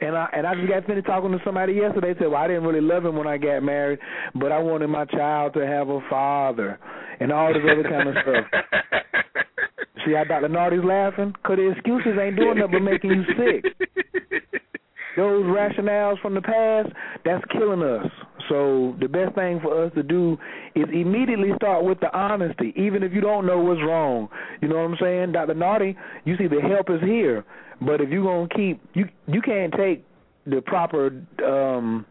And I and I just got finished talking to somebody yesterday. Said, "Well, I didn't really love him when I got married, but I wanted my child to have a father and all this other kind of stuff." See how Dr. Nartey's laughing? Cause the excuses ain't doing nothing but making you sick. Those rationales from the past, that's killing us. So the best thing for us to do is immediately start with the honesty, even if you don't know what's wrong. You know what I'm saying, Dr. Nartey? You see, the help is here, but if you're gonna keep, you you can't take the proper um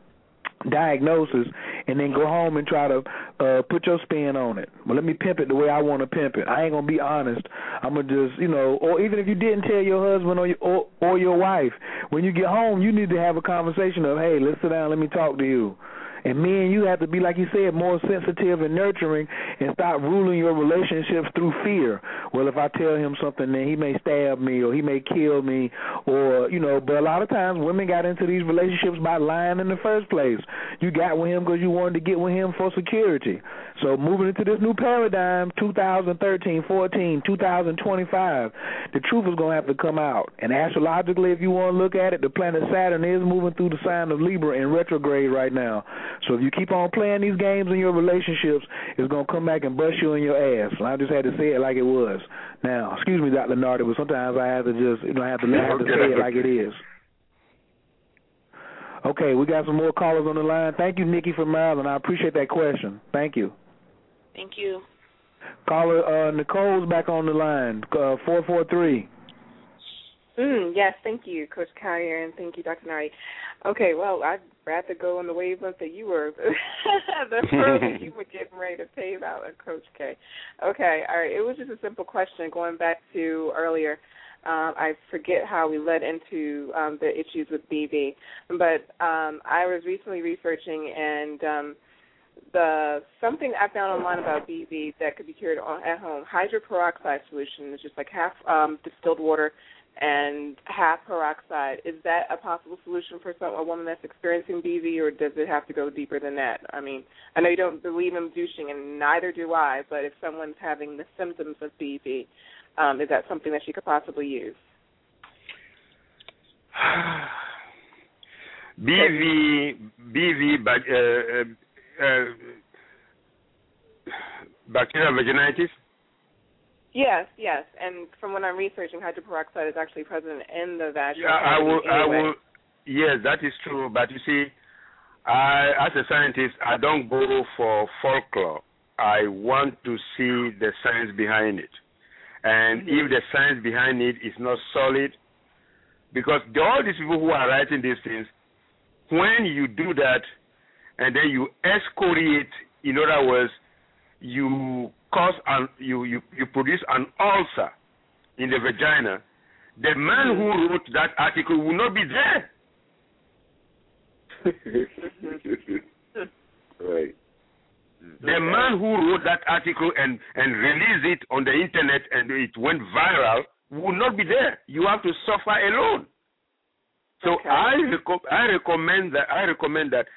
diagnosis and then go home and try to uh put your spin on it. Well, let me pimp it the way I want to pimp it. I ain't gonna be honest. I'm gonna just, you know, or even if you didn't tell your husband or your, or, or your wife, when you get home, you need to have a conversation of, hey, let's sit down, let me talk to you. And me and you have to be, like you said, more sensitive and nurturing and stop ruling your relationships through fear. Well, if I tell him something, then he may stab me or he may kill me or, you know, but a lot of times women got into these relationships by lying in the first place. You got with him because you wanted to get with him for security. So moving into this new paradigm, 2013, 14, 2025, the truth is going to have to come out. And astrologically, if you want to look at it, the planet Saturn is moving through the sign of Libra in retrograde right now. So if you keep on playing these games in your relationships, it's going to come back and bust you in your ass. And I just had to say it like it was. Now, excuse me, Dr. Nartey, but sometimes I have to just, you know, I have to, I have to say it like it is. Okay, we got some more callers on the line. Thank you, Nikki from Maryland. I appreciate that question. Thank you. Thank you. Caller uh, Nicole's back on the line. Uh, four four three. Mm, yes, thank you, Coach Khayr, and thank you, Dr. Nartey. Okay, well, I'd rather go on the wavelength that you were the early you were getting ready to pave out a Coach K. Okay, all right. It was just a simple question going back to earlier. Um, I forget how we led into um, the issues with BV, but um, I was recently researching and um, the something I found online about BV that could be cured at home. Hydroperoxide solution is just like half um, distilled water and half peroxide. Is that a possible solution for some a woman that's experiencing BV, or does it have to go deeper than that? I mean, I know you don't believe in douching, and neither do I. But if someone's having the symptoms of BV, um, is that something that she could possibly use? BV, BV, but uh, uh, bacterial vaginitis. Yes, yes, and from what I'm researching, hydroperoxide is actually present in the vaginal. Yeah, I will. Anyway. I will. Yes, that is true. But you see, I, as a scientist, I don't go for folklore. I want to see the science behind it, and Mm-hmm. if the science behind it is not solid, because all these people who are writing these things, when you do that, and then you excoriate, in other words, you cause an you, you you produce an ulcer in the vagina, the man who mm. wrote that article will not be there. right. The man who wrote that article and and released it on the internet and it went viral will not be there. You have to suffer alone. So Okay. I reco- I recommend that I recommend that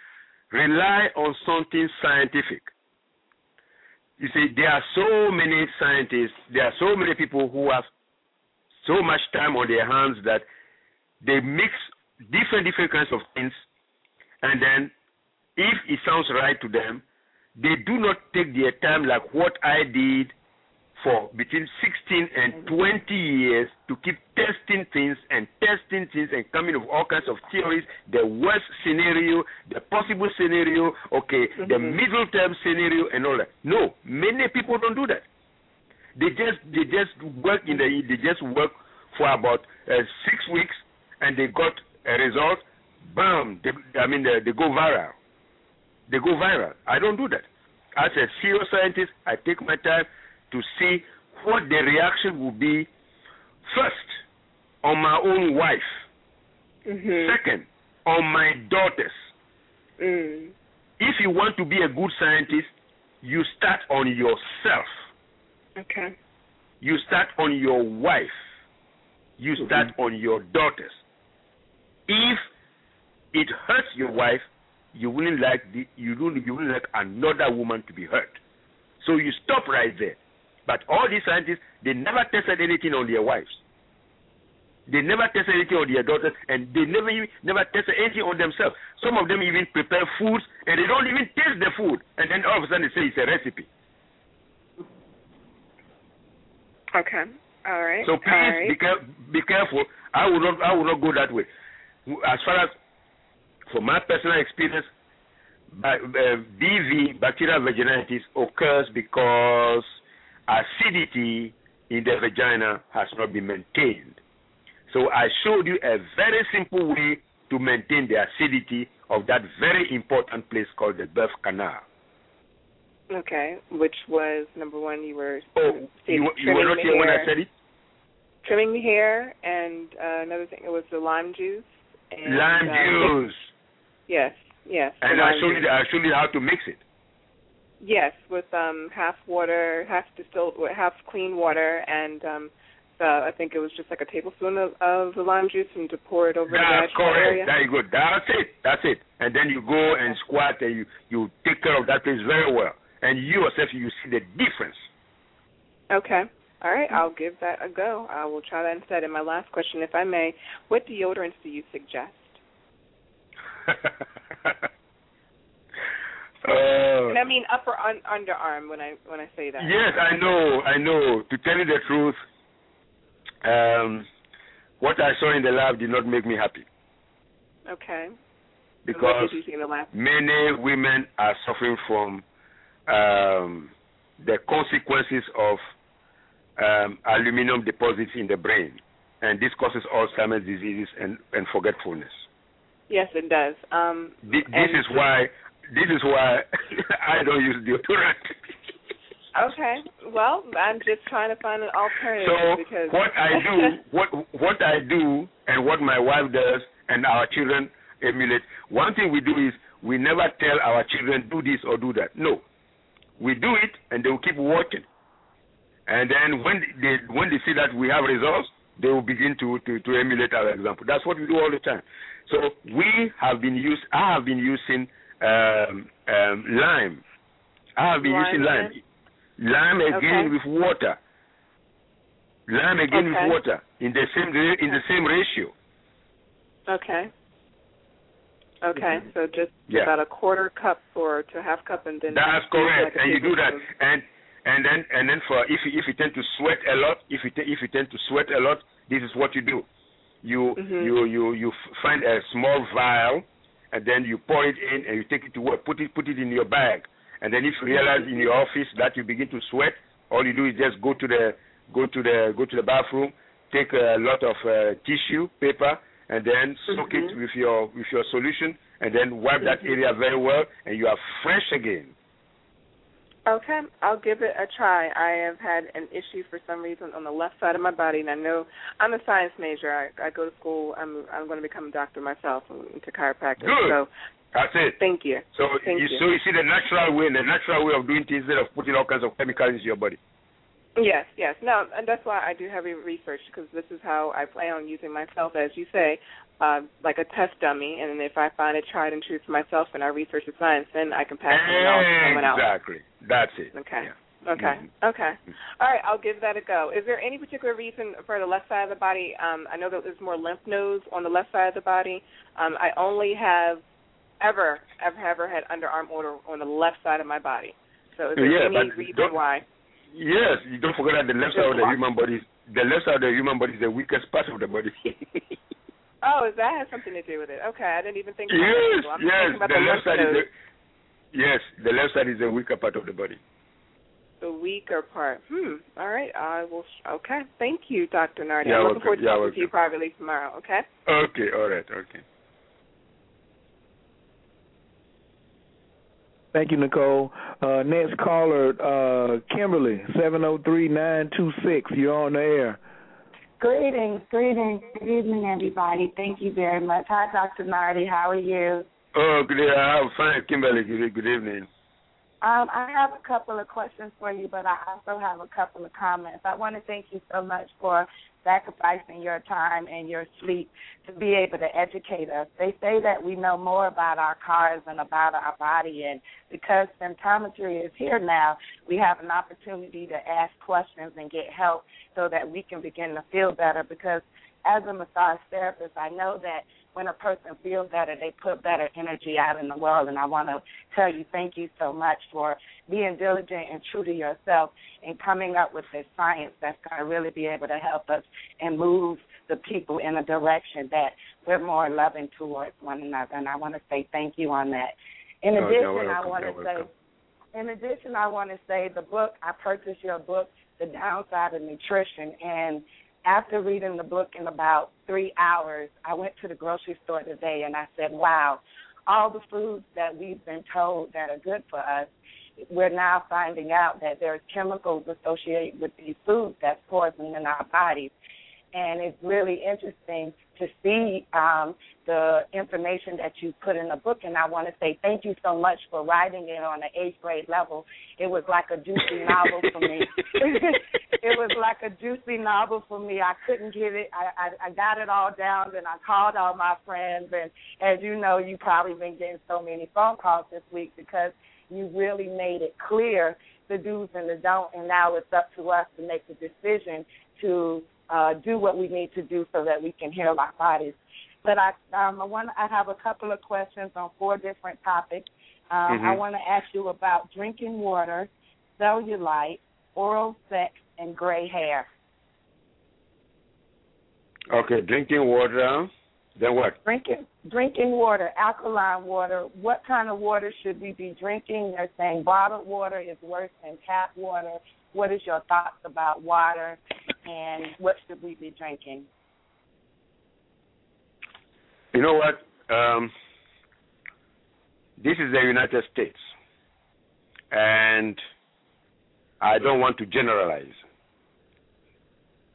rely on something scientific. You see, there are so many scientists, there are so many people who have so much time on their hands that they mix different different kinds of things, and then if it sounds right to them, they do not take their time like what I did for between 16 and 20 years to keep testing things and testing things and coming up with all kinds of theories, the worst scenario, the possible scenario, okay, mm-hmm. the middle term scenario and all that. No, many people don't do that. They just they just work in the they just work for about uh, six weeks and they got a result. Bam! They, I mean they, they go viral. They go viral. I don't do that. As a serious scientist, I take my time to see what the reaction will be first on my own wife, mm-hmm. second on my daughters. Mm. If you want to be a good scientist, you start on yourself. Okay. You start on your wife. You Mm-hmm. start on your daughters. If it hurts your wife, you wouldn't like the, you wouldn't you wouldn't like another woman to be hurt. So you stop right there. But all these scientists, they never tested anything on their wives. They never tested anything on their daughters, and they never even, never tested anything on themselves. Some of them even prepare foods, and they don't even taste the food, and then all of a sudden they say it's a recipe. Okay. All right. So please right. be, care- be careful. I will not I will not go that way. As far as from my personal experience, bi- uh, BV bacterial vaginitis occurs because acidity in the vagina has not been maintained. So I showed you a very simple way to maintain the acidity of that very important place called the birth canal. Okay. Which was number one. You were Oh, you, you were not here when I said it? Trimming the hair, and uh, another thing it was the lime juice. And, Lime uh, juice. Yes. Yes. And I showed you I showed you how to mix it. Yes, with um half water, half distilled, half clean water, and um uh, I think it was just like a tablespoon of, of the lime juice, and to pour it over the That's area. correct. Very good. That's it. That's it. And then you go and squat and you, you take care of that place very well. And you yourself, you see the difference. Okay. All right, I'll give that a go. I will try that instead. And my last question, if I may, what deodorants do you suggest? Uh, and I mean upper un- underarm when I when I say that. yes, I know. I know. To tell you the truth, um, what I saw in the lab did not make me happy Okay. Because what did you see in the lab? many women are suffering from um, the consequences of um, aluminum deposits in the brain, and this causes Alzheimer's diseases and, and forgetfulness. Yes, it does. Um, Thi- This is why. This is why I don't use deodorant. Okay. Well, I'm just trying to find an alternative So because what I do, what what I do, and what my wife does, and our children emulate. One thing we do is we never tell our children do this or do that. No, we do it, and they will keep watching. And then when they when they see that we have results, they will begin to to, to emulate our example. That's what we do all the time. So we have been used. I have been using um, um, lime. I have been Lime, using lime. Lime again Okay. with water. Lime again Okay. with water in the same in the same ratio. Okay. Okay. So just Yeah. about a quarter cup or to half cup, and then That's correct, like and you do that, tablespoon. and and then and then for if you, if you tend to sweat a lot, if you if you tend to sweat a lot, this is what you do. You Mhm. you you you find a small vial, and then you pour it in, and you take it to work. Put it put it in your bag, and then if you realize in your office that you begin to sweat, all you do is just go to the go to the go to the bathroom, take a lot of uh, tissue paper, and then soak it Mhm. with your with your solution, and then wipe that Mhm. area very well, and you are fresh again. Okay, I'll give it a try. I have had an issue for some reason on the left side of my body, and I know I'm a science major. I, I go to school. I'm I'm going to become a doctor myself into chiropractic. Good. So That's it. thank you. So Thank you, you. so you see the natural way, the natural way of doing things instead of putting all kinds of chemicals into your body. Yes, yes. No, and that's why I do heavy research because this is how I plan on using myself, as you say, uh, like a test dummy. And if I find it tried and true for myself, and I research the science, then I can pass it on to someone else. Exactly. That's it. Okay. Yeah. Okay. Mm-hmm. Okay. All right. I'll give that a go. Is there any particular reason for the left side of the body? Um, I know that there's more lymph nodes on the left side of the body. Um, I only have ever, ever, ever had underarm odor on the left side of my body. So is there yeah, any reason why? Yes, you don't forget that the left side of the human body, the left side of the human body is the weakest part of the body. oh, that has something to do with it. Okay, I didn't even think about yes, that. Yes, the, the left side is the yes, the left side is the weaker part of the body. The weaker part. Hmm. All right. I will. Okay. Thank you, Dr. Nartey. Yeah, I'm looking forward to yeah, talking to you privately tomorrow. Okay. Okay. All right. Okay. Thank you, Nicole. Uh, next caller, uh, Kimberly, seven zero three nine two six. You're on the air. Greetings, greetings, good evening, everybody. Thank you very much. Hi, Dr. Nartey. How are you? Oh, good. evening. I'm fine, Kimberly. Good, good evening. Um, I have a couple of questions for you, but I also have a couple of comments. I want to thank you so much for sacrificing your time and your sleep to be able to educate us. They say that we know more about our cars than about our body, and because symptometry is here now, we have an opportunity to ask questions and get help so that we can begin to feel better. Because as a massage therapist, I know that when a person feels better, they put better energy out in the world. And I want to tell you thank you so much for being diligent and true to yourself and coming up with this science that's going to really be able to help us and move the people in a direction that we're more loving towards one another. And I want to say thank you on that. In Oh, addition, I want to say. In addition, I want to say the book, I purchased your book, The Downside of Nutrition, and after reading the book in about three hours, I went to the grocery store today and I said, wow, all the foods that we've been told that are good for us, we're now finding out that there's chemicals associated with these foods that's poisoning our bodies. And it's really interesting to see um, the information that you put in the book. And I want to say thank you so much for writing it on an eighth grade level. It was like a juicy novel for me. it was like a juicy novel for me. I couldn't get it. I, I I got it all down, and I called all my friends. And as you know, you probably been getting so many phone calls this week because you really made it clear the do's and the don't. And now it's up to us to make the decision to uh, do what we need to do so that we can heal our bodies. But I, um, I want I have a couple of questions on four different topics. Um, Mhm. I want to ask you about drinking water, cellulite, oral sex, and gray hair. Okay, drinking water. Then what? Drinking drinking water, alkaline water. What kind of water should we be drinking? They're saying bottled water is worse than tap water. What is your thoughts about water, and what should we be drinking? You know what? Um, this is the United States, and I don't want to generalize.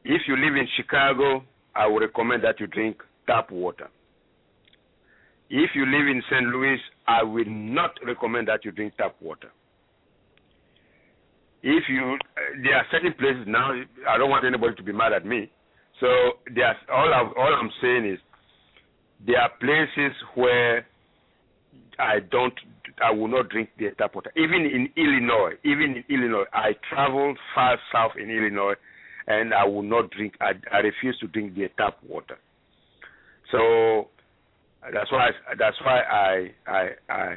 If you live in Chicago, I would recommend that you drink tap water. If you live in St. Louis, I will not recommend that you drink tap water. If you, there are certain places now. I don't want anybody to be mad at me. So there's all. i all I'm saying is, there are places where I don't. I will not drink the tap water. Even in Illinois, even in Illinois, I traveled far south in Illinois, and I will not drink. I, I refuse to drink the tap water. So that's why. That's why I I I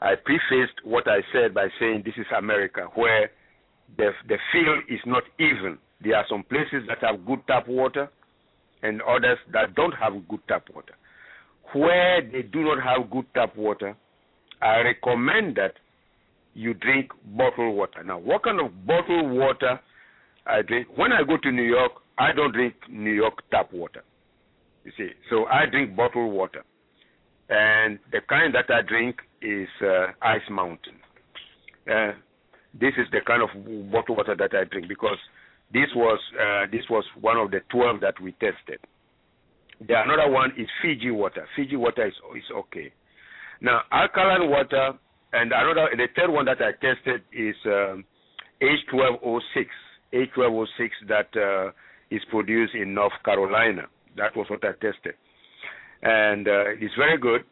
I prefaced what I said by saying this is America, where the the field is not even. There are some places that have good tap water, and others that don't have good tap water. Where they do not have good tap water, I recommend that you drink bottled water. Now, what kind of bottled water I drink? When I go to New York, I don't drink New York tap water. You see, so I drink bottled water, and the kind that I drink is uh, Ice Mountain. Uh, this is the kind of bottled water that I drink because this was uh, this was one of the twelve that we tested. The another one is Fiji water. Fiji water is is okay. Now alkaline water and another the third one that I tested is um, H1206. H1206 that uh, is produced in North Carolina. That was what I tested, and uh, it's very good.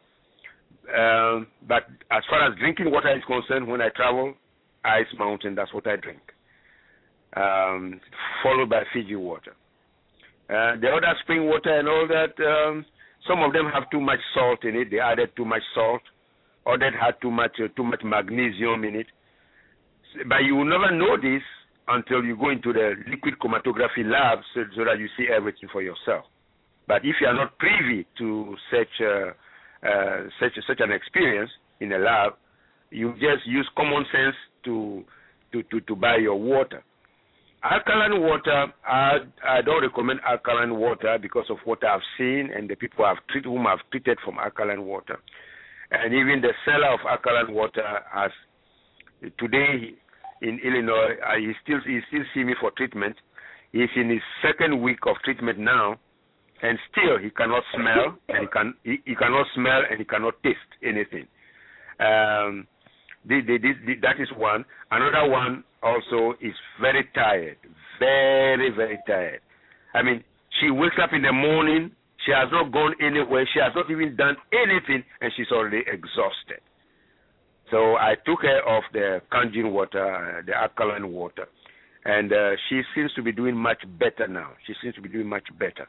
Um, but as far as drinking water is concerned, when I travel, Ice Mountain. That's what I drink. Um, followed by Fiji water. Uh, the other spring water and all that, um, some of them have too much salt in it. They added too much salt. or Others had too much uh, too much magnesium in it. But you will never know this until you go into the liquid chromatography lab so, so that you see everything for yourself. But if you are not privy to such uh, uh, such such an experience in a lab, you just use common sense to to to, to buy your water. Alkaline water, I, I don't recommend alkaline water because of what I've seen and the people I've treated, whom I've treated from alkaline water. And even the seller of alkaline water has, today in Illinois, uh, he still he still see me for treatment. He's in his second week of treatment now, and still he cannot smell and he can he, he cannot smell and he cannot taste anything. Um, that is one. Another one also is very tired, very very tired. I mean, she wakes up in the morning. She has not gone anywhere. She has not even done anything, and she's already exhausted. So I took her off the Kangen water, uh, the alkaline water, and uh, she seems to be doing much better now. She seems to be doing much better.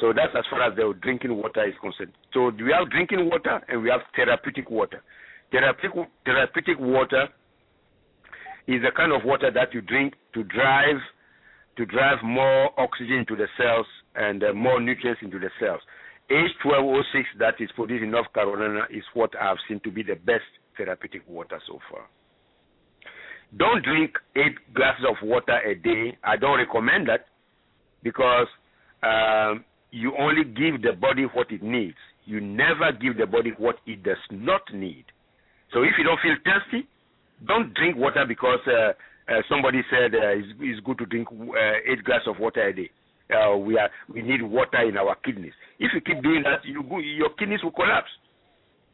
So that's as far as the drinking water is concerned. So we have drinking water and we have therapeutic water. Therapeutic, therapeutic water is the kind of water that you drink to drive to drive more oxygen to the cells and uh, more nutrients into the cells. H12O6 that is produced in North Carolina is what I've seen to be the best therapeutic water so far. Don't drink eight glasses of water a day. I don't recommend that because um, you only give the body what it needs. You never give the body what it does not need. So if you don't feel thirsty, don't drink water because uh, uh, somebody said uh, it's, it's, good to drink uh, eight glasses of water a day. Uh, we are we need water in our kidneys. If you keep doing that, you go, your kidneys will collapse.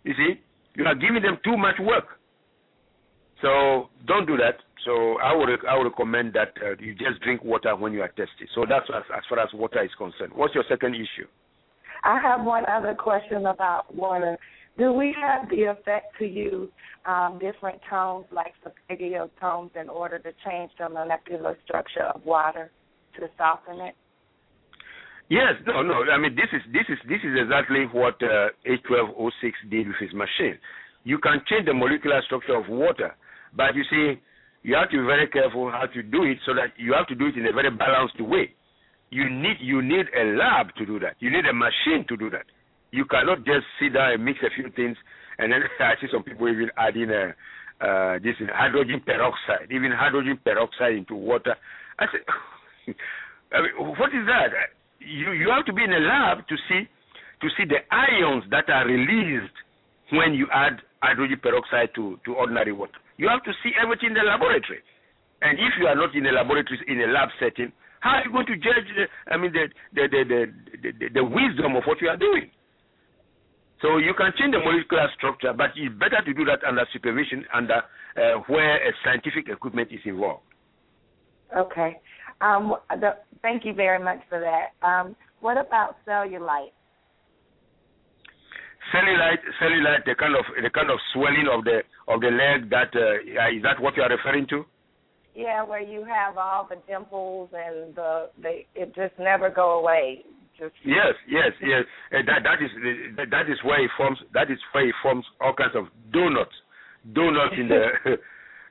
You see, you are giving them too much work. So don't do that. So I would I would recommend that uh, you just drink water when you are thirsty. So that's as, as far as water is concerned. What's your second issue? I have one other question about water. Do we have the effect to use um, different tones, like arpeggio tones, in order to change the molecular structure of water to soften it? Yes, no, no. I mean, this is this is this is exactly what uh, H12O6 did with his machine. You can change the molecular structure of water, but you see, you have to be very careful how to do it so that you have to do it in a very balanced way. You need you need a lab to do that. You need a machine to do that. You cannot just sit down and mix a few things, and then I see some people even adding a, uh, this hydrogen peroxide, even hydrogen peroxide into water. I said, I mean, what is that? You you have to be in a lab to see to see the ions that are released when you add hydrogen peroxide to, to ordinary water. You have to see everything in the laboratory. And if you are not in a laboratory, in a lab setting, how are you going to judge the, I mean, the, the, the, the, the, the wisdom of what you are doing? So you can change the molecular structure, but it's better to do that under supervision, under uh, where a scientific equipment is involved. Okay. Um, the, thank you very much for that. Um, what about cellulite? Cellulite, cellulite, the kind of the kind of swelling of the of the leg. That uh, is that what you are referring to? Yeah, where you have all the dimples and the they it just never go away. Yes, yes, yes. Uh, that that is that is where it forms. That is where it forms all kinds of donuts, donuts in the.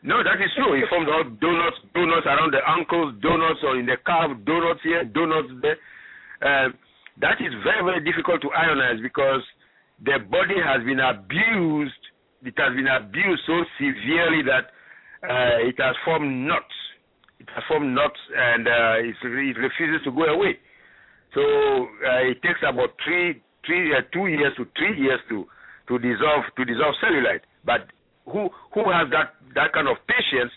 no, that is true. It forms all donuts, donuts around the ankles, donuts or in the calf, donuts here, donuts there. Uh, that is very very difficult to ionize because the body has been abused. It has been abused so severely that uh, it has formed knots. It has formed knots and uh, it, it refuses to go away. So uh, it takes about three, three, uh, two years to three years to to dissolve to dissolve cellulite. But who who has that that kind of patience?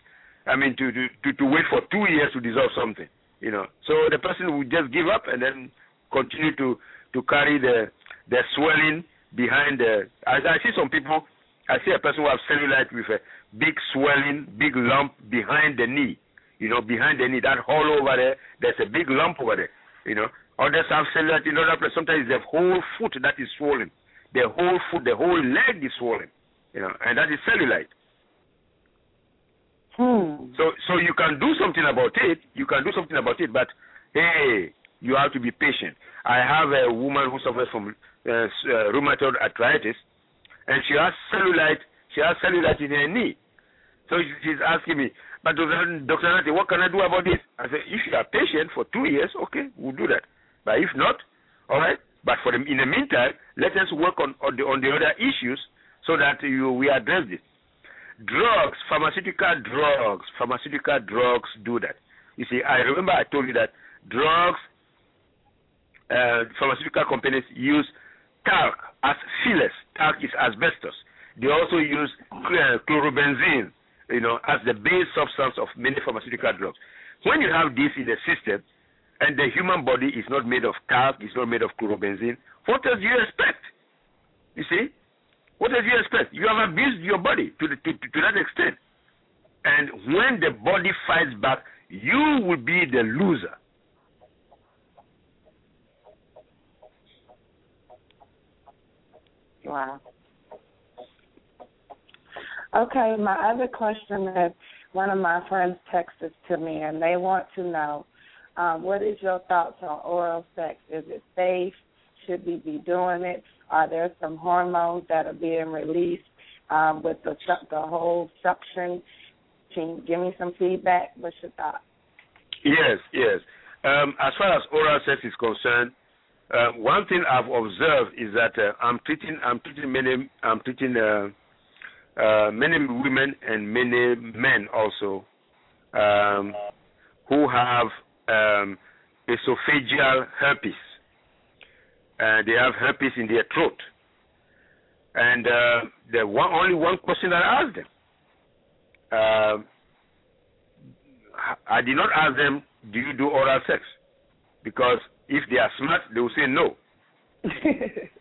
I mean, to to to wait for two years to dissolve something, you know. So the person will just give up and then continue to to carry the the swelling behind the. I, I see some people. I see a person who has cellulite with a big swelling, big lump behind the knee. You know, behind the knee, that hole over there, there's a big lump over there. You know, Others have cellulite in other places. Sometimes the whole foot that is swollen. The whole foot, the whole leg is swollen. You know, and that is cellulite. Hmm. So so you can do something about it. You can do something about it, but hey, you have to be patient. I have a woman who suffers from uh, uh, rheumatoid arthritis, and she has cellulite. She has cellulite in her knee. So she's asking me, but Dr. Nartey, what can I do about this? I said, if you are patient for two years, okay, we'll do that. But if not, all right. But for the, in the meantime, let us work on, on the on the other issues so that you, we address this. Drugs, pharmaceutical drugs, pharmaceutical drugs do that. You see, I remember I told you that drugs, uh, pharmaceutical companies use talc as fillers. Talc is asbestos. They also use chlorobenzene, you know, as the base substance of many pharmaceutical drugs. When you have this in the system, and the human body is not made of talc, it's not made of chlorobenzene, what do you expect? You see? What do you expect? You have abused your body to, the, to, to that extent. And when the body fights back, you will be the loser. Wow. Okay, my other question is one of my friends texted to me and they want to know um, what is your thoughts on oral sex? Is it safe? Should we be doing it? Are there some hormones that are being released um, with the the whole suction? Can you give me some feedback? What's your thoughts? Yes, yes. Um, as far as oral sex is concerned, uh, one thing I've observed is that uh, I'm treating I'm treating many I'm treating uh, uh, many women and many men also um, who have um, esophageal herpes. Uh, they have herpes in their throat. And uh, the one, only one question that I asked them. Uh, I did not ask them, do you do oral sex? Because if they are smart, they will say no.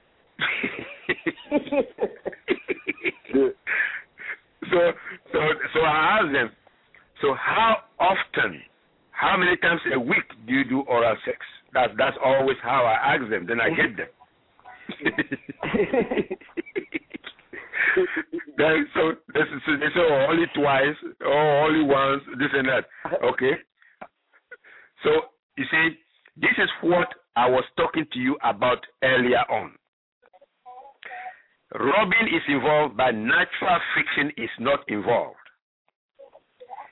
so, so, so I asked them, so how often how many times a week do you do oral sex? That's that's always how I ask them. Then I mm-hmm. get them. then so they say oh, only twice, oh only once, this and that. Okay. So you see, this is what I was talking to you about earlier on. Rubbing is involved, but natural friction is not involved.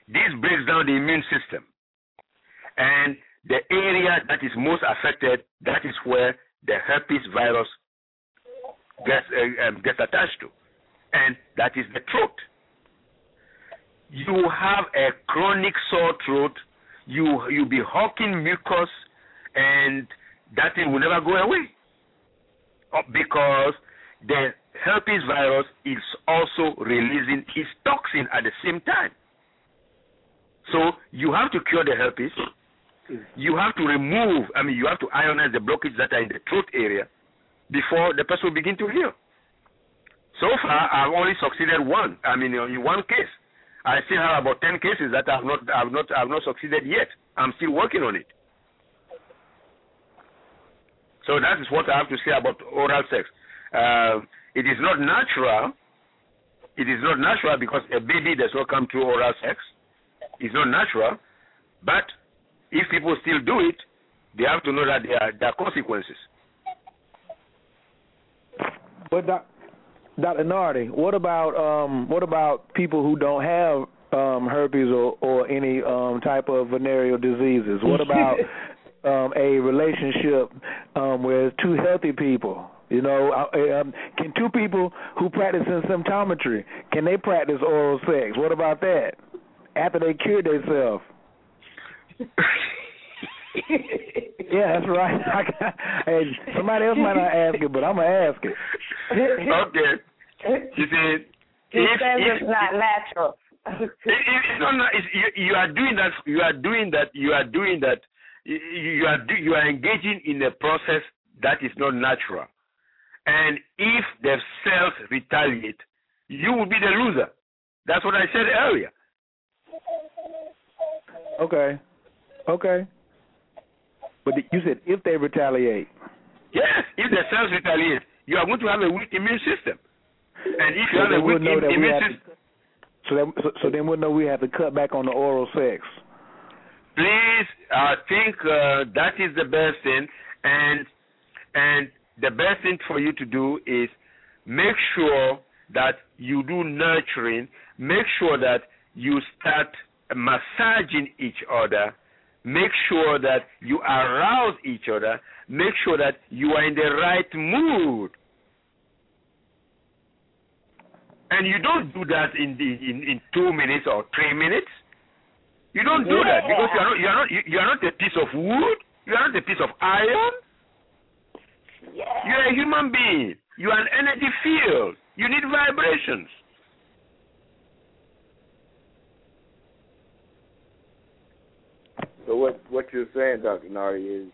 This breaks down the immune system. And the area that is most affected, that is where the herpes virus gets, uh, um, gets attached to. And that is the throat. You have a chronic sore throat, you you be hawking mucus, and that thing will never go away. Uh, because the herpes virus is also releasing its toxin at the same time. So you have to cure the herpes, you have to remove, I mean, you have to ionize the blockages that are in the throat area before the person will begin to heal. So far, I've only succeeded one. I mean, in one case. I still have about ten cases that I've not, I've not, I've not succeeded yet. I'm still working on it. So that is what I have to say about oral sex. Uh, it is not natural. It is not natural because a baby does not come through oral sex. It's not natural, but if people still do it, they have to know that there are, there are consequences. But doc, Dr. Nartey, what about um, what about people who don't have um, herpes or, or any um, type of venereal diseases? What about um, a relationship um, with two healthy people? You know, um, can two people who practice symptometry can they practice oral sex? What about that after they cure themselves? yeah, that's right. hey, somebody else might not ask it, but I'm gonna ask it. okay. You see, he if, says if, it's not natural. it, it's not. It's, you, you are doing that. You are doing that. You are doing that. You, you are do, you are engaging in a process that is not natural. And if the cells retaliate, you will be the loser. That's what I said earlier. Okay. Okay. But you said if they retaliate. Yes, if the cells retaliate, you are going to have a weak immune system. And if you so have a weak that immune we system, So then, so, so then we'll know we have to cut back on the oral sex. Please, I think uh, that is the best thing, and and the best thing for you to do is make sure that you do nurturing. Make sure that you start massaging each other. Make sure that you arouse each other. Make sure that you are in the right mood. And you don't do that in the, in, in two minutes or three minutes. You don't do yeah. that because you are not you are not you are not a piece of wood. You are not a piece of iron. Yeah. You are a human being. You are an energy field. You need vibrations. So what what you're saying, Dr. Nartey, is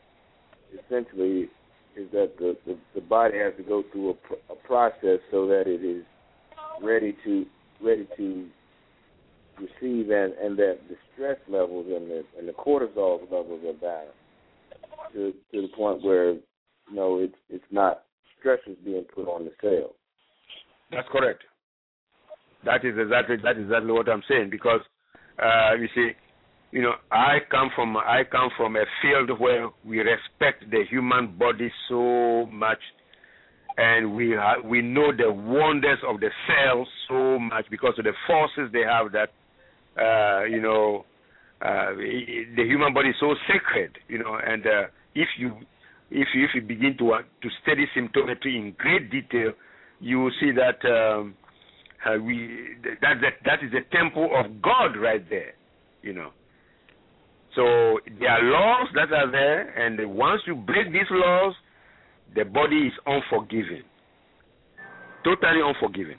essentially is that the, the, the body has to go through a, pr- a process so that it is ready to ready to receive and, and that the stress levels and the and the cortisol levels are balanced to to the point where you know it's it's not stress is being put on the cell. That's correct. That is exactly that is exactly what I'm saying because uh, you see, you know, I come from I come from a field where we respect the human body so much, and we ha- we know the wonders of the cells so much because of the forces they have that, uh, you know, uh, the human body is so sacred, you know, and uh, if you if you, if you begin to uh, to study symptometry in great detail, you will see that um, uh, we that that that is the temple of God right there, you know. So there are laws that are there, and once you break these laws, the body is unforgiving, totally unforgiving.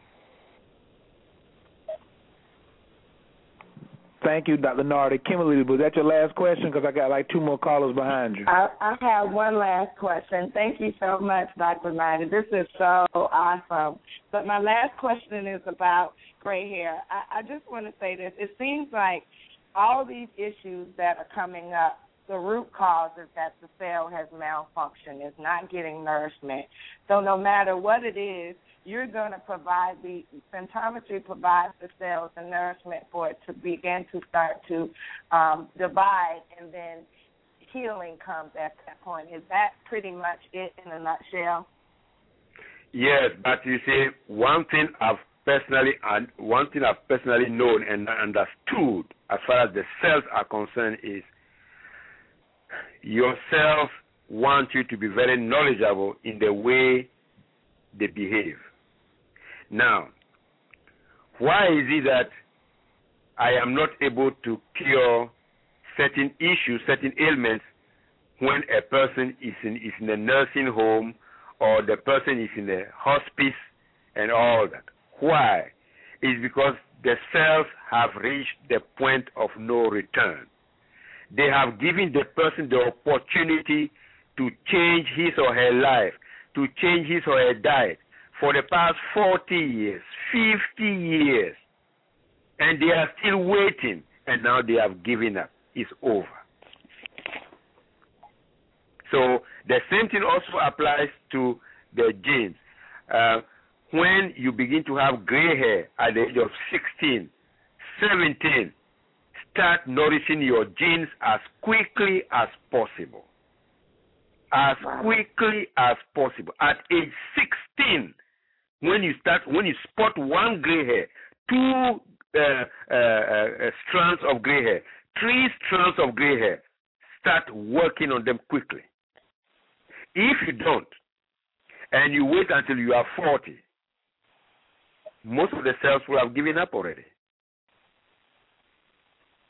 Thank you, Dr. Nartey. Kimberly, was that your last question? Because I got like two more callers behind you. I, I have one last question. Thank you so much, Dr. Nartey. This is so awesome. But my last question is about gray hair. I, I just want to say this. It seems like all these issues that are coming up, the root cause is that the cell has malfunctioned, is not getting nourishment. So no matter what it is, you're going to provide the symptometry provides the cells the nourishment for it to begin to start to um, divide, and then healing comes at that point. Is that pretty much it in a nutshell? Yes, but you see, one thing I've personally and one thing I've personally known and understood as far as the cells are concerned is your cells want you to be very knowledgeable in the way they behave. Now, why is it that I am not able to cure certain issues, certain ailments when a person is in is in a nursing home or the person is in a hospice and all that? Why? It's because the cells have reached the point of no return. They have given the person the opportunity to change his or her life, to change his or her diet for the past 40 years, 50 years. And they are still waiting, and now they have given up. It's over. So the same thing also applies to the genes. Uh, when you begin to have gray hair at the age of 16, 17, start nourishing your genes as quickly as possible. As quickly as possible. At age 16, when you start, when you spot one gray hair, two uh, uh, uh, strands of gray hair, three strands of gray hair, start working on them quickly. If you don't, and you wait until you are 40, most of the cells will have given up already.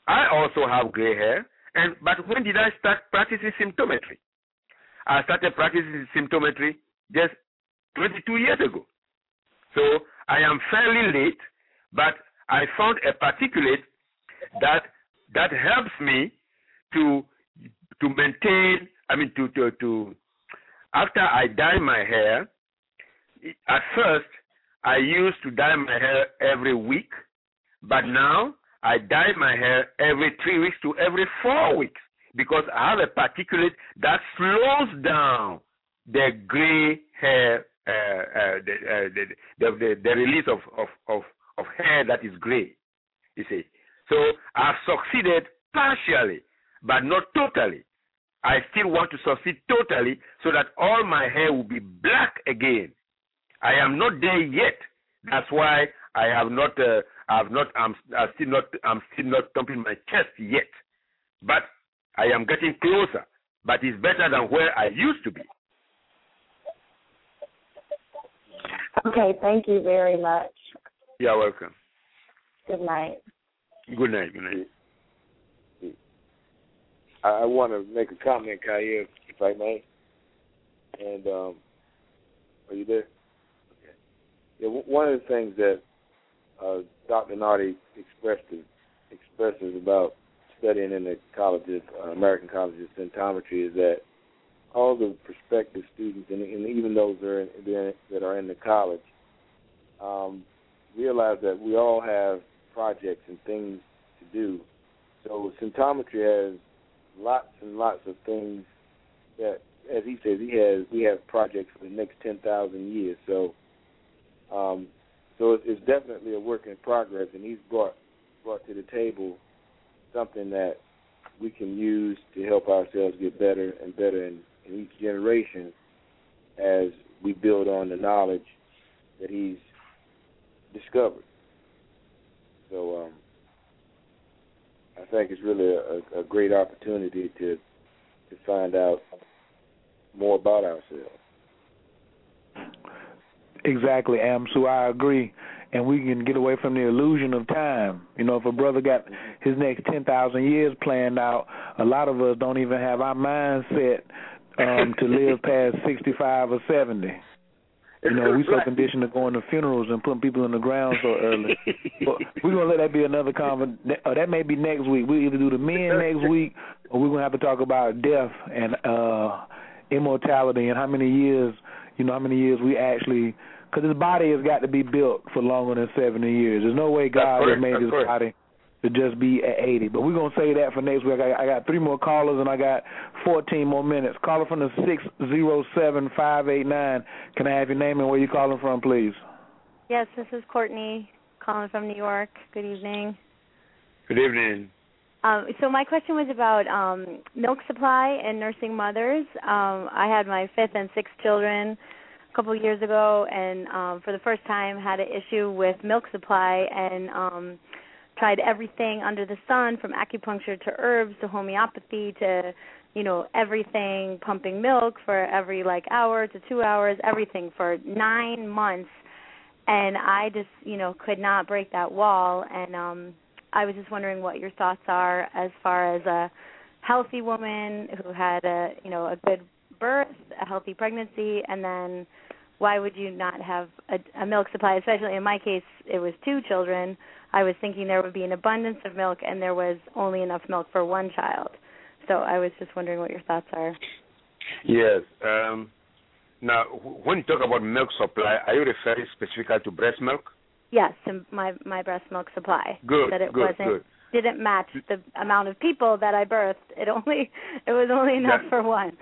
I also have gray hair, and but when did I start practicing symptometry? I started practicing symptometry just 22 years ago. So I am fairly late, but I found a particulate that that helps me to to maintain. I mean, to to to after I dye my hair. At first, I used to dye my hair every week, but now I dye my hair every three weeks to every four weeks because I have a particulate that slows down the gray hair, uh, uh, the, uh, the, the, the, the, release of, of, of, of hair that is gray. You see. So I've succeeded partially, but not totally. I still want to succeed totally so that all my hair will be black again. I am not there yet. That's why I have not. Uh, I have not. I'm, I'm still not. I'm still not thumping my chest yet. But I am getting closer. But it's better than where I used to be. Okay. Thank you very much. You're welcome. Good night. Good night. Good night. I, I want to make a comment, Khayr, if I may. And um, are you there? Yeah, one of the things that uh, Dr. Nartey expressed expresses about studying in the colleges, uh, American colleges, symptometry, is that all the prospective students, and, and even those that are, in, that are in the college, um, realize that we all have projects and things to do. So symptometry has lots and lots of things that, as he says, he has. We have projects for the next ten thousand years. So, um, so it's, definitely a work in progress, and he's brought brought to the table something that we can use to help ourselves get better and better in, in each generation as we build on the knowledge that he's discovered. So um, I think it's really a, a great opportunity to to find out more about ourselves. Exactly, Amsu. I agree. And we can get away from the illusion of time. You know, if a brother got his next 10,000 years planned out, a lot of us don't even have our mindset um, to live past 65 or 70. You know, we're so conditioned to going to funerals and putting people in the ground so early. but we're gonna let that be another conversation. Uh, that may be next week. We either do the men next week, or we're gonna have to talk about death and uh immortality and how many years, you know, how many years we actually. Because his body has got to be built for longer than seventy years. There's no way God has made his body to just be at 80. But we're going to say that for next week. I got, I got three more callers and I got 14 more minutes. Caller from the 607589. Can I have your name and where you calling from, please? Yes, this is Courtney calling from New York. Good evening. Good evening. Um, so my question was about um, milk supply and nursing mothers. Um, I had my fifth and sixth children a couple of years ago, and um, for the first time had an issue with milk supply and um, tried everything under the sun from acupuncture to herbs to homeopathy to you know everything pumping milk for every like hour to 2 hours everything for 9 months. And I just you know could not break that wall. And um I was just wondering what your thoughts are as far as a healthy woman who had a you know a good birth, a healthy pregnancy and then why would you not have a, a milk supply especially in my case it was two children I was thinking there would be an abundance of milk and there was only enough milk for one child. So I was just wondering what your thoughts are. Yes. Um, now, when you talk about milk supply, are you referring specifically to breast milk? Yes, my my breast milk supply. Good. That it good, wasn't good. didn't match the amount of people that I birthed. It only it was only enough That- for one.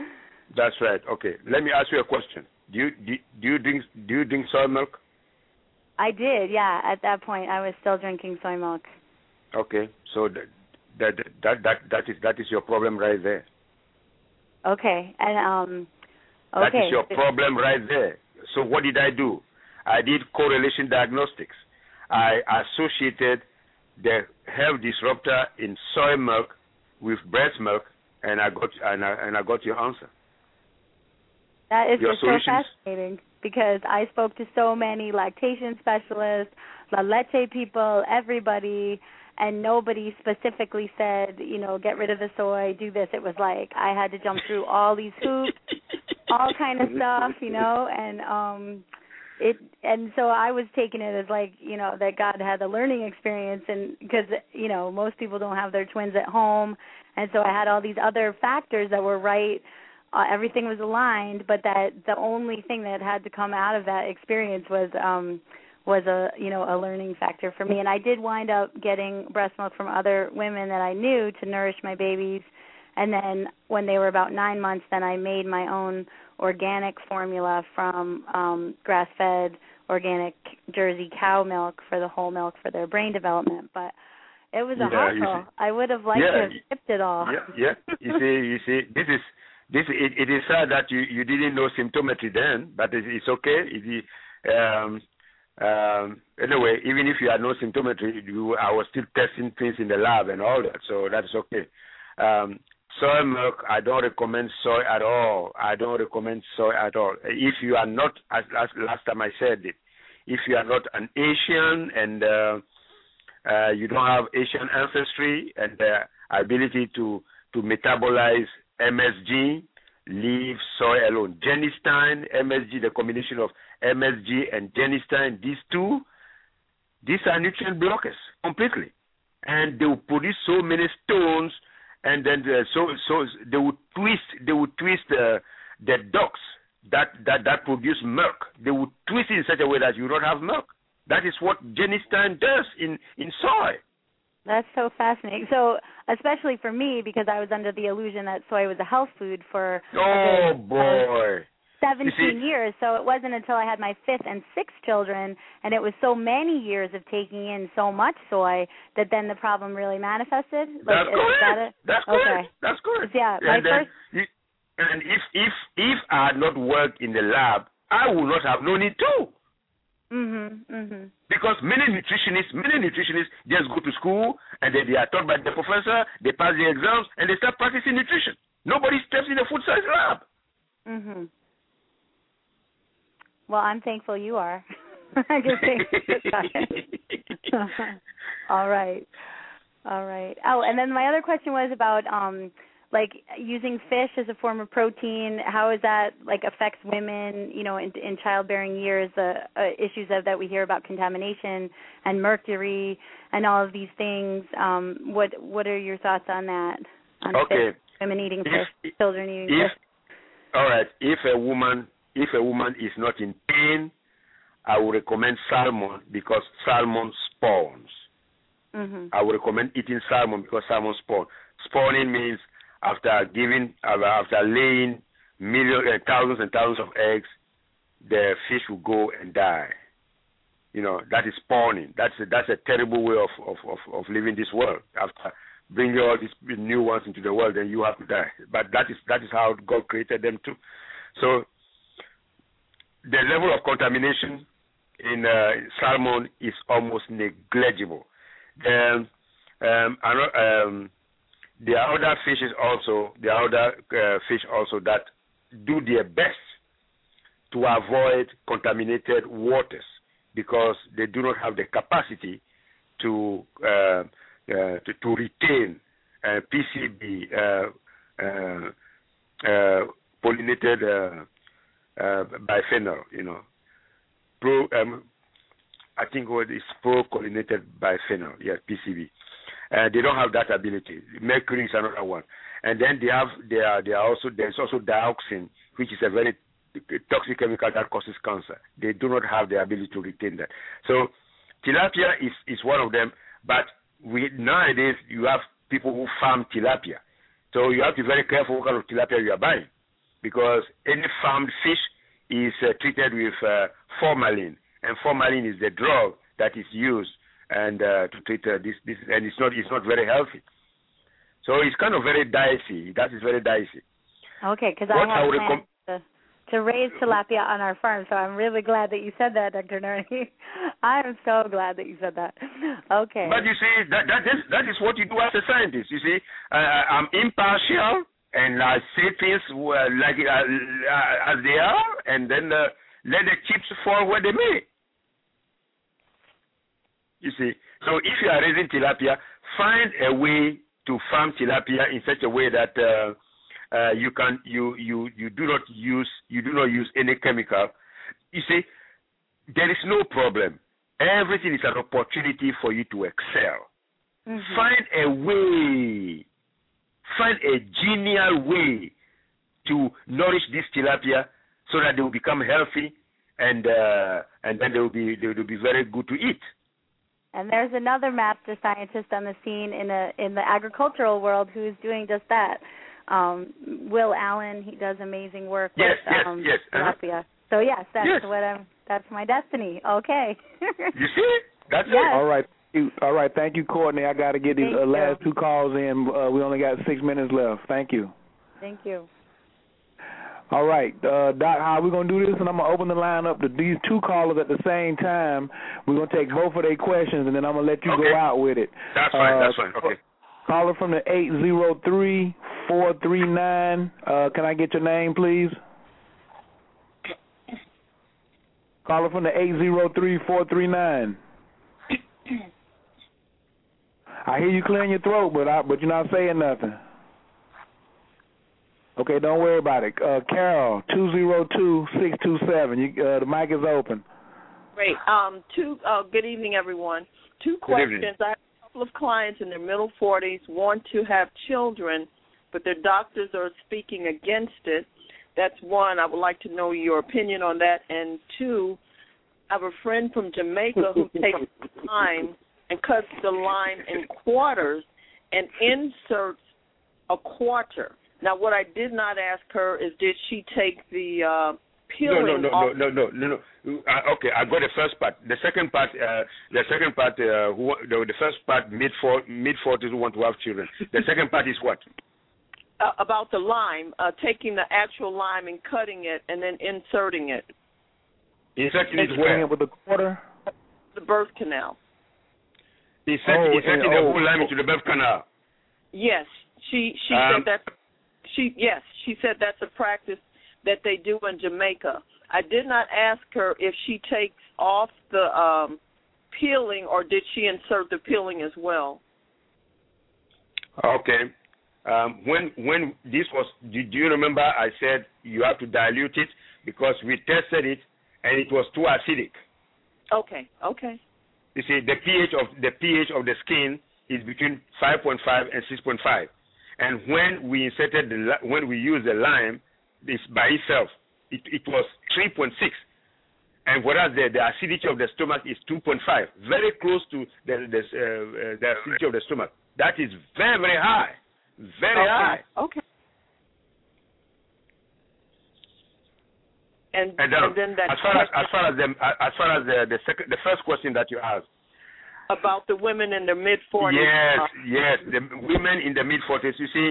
That's right. Okay. Let me ask you a question. Do you do, do you drink do you drink soy milk? I did, yeah. At that point, I was still drinking soy milk. Okay. So that that that that that is that is your problem right there. Okay, and um, okay. That is your problem right there. So what did I do? I did correlation diagnostics. I associated the health disruptor in soy milk with breast milk, and I got and I, and I got your answer. That is just so fascinating because I spoke to so many lactation specialists, La Leche people, everybody, and nobody specifically said, you know, get rid of the soy, do this. It was like I had to jump through all these hoops, all kind of stuff, you know, and um it and so I was taking it as like, you know, that God had a learning experience and because you know, most people don't have their twins at home and so I had all these other factors that were right uh, everything was aligned, but that the only thing that had to come out of that experience was um was a you know a learning factor for me and I did wind up getting breast milk from other women that I knew to nourish my babies and then when they were about 9 months then I made my own organic formula from um grass-fed organic Jersey cow milk for the whole milk for their brain development but It was a Yeah, hustle. I would have liked Yeah, to have skipped it all. Yeah, yeah. You see, you see, this is this. It, it is sad that you you didn't know symptometry then, but it, it's okay. It, um, um, anyway, even if you had no symptometry, you I was still testing things in the lab and all that, so that's okay. Um, soy milk, I don't recommend soy at all. I don't recommend soy at all. If you are not, as last, last time I said it, if you are not an Asian and uh, uh, you don't have Asian ancestry and uh, ability to to metabolize MSG, leave soy alone. Genistein, MSG, the combination of MSG and genistein, these two, these are nutrient blockers completely, and they will produce so many stones, and then the, so so they will twist they will twist uh, the ducts that that that produce milk. They will twist it in such a way that you don't have milk. That is what genistein does in in soy. That's so fascinating. So, especially for me, because I was under the illusion that soy was a health food for Oh good, uh, boy. 17 see- years. So it wasn't until I had my fifth and sixth children, and it was so many years of taking in so much soy that then the problem really manifested. Like, That's correct. that it? That's okay. correct. That's correct. Yeah, my and then first. you- and if if if I had not worked in the lab, I would not have known it too. Mhm. Mhm. Because many nutritionists, many nutritionists just go to school and then they are taught by the professor, they pass the exams, and they start practicing nutrition. Nobody steps in a food science lab. Mhm. Well, I'm thankful you are. I just think. All right. All right. Oh, and then my other question was about um like using fish as a form of protein. How is that like affects women, you know, in, in childbearing years, the uh, issues of, that we hear about contamination and mercury and all of these things. Um what what are your thoughts on that? On Okay. fish, women eating If- fish, children eating If fish. all right, if a woman if a woman is not in pain, I would recommend salmon because salmon spawns. Mhm. I would recommend eating salmon because salmon spawns Spawning means after giving, uh, after laying millions, uh, thousands and thousands of eggs, the fish will go and die. You know that is spawning. That's a, that's a terrible way of, of of of living this world. After bringing all these new ones into the world, then you have to die. But that is that is how God created them too. So the level of contamination in uh, salmon is almost negligible. Um, ano- um, there are other fishes also. There are other uh, fish also that do their best to avoid contaminated waters because they do not have the capacity to uh, uh, to, to retain uh, PCB uh, uh, pollinated biphenyl. You know, pro. Um, I think what is pro-chlorinated biphenyl. Yes, PCB. Uh, they don't have that ability. Mercury is another one, and then they have they are they are also there's also dioxin, which is a very toxic chemical that causes cancer. They do not have the ability to retain that. So tilapia is is one of them, but we nowadays you have people who farm tilapia, so you have to be very careful what kind of tilapia you are buying, because any farmed fish is uh, treated with uh, formalin, and formalin is the drug that is used and uh, to treat uh, this this and it's not it's not very healthy. So it's kind of very dicey. That is very dicey. Okay, because I have to, to raise tilapia on our farm, so I'm really glad that you said that, Dr. Nartey. I am so glad that you said that. Okay. But you see, that that is that is what you do as a scientist. You see, uh, I'm impartial and I say things uh, like uh, uh, as they are, and then uh, let the chips fall where they may. You see, so if you are raising tilapia, find a way to farm tilapia in such a way that uh, uh, you can you you you do not use you do not use any chemical. You see, there is no problem. Everything is an opportunity for you to excel. Mm-hmm. Find a way, find a genial way to nourish this tilapia so that they will become healthy and uh, and then they will be they will be very good to eat. And there's another master scientist on the scene in a in the agricultural world who's doing just that. Um, Will Allen, he does amazing work Yes, with yes, um, yes, uh-huh. So yes, that's Yes. what I'm. That's my destiny. Okay. You see, that's Yes. it. All right. you. All right, thank you, Courtney. I got to get these uh, last two calls in. Uh, we only got six minutes left. Thank you. Thank you. All right, uh, Doc, how we gonna do this? And I'm gonna open the line up to these two callers at the same time. We're gonna take both of their questions, and then I'm gonna let you okay. go out with it. That's fine. that's fine. Okay. Caller from the eight zero three four three nine. Uh, can I get your name, please? Caller from the eight zero three four three nine. I hear you clearing your throat, but I, but you're not saying nothing. Okay, don't worry about it. Uh, Carol, two zero two six two seven. You, uh, the mic is open. Great. Um, two. Uh, good evening, everyone. Two questions. I have a couple of clients in their middle forties want to have children, but their doctors are speaking against it. That's one. I would like to know your opinion on that. And two, I have a friend from Jamaica who takes lime and cuts the lime in quarters and inserts a quarter now, what I did not ask her is, did she take the uh, peeling no, no, no, off? No, no, no, no, no. Uh, okay, I got the first part. The second part, uh, the second part, uh, who, the, the first part, mid for, mid forties who want to have children. The second part is what? Uh, about the lime, uh, taking the actual lime and cutting it, and then inserting it. Inserting it where? with the quarter. The birth canal. Inserting, oh, inserting and, the oh, whole lime into the birth canal. Yes, she she Um, said that she yes, she said that's a practice that they do in Jamaica. I did not ask her if she takes off the um peeling or did she insert the peeling as well. Okay. Um, when when this was, do, do you remember? I said you have to dilute it because we tested it and it was too acidic. Okay. Okay. You see, the pH of the pH of the skin is between 5.5 and 6.5. And when we inserted the when we used the lime, this by itself, it, it was 3.6. And whereas the, the acidity of the stomach is 2.5, very close to the the, uh, uh, the acidity of the stomach. That is very very high, very okay. high. Okay. And, And, um, and then that as far as as far as the as far as the the second the first question that you asked, about the women in their mid forties. Yes, yes, the women in the mid forties. You see,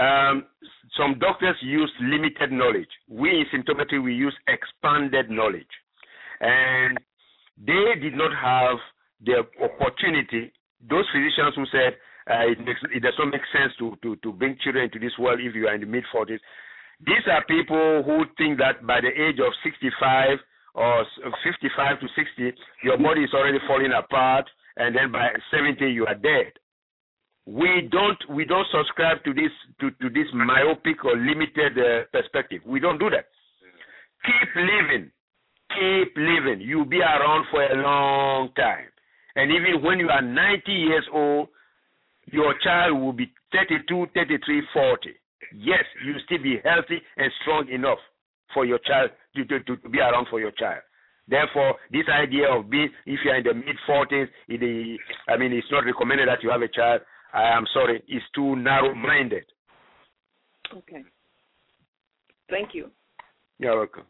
um, some doctors use limited knowledge. We in symptometry we use expanded knowledge, and they did not have the opportunity. Those physicians who said uh, it makes it does not make sense to, to to bring children into this world if you are in the mid forties. These are people who think that by the age of 65 or 55 to 60, your body is already falling apart, and then by 70 you are dead. We don't we don't subscribe to this to, to this myopic or limited uh, perspective. We don't do that. Keep living, keep living. You'll be around for a long time, and even when you are 90 years old, your child will be 32, 33, 40. Yes, you'll still be healthy and strong enough for your child to, to, to, be around for your child. Therefore, this idea of being, if you're in the mid 40s, it, I mean, it's not recommended that you have a child. I am sorry, it's too narrow minded. Okay. Thank you. You're welcome.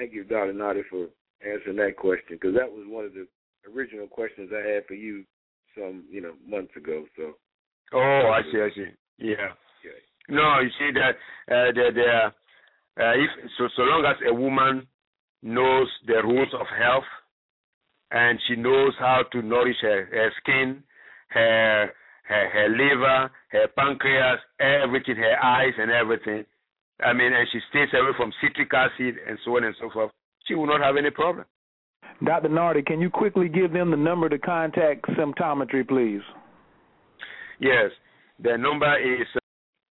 Thank you, Dr. Nartey, for answering that question because that was one of the original questions I had for you some, you know, months ago. So. Oh, I see. I see. Yeah. Okay. No, you see that uh, the the uh, if so so long as a woman knows the rules of health and she knows how to nourish her, her skin, her her her liver, her pancreas, everything, her eyes and everything, I mean, and she stays away from citric acid and so on and so forth, she will not have any problem. Dr. Nartey, can you quickly give them the number to contact symptometry, please? Yes. The number is